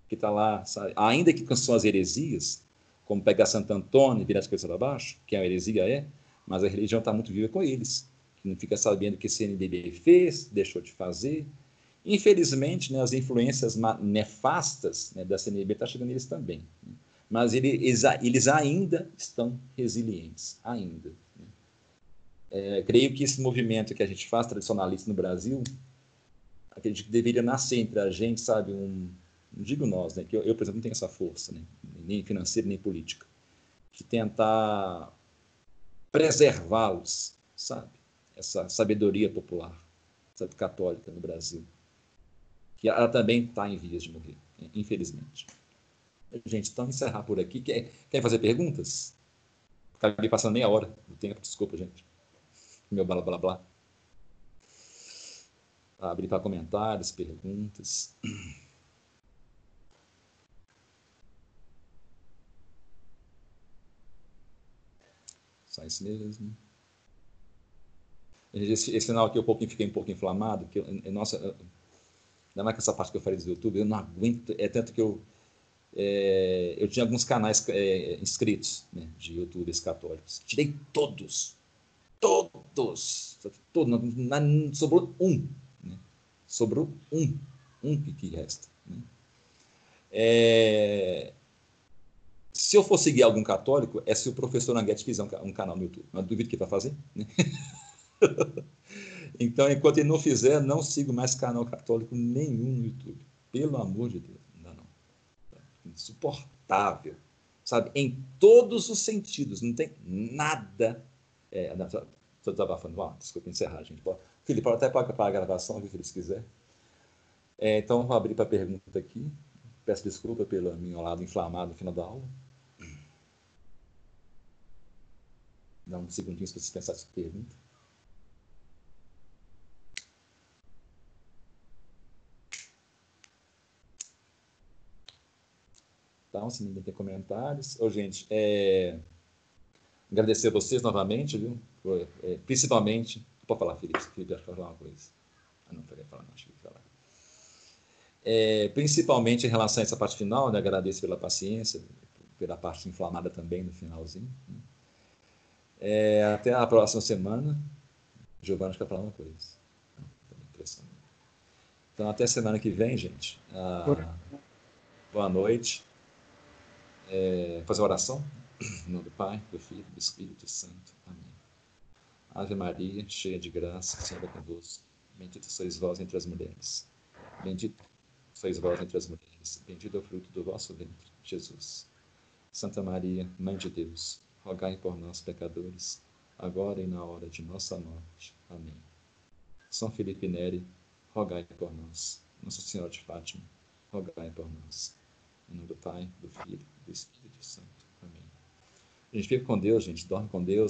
Que está lá, sabe? Ainda que são as heresias, como pegar Santo Antônio e virar as coisas abaixo, que a heresia é, mas a religião está muito viva com eles. Que não fica sabendo o que CNBB fez, deixou de fazer. Infelizmente, né, as influências nefastas né, da CNBB estão tá chegando neles também. Né? Mas eles, eles ainda estão resilientes, ainda. Né? É, creio que esse movimento que a gente faz tradicionalista no Brasil acredito que deveria nascer entre a gente, sabe, um, não digo nós, né, que eu, eu, por exemplo, não tenho essa força, né, nem financeira, nem política, de tentar preservá-los, sabe, essa sabedoria popular, sabe, católica no Brasil, que ela também está em vias de morrer, infelizmente. Gente, então encerrar por aqui. Quer, quer fazer perguntas? Acabei passando meia hora do tempo, desculpa, gente. Meu blá blá blá abrir para comentários, perguntas. Só isso mesmo. Esse, esse final aqui eu pouquinho, fiquei um pouco inflamado, que eu, nossa, ainda mais com essa parte que eu falei do YouTube, eu não aguento, é tanto que eu é, eu tinha alguns canais é, inscritos né, de youtubers católicos. Tirei todos. Todos. não, não, sobrou um sobrou um, um que resta. Né? É... Se eu for seguir algum católico, é se o professor Nanguete fizer um, um canal no YouTube. Mas duvido que ele vai fazer. Né? então, enquanto ele não fizer, não sigo mais canal católico nenhum no YouTube. Pelo amor de Deus. Insuportável. Sabe? Em todos os sentidos. Não tem nada. É, Estou desabafando. Ah, desculpa encerrar, gente. Felipe, até para a gravação, se eles quiser. É, então, vou abrir para a pergunta aqui. Peço desculpa pelo meu lado inflamado no final da aula. Dá um segundinho para você pensar essa pergunta. Então, se ninguém tem comentários. Ô, gente, é... agradecer a vocês novamente, viu? É, principalmente Pode falar, Felipe. Felipe, acho que falar uma coisa. Ah, não, peraí, falar, não, acho que falar. É, principalmente em relação a essa parte final, né, agradeço pela paciência, pela parte inflamada também no finalzinho. Né. É, até a próxima semana. Giovanni quer falar uma coisa. Então, até semana que vem, gente. Ah, boa noite. É, fazer oração? Em nome do Pai, do Filho do Espírito Santo. Amém. Ave Maria, cheia de graça, o Senhor é convosco. Bendita sois vós entre as mulheres. Bendito sois vós entre as mulheres. Bendito é o fruto do vosso ventre, Jesus. Santa Maria, Mãe de Deus, rogai por nós, pecadores, agora e na hora de nossa morte. Amém. São Felipe Neri, rogai por nós. Nossa Senhora de Fátima, rogai por nós. Em nome do Pai, do Filho Espírito Santo. Amém. A gente fica com Deus, gente. Dorme com Deus.